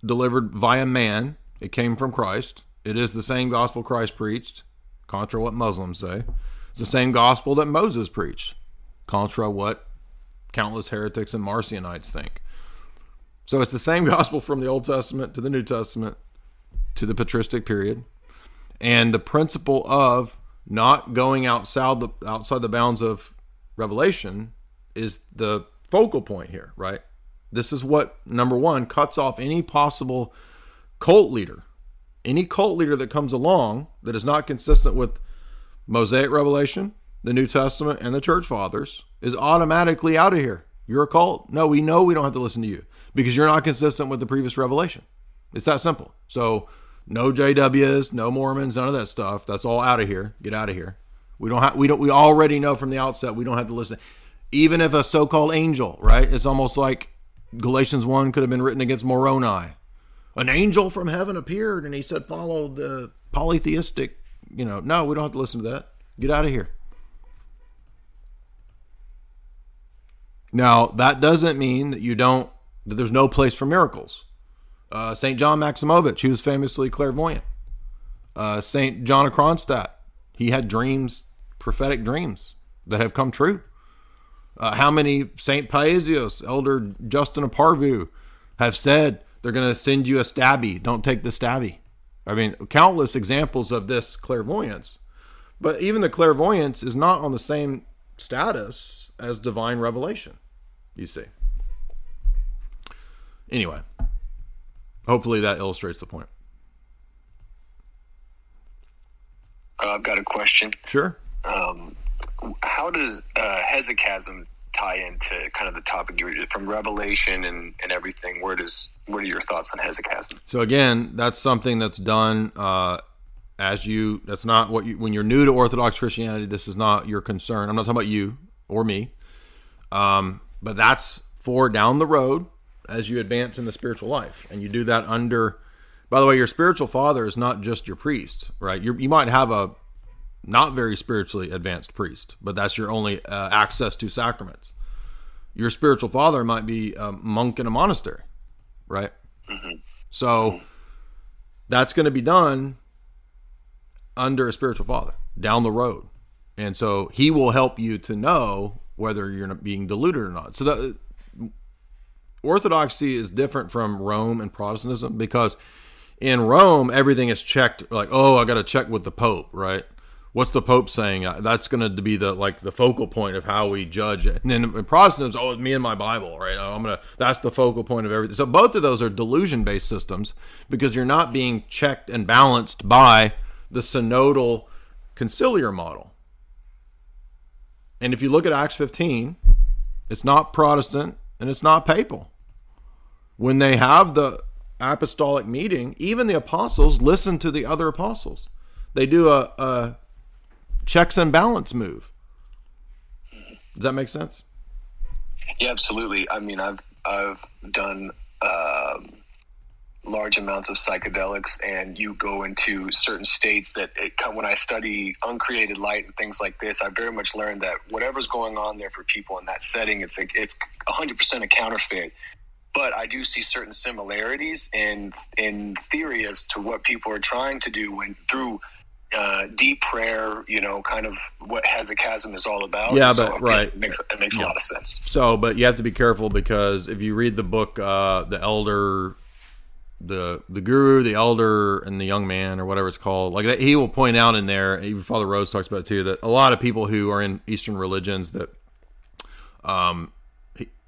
Speaker 1: delivered via man, it came from Christ. It is the same gospel Christ preached, contra what Muslims say. It's the same gospel that Moses preached, contra what countless heretics and Marcionites think. So it's the same gospel from the Old Testament to the New Testament to the patristic period. And the principle of not going outside the outside the bounds of revelation is the focal point here, right? This is what number one cuts off any possible cult leader, any cult leader that comes along that is not consistent with Mosaic revelation, the New Testament, and the church fathers is automatically out of here. You're a cult. No, we know we don't have to listen to you because you're not consistent with the previous revelation. It's that simple. So, no JWs, no Mormons, none of that stuff. That's all out of here. Get out of here. We don't have. We don't. We already know from the outset we don't have to listen even if a so-called angel, right? It's almost like Galatians 1 could have been written against Moroni. An angel from heaven appeared and he said, follow the polytheistic, you know, no, we don't have to listen to that. Get out of here. Now, that doesn't mean that you don't, that there's no place for miracles. Uh, St. John Maximovich, he was famously clairvoyant. Uh, St. John of Kronstadt, he had dreams, prophetic dreams that have come true. Uh, how many St. Paisios, Elder Justin Aparvu have said they're going to send you a stabby? Don't take the stabby. I mean, countless examples of this clairvoyance. But even the clairvoyance is not on the same status as divine revelation, you see. Anyway, hopefully that illustrates the point.
Speaker 16: Uh, I've got a question.
Speaker 1: Sure.
Speaker 16: Um, how does uh, hesychasm tie into kind of the topic you were from Revelation and, and everything? Where does what are your thoughts on hesychasm?
Speaker 1: So again, that's something that's done uh, as you. That's not what you when you're new to Orthodox Christianity. This is not your concern. I'm not talking about you or me, um, but that's for down the road as you advance in the spiritual life, and you do that under. By the way, your spiritual father is not just your priest, right? You're, you might have a not very spiritually advanced priest, but that's your only uh, access to sacraments. Your spiritual father might be a monk in a monastery, right? Mm-hmm. So that's going to be done under a spiritual father down the road. And so he will help you to know whether you're being deluded or not. So the orthodoxy is different from Rome and Protestantism because in Rome everything is checked like, oh, I got to check with the pope, right? What's the Pope saying? Uh, that's going to be the like the focal point of how we judge it. And then Protestants, oh, me and my Bible, right? Oh, I'm gonna. That's the focal point of everything. So both of those are delusion-based systems because you're not being checked and balanced by the synodal conciliar model. And if you look at Acts 15, it's not Protestant and it's not papal. When they have the apostolic meeting, even the apostles listen to the other apostles. They do a, a checks and balance move. Does that make sense?
Speaker 16: Yeah, absolutely. I mean, I've I've done um, large amounts of psychedelics and you go into certain states that it, when I study uncreated light and things like this, I very much learned that whatever's going on there for people in that setting, it's like, it's 100% a counterfeit. But I do see certain similarities in in theory as to what people are trying to do when through uh, deep prayer, you know, kind of what Hesychasm is all about.
Speaker 1: Yeah,
Speaker 16: So
Speaker 1: but-
Speaker 16: it
Speaker 1: right.
Speaker 16: it makes, it makes a lot of sense.
Speaker 1: So, but you have to be careful because if you read the book, uh, the elder, the the guru, the elder, and the young man, or whatever it's called, like that, he will point out in there. Even Father Rose talks about it too that a lot of people who are in Eastern religions that, um,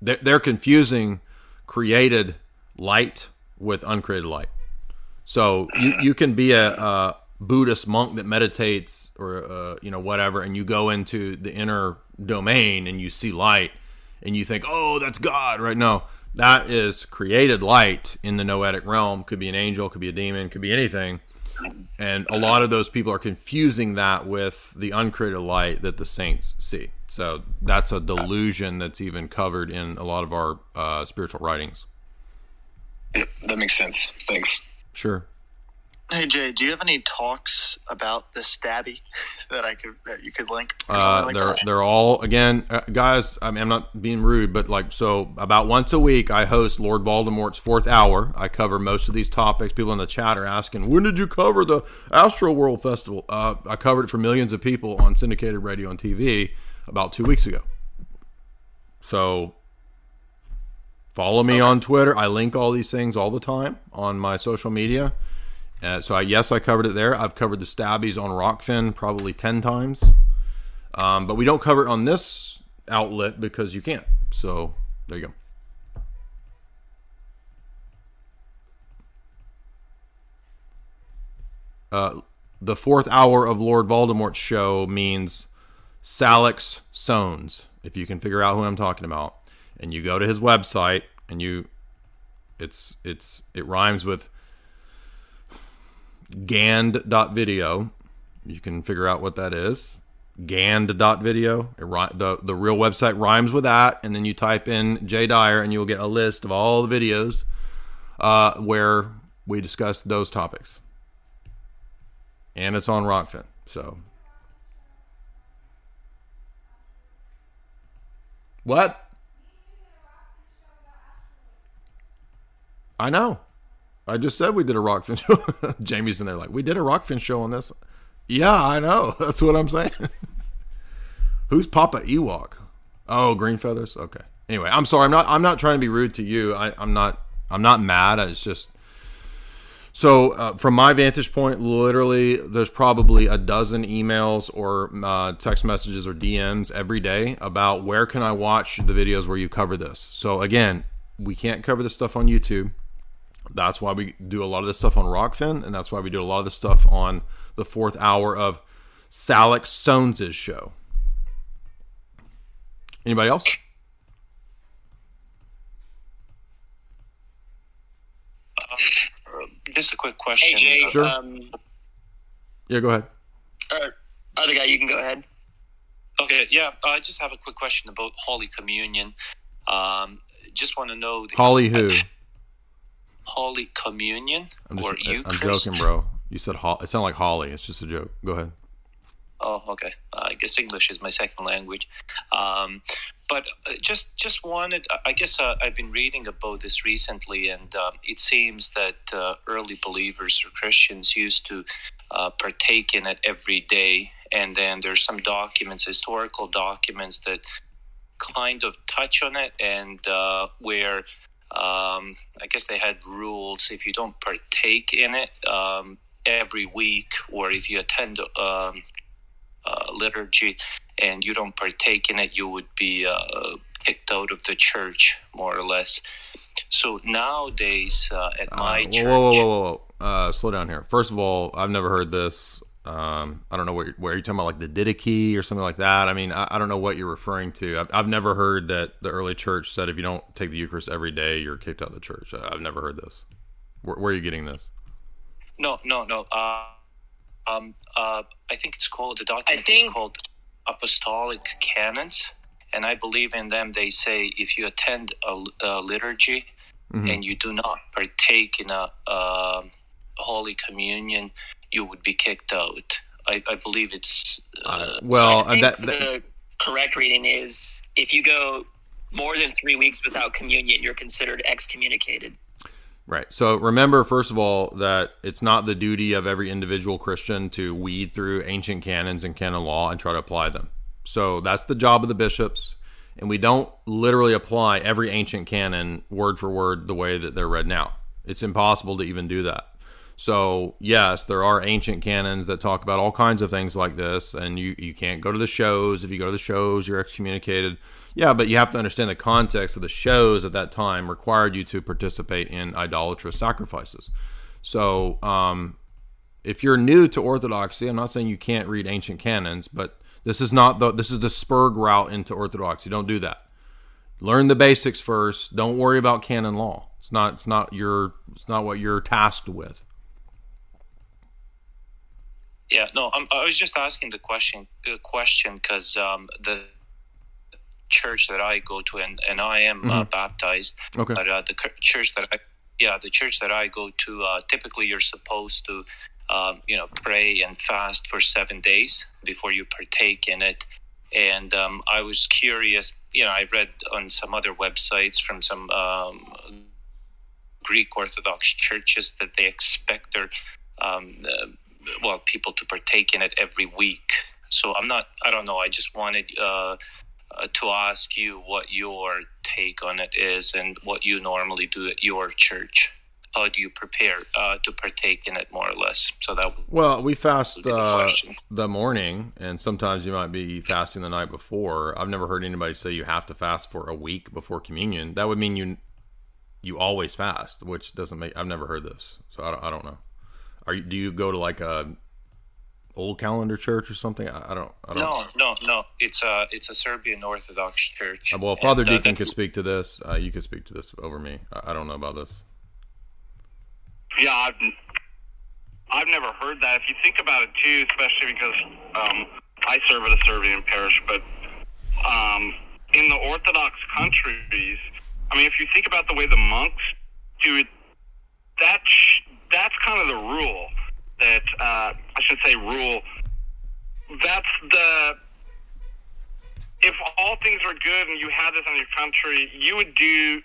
Speaker 1: they're, they're confusing created light with uncreated light. So you you can be a, a Buddhist monk that meditates or uh, you know whatever, and you go into the inner domain and you see light, and you think, oh, that's God, right? No, that is created light in the noetic realm. Could be an angel, could be a demon, could be anything. And a lot of those people are confusing that with the uncreated light that the saints see. So that's a delusion that's even covered in a lot of our uh, spiritual writings.
Speaker 16: Yep, that makes sense. Thanks.
Speaker 1: Sure.
Speaker 11: Hey Jay, do you have any talks about the stabby that I could that you could link?
Speaker 1: Uh, they're they're all again, uh, guys. I mean, I'm not being rude, but like so, about once a week, I host Lord Voldemort's fourth hour. I cover most of these topics. People in the chat are asking, when did you cover the Astro World Festival? Uh, I covered it for millions of people on syndicated radio and TV about two weeks ago. So follow me on Twitter. I link all these things all the time on my social media. Uh, so I, yes, I covered it there. I've covered the stabbies on Rokfin probably ten times, um, but we don't cover it on this outlet because you can't. So there you go. Uh, the fourth hour of Lord Voldemort's show means Salix Sones, if you can figure out who I'm talking about. And you go to his website and you it's it's it rhymes with gand.video. You can figure out what that is. Gand.video. It, the, the real website rhymes with that. And then you type in Jay Dyer and you'll get a list of all the videos uh, where we discuss those topics. And it's on Rokfin. So. What? I know. I just said we did a Rokfin show. Jamie's in there like, we did a Rokfin show on this. Yeah, I know. That's what I'm saying. Who's Papa Ewok? Oh, Green Feathers. Okay. Anyway, I'm sorry. I'm not. I'm not trying to be rude to you. I, I'm not. I'm not mad. It's just. So, uh, from my vantage point, literally, there's probably a dozen emails or uh, text messages or DMs every day about where can I watch the videos where you cover this. So, again, we can't cover this stuff on YouTube. That's why we do a lot of this stuff on Rokfin, and that's why we do a lot of this stuff on the fourth hour of Salix Sones' show. Anybody else?
Speaker 21: Just a quick question.
Speaker 22: Hey Jay.
Speaker 1: Sure.
Speaker 22: Um,
Speaker 1: Yeah, go ahead.
Speaker 22: or other guy, you can go ahead.
Speaker 21: Okay, yeah, I just have a quick question about Holy Communion. Um, just want to know the
Speaker 1: Holly who?
Speaker 21: Holy Communion
Speaker 1: I'm
Speaker 21: or
Speaker 1: just, I'm joking, bro. You said Ho- it sounded like Holly. It's just a joke. Go ahead.
Speaker 21: Oh, okay. I guess English is my second language. Um, but uh, just just wanted, I guess uh, I've been reading about this recently, and um, it seems that uh, early believers or Christians used to uh, partake in it every day. And then there's some documents, historical documents, that kind of touch on it, and uh, where um, I guess they had rules if you don't partake in it um, every week, or if you attend um, uh, liturgy and you don't partake in it, you would be uh, kicked out of the church, more or less. So nowadays, uh, at my
Speaker 1: Whoa,
Speaker 21: church,
Speaker 1: whoa, whoa, whoa, whoa, whoa. Uh, slow down here. First of all, I've never heard this. Um, I don't know what you're, where you're talking about, like the Didache or something like that. I mean, I, I don't know what you're referring to. I've, I've never heard that the early church said if you don't take the Eucharist every day, you're kicked out of the church. I- I've never heard this. Where, where are you getting this?
Speaker 21: no, no, no. Uh, um, uh, I think it's called the document is called Apostolic Canons, and I believe in them. They say if you attend a, a liturgy
Speaker 1: Mhm.
Speaker 21: and you do not partake in a um Holy Communion, you would be kicked out. I, I believe it's uh,
Speaker 1: well,
Speaker 22: I think
Speaker 1: that, that
Speaker 22: the correct reading is if you go more than three weeks without communion, you're considered excommunicated.
Speaker 1: Right. So remember, first of all, that it's not the duty of every individual Christian to weed through ancient canons and canon law and try to apply them. So that's the job of the bishops. And we don't literally apply every ancient canon word for word the way that they're read now. It's impossible to even do that. So, yes, there are ancient canons that talk about all kinds of things like this, and you, you can't go to the shows. If you go to the shows, you're excommunicated. Yeah, but you have to understand the context of the shows at that time required you to participate in idolatrous sacrifices. So, um, if you're new to Orthodoxy, I'm not saying you can't read ancient canons, but this is not the this is the spurg route into Orthodoxy. Don't do that. Learn the basics first. Don't worry about canon law. It's not it's not your it's not what you're tasked with.
Speaker 21: Yeah, no, I'm, I was just asking the question question because um, the church that I go to and, and I am uh,
Speaker 1: Mhm.
Speaker 21: baptized.
Speaker 1: Okay.
Speaker 21: But uh, the church that I yeah the church that I go to uh, typically you're supposed to um, you know pray and fast for seven days before you partake in it. And um, I was curious. You know, I read on some other websites from some um, Greek Orthodox churches that they expect their um, uh, well people to partake in it every week. So I'm not. I don't know. I just wanted uh, uh, to ask you what your take on it is and what you normally do at your church. How do you prepare uh, to partake in it, more or less? So that
Speaker 1: Well, we fast
Speaker 21: the
Speaker 1: uh, the morning, and sometimes you might be fasting the night before. I've never heard anybody say you have to fast for a week before communion. That would mean you you always fast, which doesn't make. I've never heard this, so I don't, I don't know. Are you? Do you go to like a old calendar church or something? I, I don't. I don't.
Speaker 21: no, no, no. It's a it's a Serbian Orthodox church.
Speaker 1: Uh, Well, Father
Speaker 21: And, uh,
Speaker 1: Deacon
Speaker 21: that-
Speaker 1: could speak to this. Uh, you could speak to this over me. I, I don't know about this.
Speaker 9: Yeah, I've, I've never heard that. If you think about it too, especially because um, I serve at a Serbian parish, but um, in the Orthodox countries, I mean, if you think about the way the monks do it, that's that's kind of the rule. That uh, I should say rule. That's the if all things were good and you had this in your country, you would do,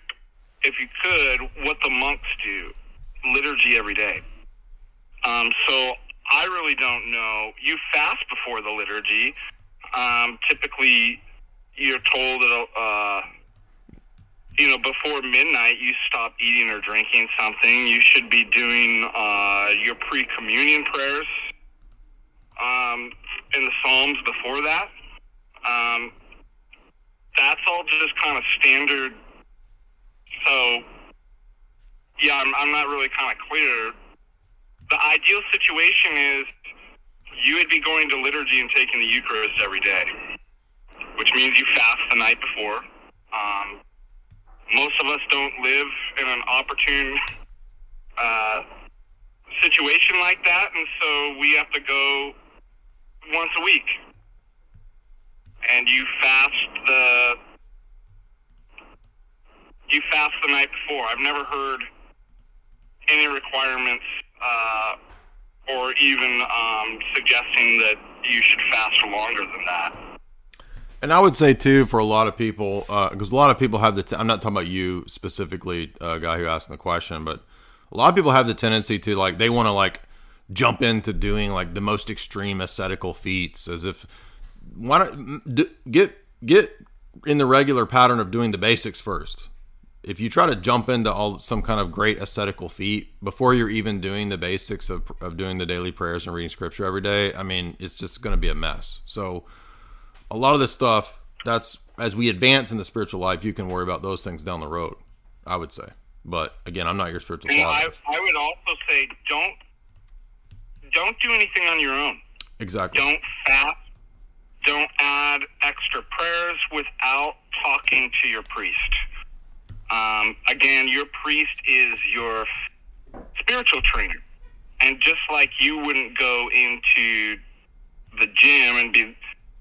Speaker 9: if you could, what the monks do liturgy every day. Um, so I really don't know. You fast before the liturgy. Um, typically, you're told that, uh, you know, before midnight, you stop eating or drinking something. You should be doing uh, your pre communion prayers um, in the Psalms before that. Um, that's all just kind of standard. So, yeah, I'm, I'm not really kind of clear. The ideal situation is you would be going to liturgy and taking the Eucharist every day, which means you fast the night before. Um, most of us don't live in an opportune uh, situation like that, and so we have to go once a week. And you fast the you fast the night before. I've never heard any requirements uh, or even um, suggesting that you should fast longer than that.
Speaker 1: And I would say too, for a lot of people, because a lot of people have the. T- I'm not talking about you specifically, uh, guy who asked the question, but a lot of people have the tendency to like they want to like jump into doing like the most extreme ascetical feats, as if why don't d- get get in the regular pattern of doing the basics first. If you try to jump into all some kind of great ascetical feat before you're even doing the basics of, of doing the daily prayers and reading scripture every day, I mean, it's just going to be a mess. So, a lot of this stuff that's as we advance in the spiritual life you can worry about those things down the road i would say but again i'm not your spiritual father
Speaker 9: I, I would also say don't don't do anything on your own.
Speaker 1: exactly
Speaker 9: Don't fast. Don't add extra prayers without talking to your priest. Um, again, your priest is your spiritual trainer, and just like you wouldn't go into the gym and be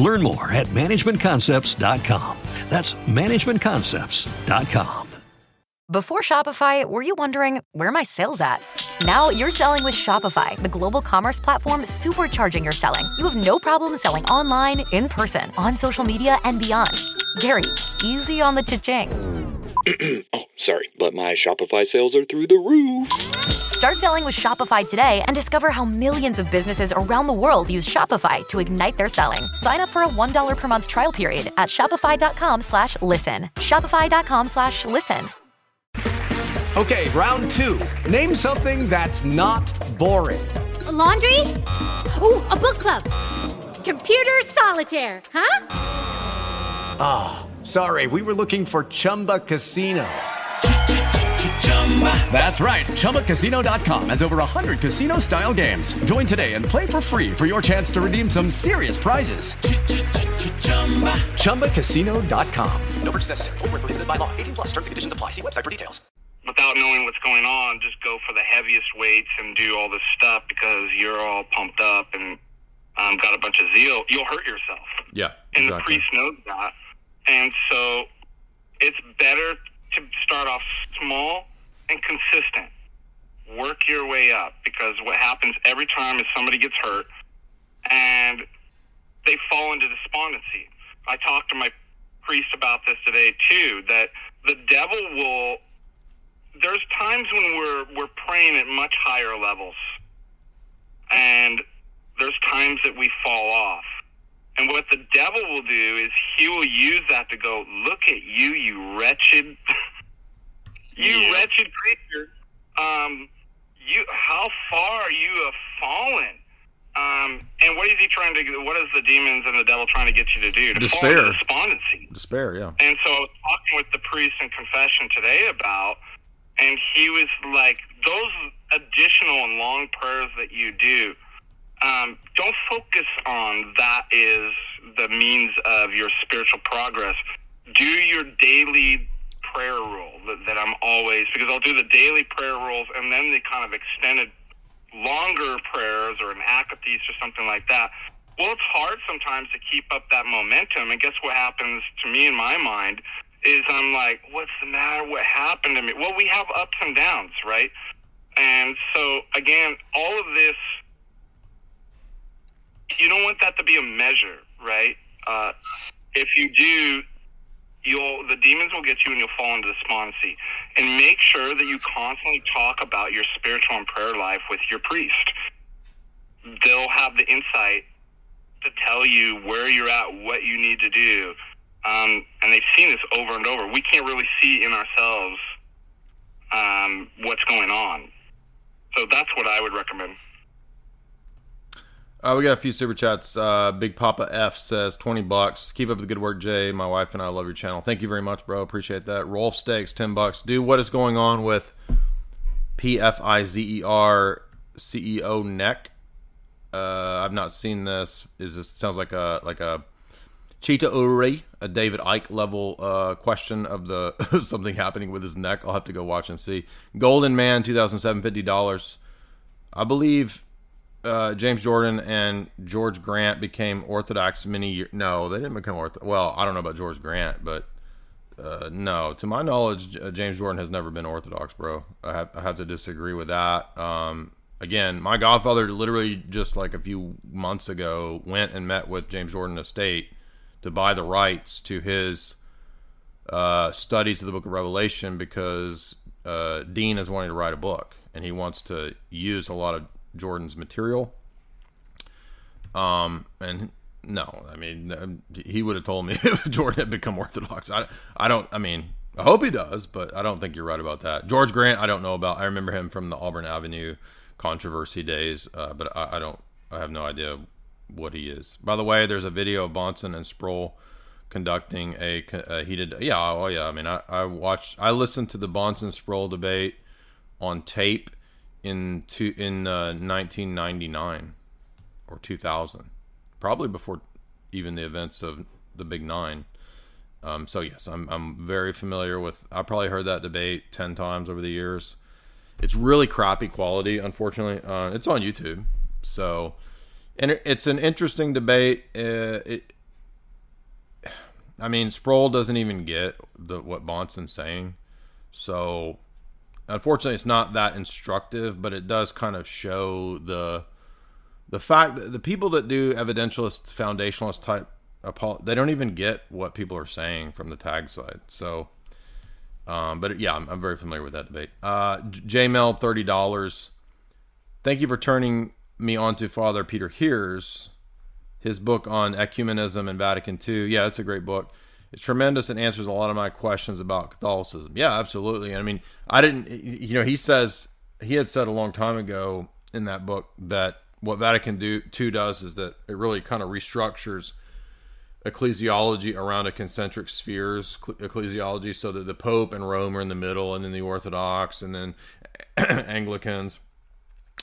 Speaker 17: Learn more at managementconcepts.com. That's managementconcepts.com.
Speaker 18: Before Shopify, were you wondering where my sales at? Now you're selling with Shopify, the global commerce platform supercharging your selling. You have no problem selling online, in person, on social media, and beyond. Gary, easy on the cha-ching.
Speaker 19: oh, sorry, but my Shopify sales are through the roof.
Speaker 18: Start selling with Shopify today and discover how millions of businesses around the world use Shopify to ignite their selling. Sign up for a $1 per month trial period at shopify.com slash listen. Shopify.com slash listen.
Speaker 23: Okay, round two. Name something that's not boring.
Speaker 24: A laundry? Ooh, a book club. Computer solitaire, huh?
Speaker 23: Ah, oh, sorry, we were looking for Chumba Casino. That's right. ChumbaCasino.com has over 100 casino style games. Join today and play for free for your chance to redeem some serious prizes. ChumbaCasino.com. No purchase necessary. Full prohibited by law. 18 plus terms and conditions apply. See website for details.
Speaker 9: Without knowing what's going on, just go for the heaviest weights and do all this stuff because you're all pumped up and um, got a bunch of zeal. You'll hurt yourself.
Speaker 1: Yeah.
Speaker 9: And
Speaker 1: exactly.
Speaker 9: the priest knows that. And so it's better to start off small and consistent. Work your way up because what happens every time is somebody gets hurt and they fall into despondency. I talked to my priest about this today too, that the devil will there's times when we're we're praying at much higher levels and there's times that we fall off. And what the devil will do is he will use that to go, look at you, you wretched you yeah. wretched creature. Um, you, how far you have fallen. Um, and what is he trying to? What is the demons and the devil trying to get you to do? To
Speaker 1: Despair.
Speaker 9: fall into despondency.
Speaker 1: Despair. Yeah.
Speaker 9: And so, I was talking with the priest in confession today about, and he was like, those additional and long prayers that you do. Um, don't focus on that is the means of your spiritual progress. Do your daily prayer rule that, that I'm always because I'll do the daily prayer rules and then the kind of extended longer prayers or an akathist or something like that. Well, it's hard sometimes to keep up that momentum, and guess what happens to me in my mind is I'm like, what's the matter? What happened to me? Well, we have ups and downs, right? And so again, all of this, you don't want that to be a measure, right? Uh, if you do, you'll the demons will get you and you'll fall into despondency. And make sure that you constantly talk about your spiritual and prayer life with your priest. They'll have the insight to tell you where you're at, what you need to do. Um, and they've seen this over and over. We can't really see in ourselves um, what's going on. So that's what I would recommend.
Speaker 1: Uh, we got a few super chats. Uh, Big Papa F says twenty bucks. Keep up the good work, Jay. My wife and I love your channel. Thank you very much, bro. Appreciate that. Rolf Steaks ten bucks. Dude, what is going on with P F I Z E R C E O neck? Uh, I've not seen this. Is this sounds like a like a Cheetah Uri, a David Icke level uh, question of the something happening with his neck. I'll have to go watch and see. Golden Man, two thousand seven fifty dollars. I believe uh, James Jordan and George Grant became Orthodox many years. No, they didn't become Orthodox. Well, I don't know about George Grant, but uh, no, to my knowledge, uh, James Jordan has never been Orthodox, bro. I have, I have to disagree with that. Um, again, my godfather literally just like a few months ago went and met with James Jordan Estate to buy the rights to his uh, studies of the Book of Revelation because uh, Dean is wanting to write a book and he wants to use a lot of Jordan's material. Um, and no, I mean, um, he would have told me if Jordan had become Orthodox. I, I don't, I mean, I hope he does, but I don't think you're right about that. George Grant, I don't know about. I remember him from the Auburn Avenue controversy days, uh, but I, I, don't, I have no idea what he is. By the way, there's a video of Bahnsen and Sproul conducting a, a heated. Yeah, oh yeah. I mean, I, I watched, I listened to the Bahnsen Sproul debate on tape in two, in uh, 1999 or 2000, probably before even the events of the Big Nine. Um, so yes, I'm I'm very familiar with. I probably heard that debate ten times over the years. It's really crappy quality, unfortunately. Uh, it's on YouTube, so and it, it's an interesting debate. Uh, it, I mean, Sproul doesn't even get the what Bahnsen's saying, so unfortunately, it's not that instructive. But it does kind of show the the fact that the people that do evidentialist, foundationalist type, they don't even get what people are saying from the TAG side. So, um, but yeah, I'm, I'm very familiar with that debate. Uh, JML, thirty dollars. Thank you for turning me on to Father Peter Heers, his book on ecumenism and Vatican II. Yeah, it's a great book. It's tremendous and answers a lot of my questions about Catholicism. Yeah, absolutely. I mean, I didn't, you know, he says, he had said a long time ago in that book that what Vatican II does is that it really kind of restructures ecclesiology around a concentric spheres ecclesiology so that the Pope and Rome are in the middle, and then the Orthodox, and then Anglicans,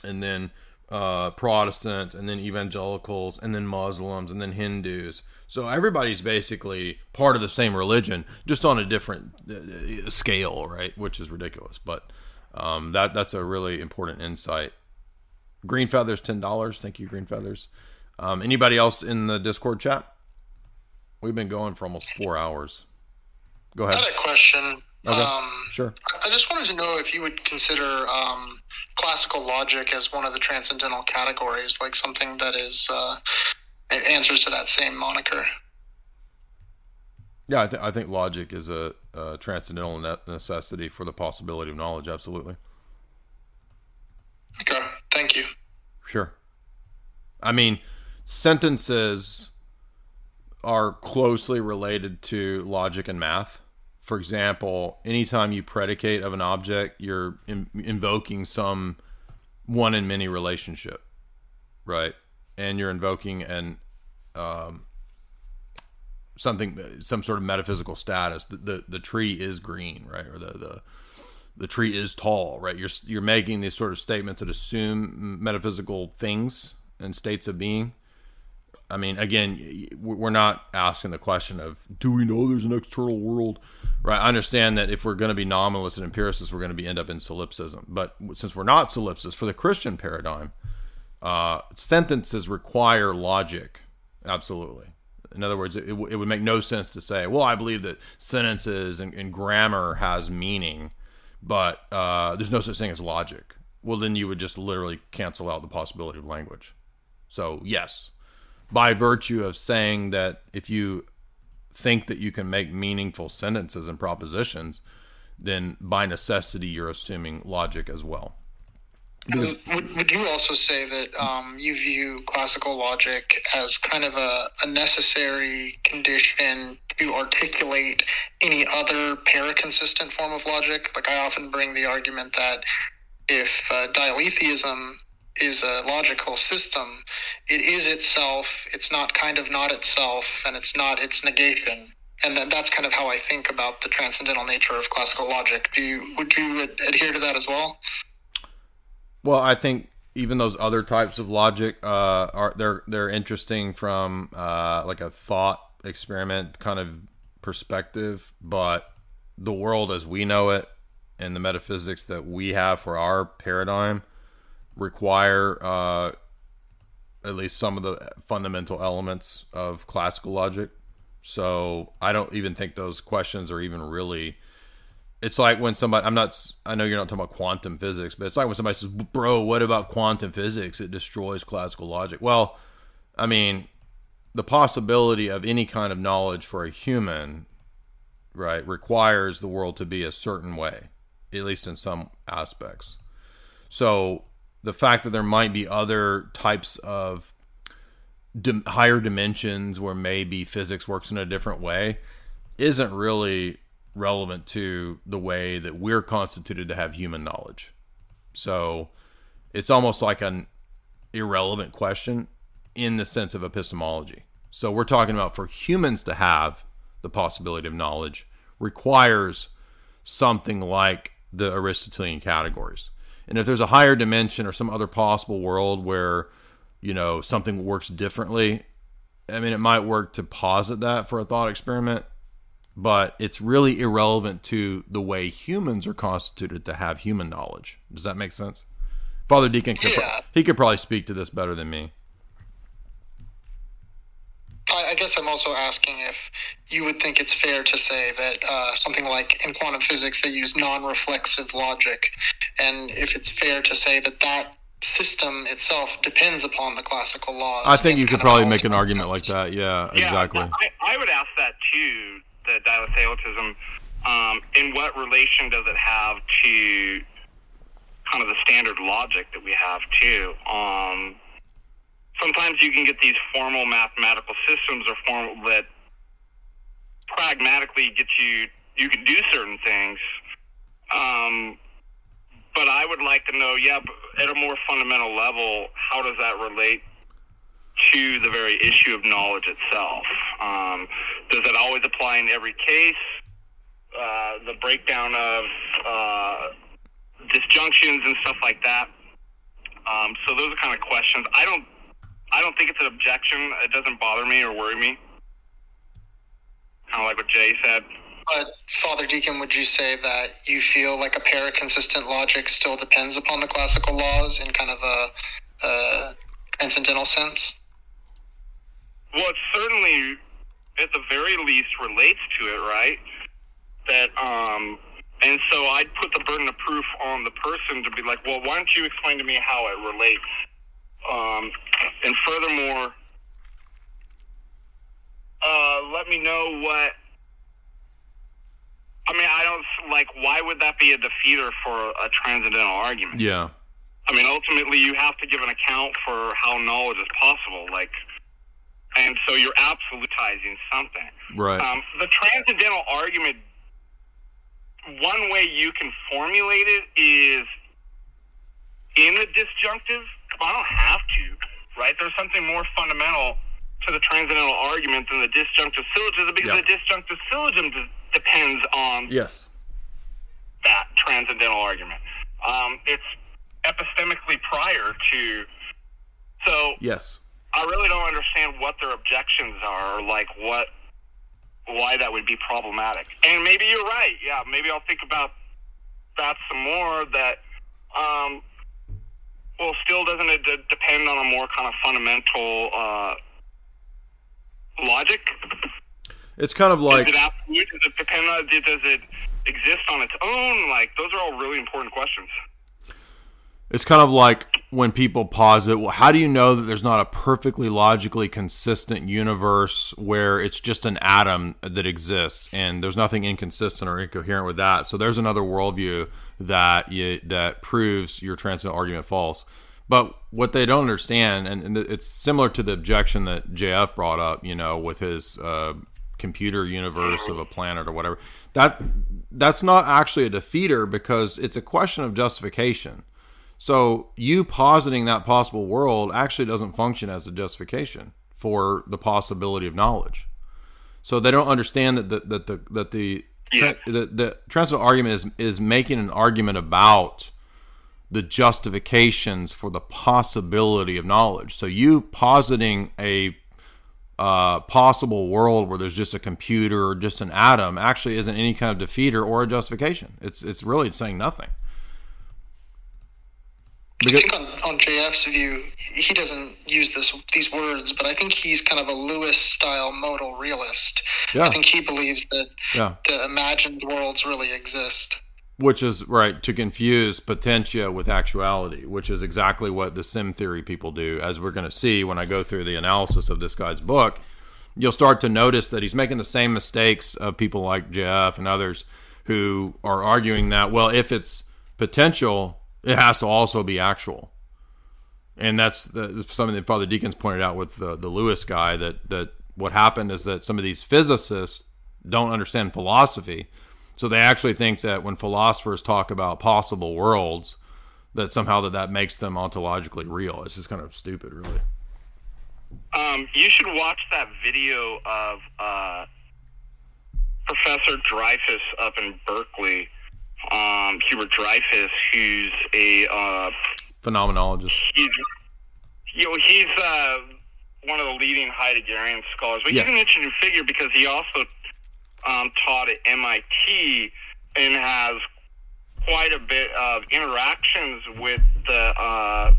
Speaker 1: and then uh, Protestant, and then evangelicals, and then Muslims, and then Hindus. So everybody's basically part of the same religion, just on a different uh, scale, right? Which is ridiculous, but um, that that's a really important insight. Green Feathers, ten dollars. Thank you, Green Feathers. Um, anybody else in the Discord chat? We've been going for almost four hours. Go ahead.
Speaker 5: I had a question.
Speaker 1: Okay.
Speaker 5: Um,
Speaker 1: Sure.
Speaker 5: I just wanted to know if you would consider um, classical logic as one of the transcendental categories, like something that is uh, it answers to that same moniker.
Speaker 1: Yeah, I, th- I think logic is a, a transcendental ne- necessity for the possibility of knowledge. Absolutely.
Speaker 5: Okay, thank you.
Speaker 1: Sure. I mean, sentences are closely related to logic and math. For example, anytime you predicate of an object, you're in- invoking some one in many relationship, right? And you're invoking an um, something, some sort of metaphysical status. The, the the tree is green, right? Or the the the tree is tall, right? You're you're making these sort of statements that assume metaphysical things and states of being. I mean, again, we're not asking the question of do we know there's an external world, right? I understand that if we're going to be nominalists and empiricists, we're going to be end up in solipsism. But since we're not solipsists, for the Christian paradigm, uh, sentences require logic, absolutely. In other words, it, it it would make no sense to say, well, I believe that sentences and, and grammar has meaning, but uh, there's no such thing as logic. Well, then you would just literally cancel out the possibility of language. So, yes, by virtue of saying that if you think that you can make meaningful sentences and propositions, then by necessity you're assuming logic as well. Because-
Speaker 5: would, would you also say that um, you view classical logic as kind of a, a necessary condition to articulate any other paraconsistent form of logic? Like I often bring the argument that if uh, dialetheism is a logical system, it is itself, it's not kind of not itself, and it's not its negation. And then that's kind of how I think about the transcendental nature of classical logic. Do you would you adhere to that as well?
Speaker 1: Well, I think even those other types of logic uh, are they're they're interesting from uh, like a thought experiment kind of perspective, but the world as we know it and the metaphysics that we have for our paradigm require uh, at least some of the fundamental elements of classical logic. So I don't even think those questions are even really it's like when somebody I'm not I know you're not talking about quantum physics, but it's like when somebody says, "Bro, what about quantum physics? It destroys classical logic." Well, I mean, the possibility of any kind of knowledge for a human, right, requires the world to be a certain way, at least in some aspects. So, the fact that there might be other types of higher dimensions where maybe physics works in a different way isn't really relevant to the way that we're constituted to have human knowledge. So it's almost like an irrelevant question in the sense of epistemology. So we're talking about for humans to have the possibility of knowledge requires something like the Aristotelian categories. And if there's a higher dimension or some other possible world where, you know, something works differently, I mean, it might work to posit that for a thought experiment, but it's really irrelevant to the way humans are constituted to have human knowledge. Does that make sense? Father Deacon, could pro-
Speaker 5: Yeah.
Speaker 1: he could probably speak to this better than me.
Speaker 5: I, I guess I'm also asking if you would think it's fair to say that uh, something like in quantum physics they use non-reflexive logic, and if it's fair to say that that system itself depends upon the classical laws.
Speaker 1: I think you could probably make an argument like that. Yeah,
Speaker 9: Yeah,
Speaker 1: exactly.
Speaker 9: I, I would ask that too, the dialetheism. Um, in what relation does it have to kind of the standard logic that we have too? Um, sometimes you can get these formal mathematical systems or formal that pragmatically get you you can do certain things. Um, but I would like to know, yeah, at a more fundamental level, how does that relate to the very issue of knowledge itself? Um, does it always apply in every case? Uh, the breakdown of uh, disjunctions and stuff like that. Um, so those are kind of questions. I don't, I don't think it's an objection. It doesn't bother me or worry me. Kind of like what Jay said.
Speaker 5: But Father Deacon, would you say that you feel like a paraconsistent logic still depends upon the classical laws in kind of a, a transcendental sense?
Speaker 9: Well, it certainly, at the very least, relates to it, right? That, um, and so I'd put the burden of proof on the person to be like, well, why don't you explain to me how it relates? Um, and furthermore, uh, let me know what. I mean, I don't like. Why would that be a defeater for a transcendental argument?
Speaker 1: Yeah.
Speaker 9: I mean, ultimately, you have to give an account for how knowledge is possible. Like, and so you're absolutizing something.
Speaker 1: Right.
Speaker 9: Um, the transcendental argument, one way you can formulate it is in the disjunctive. I don't have to, right? There's something more fundamental to the transcendental argument than the disjunctive syllogism because
Speaker 1: Yeah.
Speaker 9: the disjunctive syllogism d- depends on
Speaker 1: Yes.
Speaker 9: that transcendental argument. Um, it's epistemically prior to. So
Speaker 1: Yes.
Speaker 9: I really don't understand what their objections are, or like what, why that would be problematic. And maybe you're right. Yeah, maybe I'll think about that some more. That, um, well, still doesn't it de- depend on a more kind of fundamental uh, logic?
Speaker 1: It's kind of like
Speaker 9: it absolute? Does it depend on? Does it exist on its own? Like those are all really important questions.
Speaker 1: It's kind of like when people posit, well, how do you know that there's not a perfectly logically consistent universe where it's just an atom that exists and there's nothing inconsistent or incoherent with that? So there's another worldview that you, that proves your transcendental argument false. But what they don't understand, and, and it's similar to the objection that JF brought up, you know, with his uh, computer universe of a planet or whatever. That that's not actually a defeater because it's a question of justification. So you positing that possible world actually doesn't function as a justification for the possibility of knowledge. So they don't understand that the, that the that the the, the transcendental argument is is making an argument about the justifications for the possibility of knowledge. So you positing a uh, possible world where there's just a computer or just an atom actually isn't any kind of defeater or a justification. It's it's really saying nothing.
Speaker 5: I think on, on JF's view, he doesn't use this these words, but I think he's kind of a Lewis style modal realist.
Speaker 1: Yeah.
Speaker 5: I think he believes that
Speaker 1: Yeah.
Speaker 5: the imagined worlds really exist.
Speaker 1: Which is right to confuse potentia with actuality, which is exactly what the sim theory people do. As we're going to see when I go through the analysis of this guy's book, you'll start to notice that he's making the same mistakes of people like Jeff and others who are arguing that well, if it's potential, it has to also be actual. And that's the, something that Father Deacons pointed out with the, the Lewis guy that that what happened is that some of these physicists don't understand philosophy. So they actually think that when philosophers talk about possible worlds, that somehow that that makes them ontologically real. It's just kind of stupid, really.
Speaker 9: Um, you should watch that video of uh, Professor Dreyfus up in Berkeley, um, Hubert Dreyfus, who's a uh,
Speaker 1: Phenomenologist.
Speaker 9: he's you know he's uh, one of the leading Heideggerian scholars, but
Speaker 1: Yes.
Speaker 9: he's an interesting figure because he also um, taught at MIT and has quite a bit of interactions with the uh,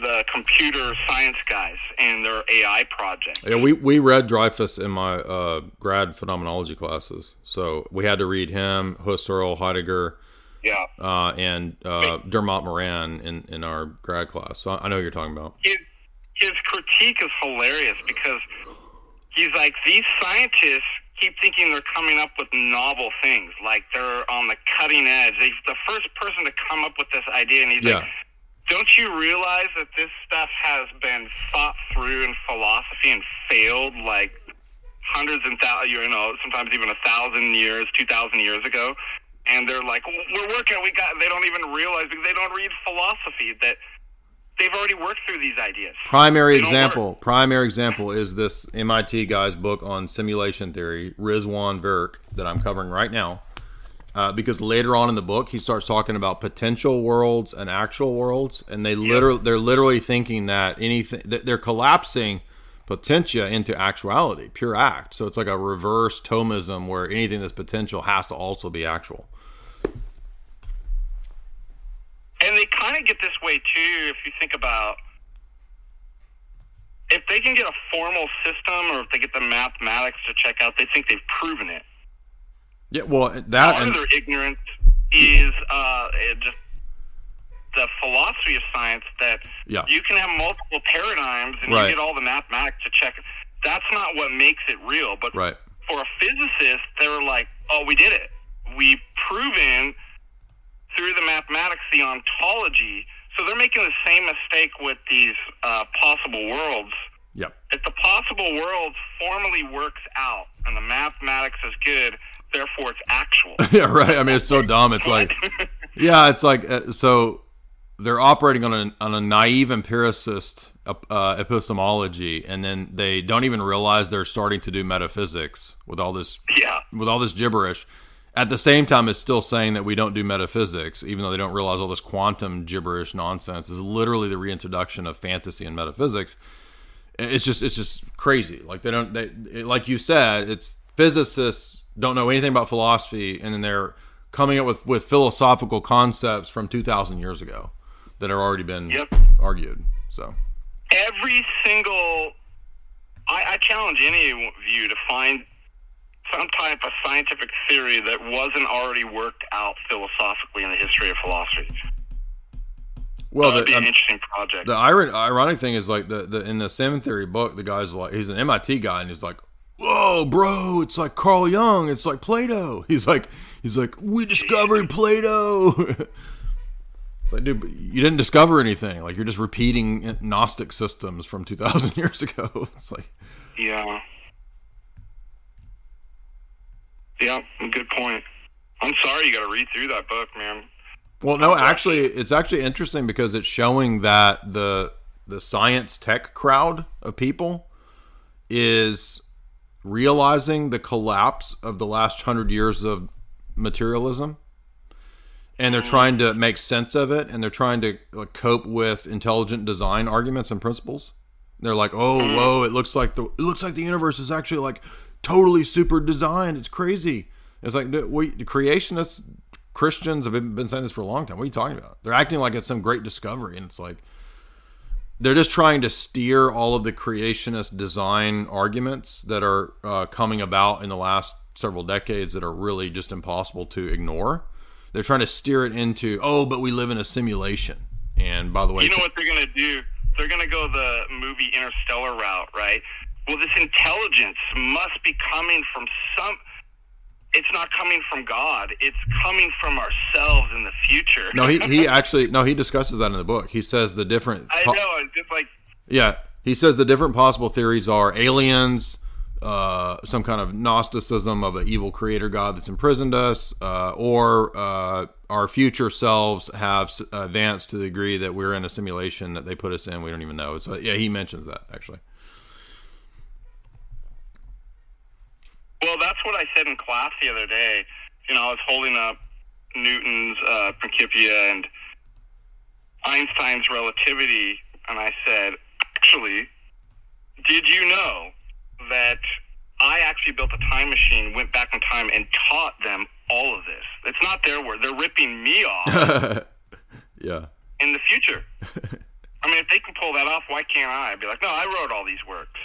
Speaker 9: the computer science guys and their AI project.
Speaker 1: Yeah, we, we read Dreyfus in my uh, grad phenomenology classes. So we had to read him, Husserl, Heidegger,
Speaker 9: Yeah.
Speaker 1: uh, and uh, Dermot Moran in, in our grad class. So I know you're talking about.
Speaker 9: his his critique is hilarious because he's like these scientists keep thinking they're coming up with novel things, like they're on the cutting edge. They're the first person to come up with this idea, and he's
Speaker 1: Yeah.
Speaker 9: like, "Don't you realize that this stuff has been thought through in philosophy and failed like hundreds and thousands, you know, sometimes even a thousand years, two thousand years ago?" And they're like, "We're working. We got." They don't even realize because they don't read philosophy that. They've already worked through these ideas.
Speaker 1: Primary
Speaker 9: They
Speaker 1: example. Primary example is this MIT guy's book on simulation theory, Rizwan Virk, that I'm covering right now. Uh, because later on in the book, he starts talking about potential worlds and actual worlds, and they literally they're literally thinking that anything they're collapsing potentia into actuality, pure act. So it's like a reverse Thomism where anything that's potential has to also be actual.
Speaker 9: And they kind of get this way too if you think about if they can get a formal system or if they get the mathematics to check out, they think they've proven it.
Speaker 1: Yeah, well, that
Speaker 9: Part
Speaker 1: and
Speaker 9: of their ignorance is uh, just the philosophy of science that
Speaker 1: Yeah.
Speaker 9: you can have multiple paradigms and
Speaker 1: Right.
Speaker 9: you get all the mathematics to check. That's not what makes it real. But
Speaker 1: right.
Speaker 9: for a physicist, they were like, "Oh, we did it. We've proven through the mathematics the ontology." So they're making the same mistake with these uh, possible worlds.
Speaker 1: Yep.
Speaker 9: If the possible world formally works out and the mathematics is good, therefore it's actual.
Speaker 1: yeah, right. I mean, it's so dumb. It's like, yeah, it's like uh, so they're operating on a on a naive empiricist uh, epistemology, and then they don't even realize they're starting to do metaphysics with all this
Speaker 9: Yeah.
Speaker 1: with all this gibberish. At the same time, it's still saying that we don't do metaphysics, even though they don't realize all this quantum gibberish nonsense is literally the reintroduction of fantasy and metaphysics. It's just it's just crazy. Like they don't they like you said, it's physicists don't know anything about philosophy, and then they're coming up with with philosophical concepts from two thousand years ago that have already been
Speaker 9: Yep.
Speaker 1: argued. So
Speaker 9: Every single, I, I challenge any of you to find some type of scientific theory that wasn't already worked out philosophically in the history of philosophy.
Speaker 1: well,
Speaker 9: That'd
Speaker 1: the,
Speaker 9: be an
Speaker 1: um,
Speaker 9: interesting project.
Speaker 1: The iron, ironic thing is like the, the in the salmon theory book, the guy's like he's an MIT guy, and he's like, "Whoa, bro, it's like Carl Jung, it's like Plato." He's like, he's like, "We discovered Plato." it's like, dude, you didn't discover anything. Like you're just repeating Gnostic systems from two thousand years ago. It's like,
Speaker 9: Yeah. Yeah, good point. I'm sorry you got to read through that book, man.
Speaker 1: well, no, actually, it's actually interesting because it's showing that the the science tech crowd of people is realizing the collapse of the last hundred years of materialism and they're trying to make sense of it and they're trying to like, cope with intelligent design arguments and principles. They're like oh whoa it looks like the it looks like the universe is actually like totally super designed. It's crazy. It's like the, we, the creationists christians have been, been saying this for a long time. What are you talking about? They're acting like it's some great discovery and it's like they're just trying to steer all of the creationist design arguments that are uh, coming about in the last several decades that are really just impossible to ignore. They're trying to steer it into, oh, but we live in a simulation. And by the way,
Speaker 9: you know what they're going to do? They're going to go the movie Interstellar route, right? Well, this intelligence must be coming from some. It's not coming from God. It's coming from ourselves in the future.
Speaker 1: no, he, he actually, no, he discusses that in the book. He says the different,
Speaker 9: I know. It's just like
Speaker 1: yeah, he says the different possible theories are aliens, uh, some kind of Gnosticism of an evil creator god that's imprisoned us, uh, or uh, our future selves have advanced to the degree that we're in a simulation that they put us in. We don't even know. So yeah, he mentions that actually.
Speaker 9: Well, that's what I said in class the other day. You know, I was holding up Newton's uh, Principia and Einstein's relativity, and I said, actually, did you know that I actually built a time machine, went back in time, and taught them all of this? It's not their word. They're ripping me off
Speaker 1: yeah.
Speaker 9: in the future. I mean, if they can pull that off, why can't I? I'd be like, no, I wrote all these works.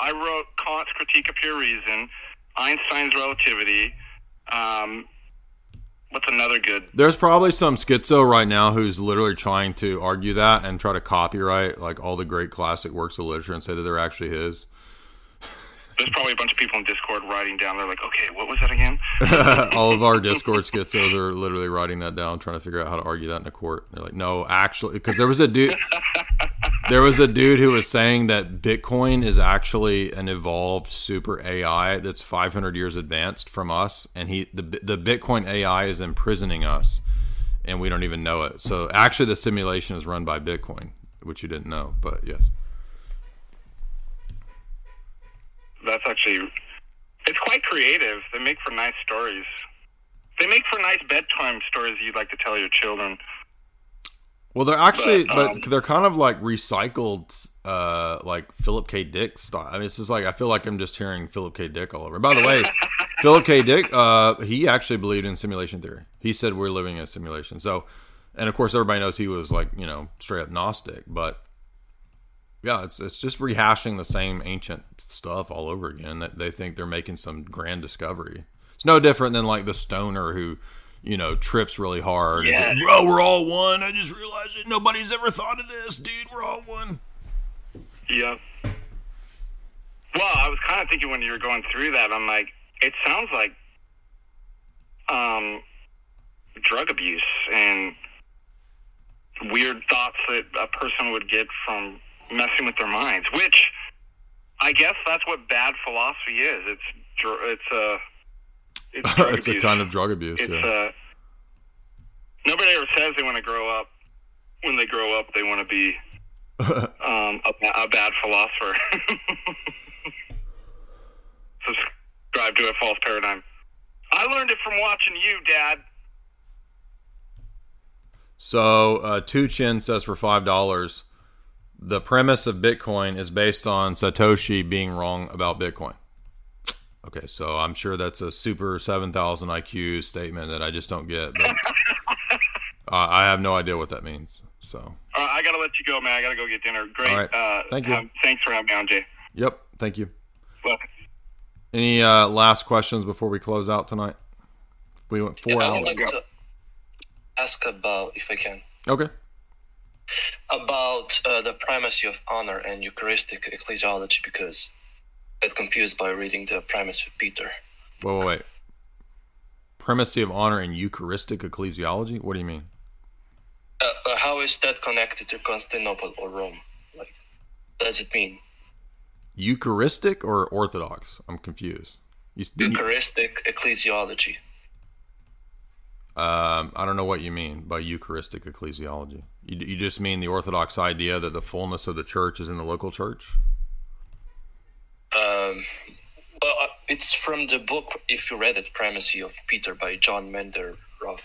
Speaker 9: I wrote Kant's Critique of Pure Reason, Einstein's Relativity. Um, what's another good?
Speaker 1: There's probably some schizo right now who's literally trying to argue that and try to copyright like all the great classic works of literature and say that they're actually his.
Speaker 9: There's probably a bunch of people in Discord writing down. They're like, okay, what was that again?
Speaker 1: all of our Discord schizos are literally writing that down, trying to figure out how to argue that in the court. They're like, no, actually, because there was a dude, there was a dude who was saying that Bitcoin is actually an evolved super AI that's 500 years advanced from us, and he the the Bitcoin AI is imprisoning us, and we don't even know it. So actually, the simulation is run by Bitcoin, which you didn't know, but yes.
Speaker 9: That's actually, it's quite creative. They make for nice stories. They make for nice bedtime stories you'd like to tell your children.
Speaker 1: Well, they're actually,
Speaker 9: But,
Speaker 1: but,
Speaker 9: um,
Speaker 1: they're kind of like recycled, uh, like Philip K. Dick style. I mean, it's just like I feel like I'm just hearing Philip K. Dick all over. By the way, Philip K. Dick, uh, he actually believed in simulation theory. He said we're living in a simulation. So, and of course, everybody knows he was like you know straight up Gnostic. But yeah, it's it's just rehashing the same ancient stuff all over again. That they think they're making some grand discovery. It's no different than like the stoner who. You know, trips really hard. and
Speaker 9: Yeah.
Speaker 1: goes, Bro, we're all one. I just realized it. Nobody's ever thought of this, dude. We're all one.
Speaker 9: Yeah. Well, I was kind of thinking when you were going through that, I'm like, it sounds like um, drug abuse and weird thoughts that a person would get from messing with their minds. Which I guess that's what bad philosophy is. It's dr- it's a it's
Speaker 1: it's a kind of drug abuse.
Speaker 9: It's
Speaker 1: yeah.
Speaker 9: uh, nobody ever says they want to grow up. When they grow up, they want to be um, a, a bad philosopher. Subscribe to a false paradigm. I learned it from watching you, Dad.
Speaker 1: So uh, Two Chin says for five dollars, the premise of Bitcoin is based on Satoshi being wrong about Bitcoin. Okay, so I'm sure that's a super seven thousand IQ statement that I just don't get, but I have no idea what that means. So,
Speaker 9: Uh, I gotta let you go, man. I gotta go get dinner. Great.
Speaker 1: All right.
Speaker 9: Uh,
Speaker 1: Thank you.
Speaker 9: um, thanks for having me on, Jay.
Speaker 1: yep, thank you.
Speaker 9: Well,
Speaker 1: Any uh, last questions before we close out tonight? We went four
Speaker 25: Yeah, I
Speaker 1: hours.
Speaker 25: would like to ask about, if I can,
Speaker 1: Okay.
Speaker 25: About uh, the primacy of honor and Eucharistic ecclesiology because I get confused by reading the primacy of Peter.
Speaker 1: Wait, wait, wait. Primacy of honor and Eucharistic ecclesiology? What do you mean?
Speaker 25: Uh, uh, how is that connected to Constantinople or Rome? Like, what does it mean?
Speaker 1: Eucharistic or Orthodox? I'm confused. You, didn't you-
Speaker 25: Eucharistic ecclesiology.
Speaker 1: Um, I don't know what you mean by Eucharistic ecclesiology. You, you just mean the Orthodox idea that the fullness of the church is in the local church?
Speaker 25: Um, well, uh, it's from the book, if you read it, Primacy of Peter by John Menderoff.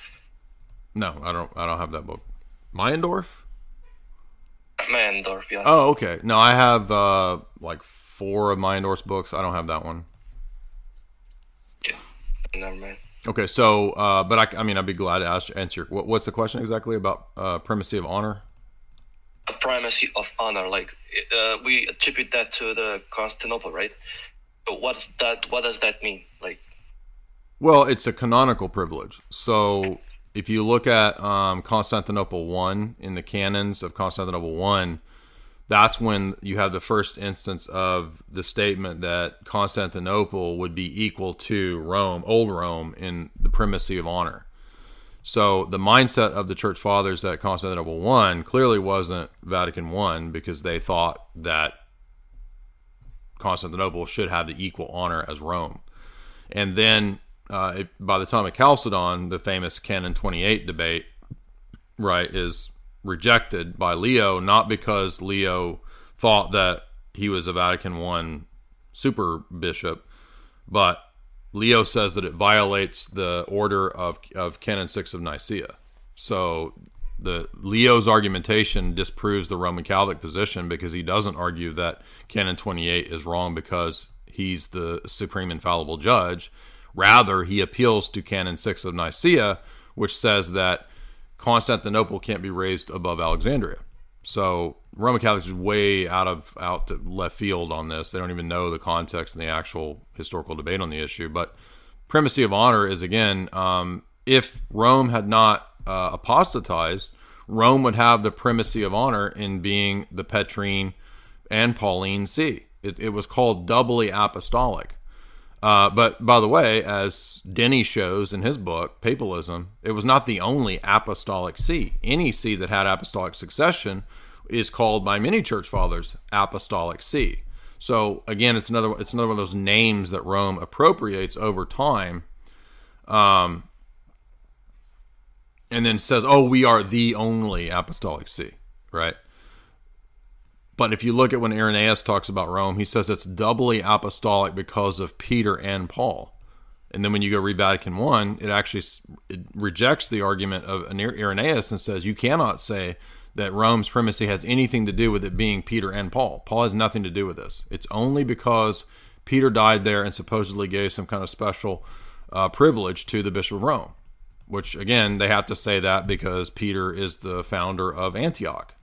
Speaker 1: No, I don't. I don't have that book. Meyendorff?
Speaker 25: Mendorf, yeah.
Speaker 1: Oh, okay. No, I have uh, like four of Meyendorff's books. I don't have that one.
Speaker 25: Yeah, Never mind.
Speaker 1: Okay, so uh, but I, I mean, I'd be glad to ask, answer. What, what's the question exactly about uh, primacy of honor?
Speaker 25: A primacy of honor, like uh, we attribute that to the Constantinople, right? But what's that? What does that mean? Like,
Speaker 1: Well, it's a canonical privilege. So if you look at um, Constantinople 1 in the canons of Constantinople 1, that's when you have the first instance of the statement that Constantinople would be equal to Rome, old Rome, in the primacy of honor. So the mindset of the church fathers at Constantinople 1 clearly wasn't Vatican 1 because they thought that Constantinople should have the equal honor as Rome. And then uh, it, by the time of Chalcedon, the famous Canon 28 debate, right, is rejected by Leo, not because Leo thought that he was a Vatican I super bishop, but Leo says that it violates the order of of Canon Six of Nicaea. So the Leo's argumentation disproves the Roman Catholic position because he doesn't argue that Canon 28 is wrong because he's the supreme infallible judge. Rather, he appeals to Canon 6 of Nicaea, which says that Constantinople can't be raised above Alexandria. So Roman Catholics is way out of out to left field on this. They don't even know the context and the actual historical debate on the issue. But primacy of honor is again, um, if Rome had not uh, apostatized, Rome would have the primacy of honor in being the Petrine and Pauline See. It, it was called doubly apostolic. Uh, but by the way, as Denny shows in his book, Papalism, it was not the only apostolic see. Any see that had apostolic succession is called by many church fathers apostolic see. So again, it's another it's another one of those names that Rome appropriates over time. Um, and then says, "Oh, we are the only apostolic see," right? But if you look at when Irenaeus talks about Rome, he says it's doubly apostolic because of Peter and Paul. And then when you go read Vatican One, it actually it rejects the argument of Irenaeus and says you cannot say that Rome's primacy has anything to do with it being Peter and Paul. Paul has nothing to do with this. It's only because Peter died there and supposedly gave some kind of special uh, privilege to the Bishop of Rome which again they have to say that because Peter is the founder of Antioch.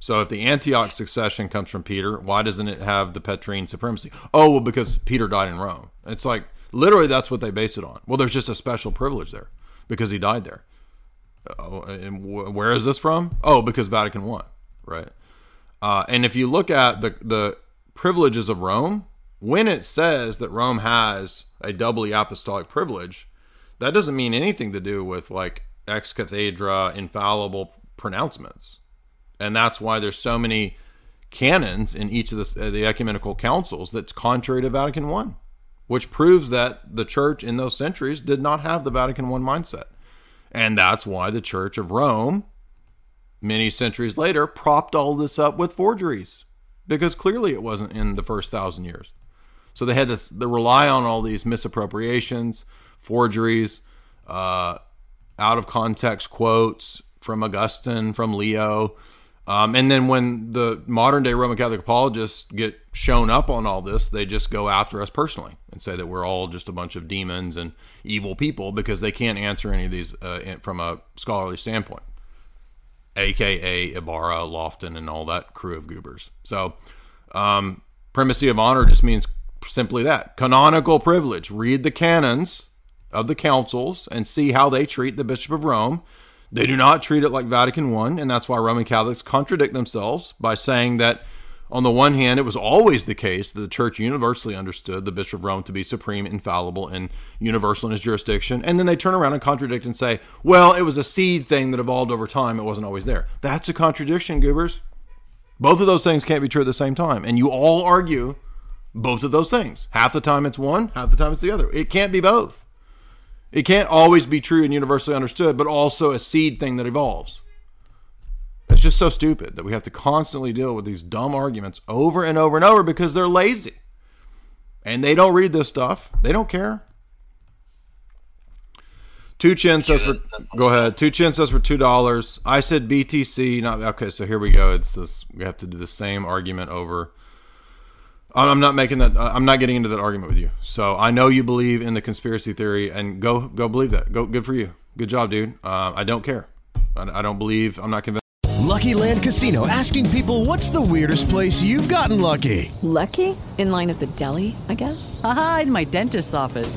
Speaker 1: So if the Antioch succession comes from Peter, why doesn't it have the Petrine supremacy? Oh, well, because Peter died in Rome. It's like literally that's what they base it on. Well, there's just a special privilege there because he died there. Oh, and where is this from? Oh, because Vatican One, right? Uh, and if you look at the the privileges of Rome, when it says that Rome has a doubly apostolic privilege, that doesn't mean anything to do with like ex cathedra infallible pronouncements and that's why there's so many canons in each of the, uh, the ecumenical councils that's contrary to vatican one which proves that the church in those centuries did not have the vatican one mindset and that's why the church of rome many centuries later propped all this up with forgeries because clearly it wasn't in the first thousand years so they had to, to rely on all these misappropriations forgeries, uh, out of context quotes from Augustine, from Leo. Um, and then when the modern day Roman Catholic apologists get shown up on all this, they just go after us personally and say that we're all just a bunch of demons and evil people because they can't answer any of these uh, from a scholarly standpoint, aka Ybarra, Lofton, and all that crew of goobers. So, um, primacy of honor just means simply that canonical privilege. Read the canons of the councils and see how they treat the Bishop of Rome. They do not treat it like Vatican I, and that's why Roman Catholics contradict themselves by saying that, on the one hand, it was always the case that the Church universally understood the Bishop of Rome to be supreme, infallible, and universal in his jurisdiction, and then they turn around and contradict and say, well, it was a seed thing that evolved over time, it wasn't always there. That's a contradiction, goobers. Both of those things can't be true at the same time, and you all argue both of those things. Half the time it's one, half the time it's the other. It can't be both. It can't always be true and universally understood, but also a seed thing that evolves. It's just so stupid that we have to constantly deal with these dumb arguments over and over and over because they're lazy. And they don't read this stuff. They don't care. Two chin says for go ahead. Two chin says for two dollars. I said BTC. Not okay. So here we go. It's this. We have to do the same argument over I'm not making that. I'm not getting into that argument with you. So I know you believe in the conspiracy theory, and go go believe that. Go good for you. Good job, dude. Uh, I don't care. I, I don't believe. I'm not convinced.
Speaker 26: Lucky Land Casino asking people, "What's the weirdest place you've gotten lucky?"
Speaker 27: Lucky in line at the deli, I guess.
Speaker 28: Aha, in my dentist's office.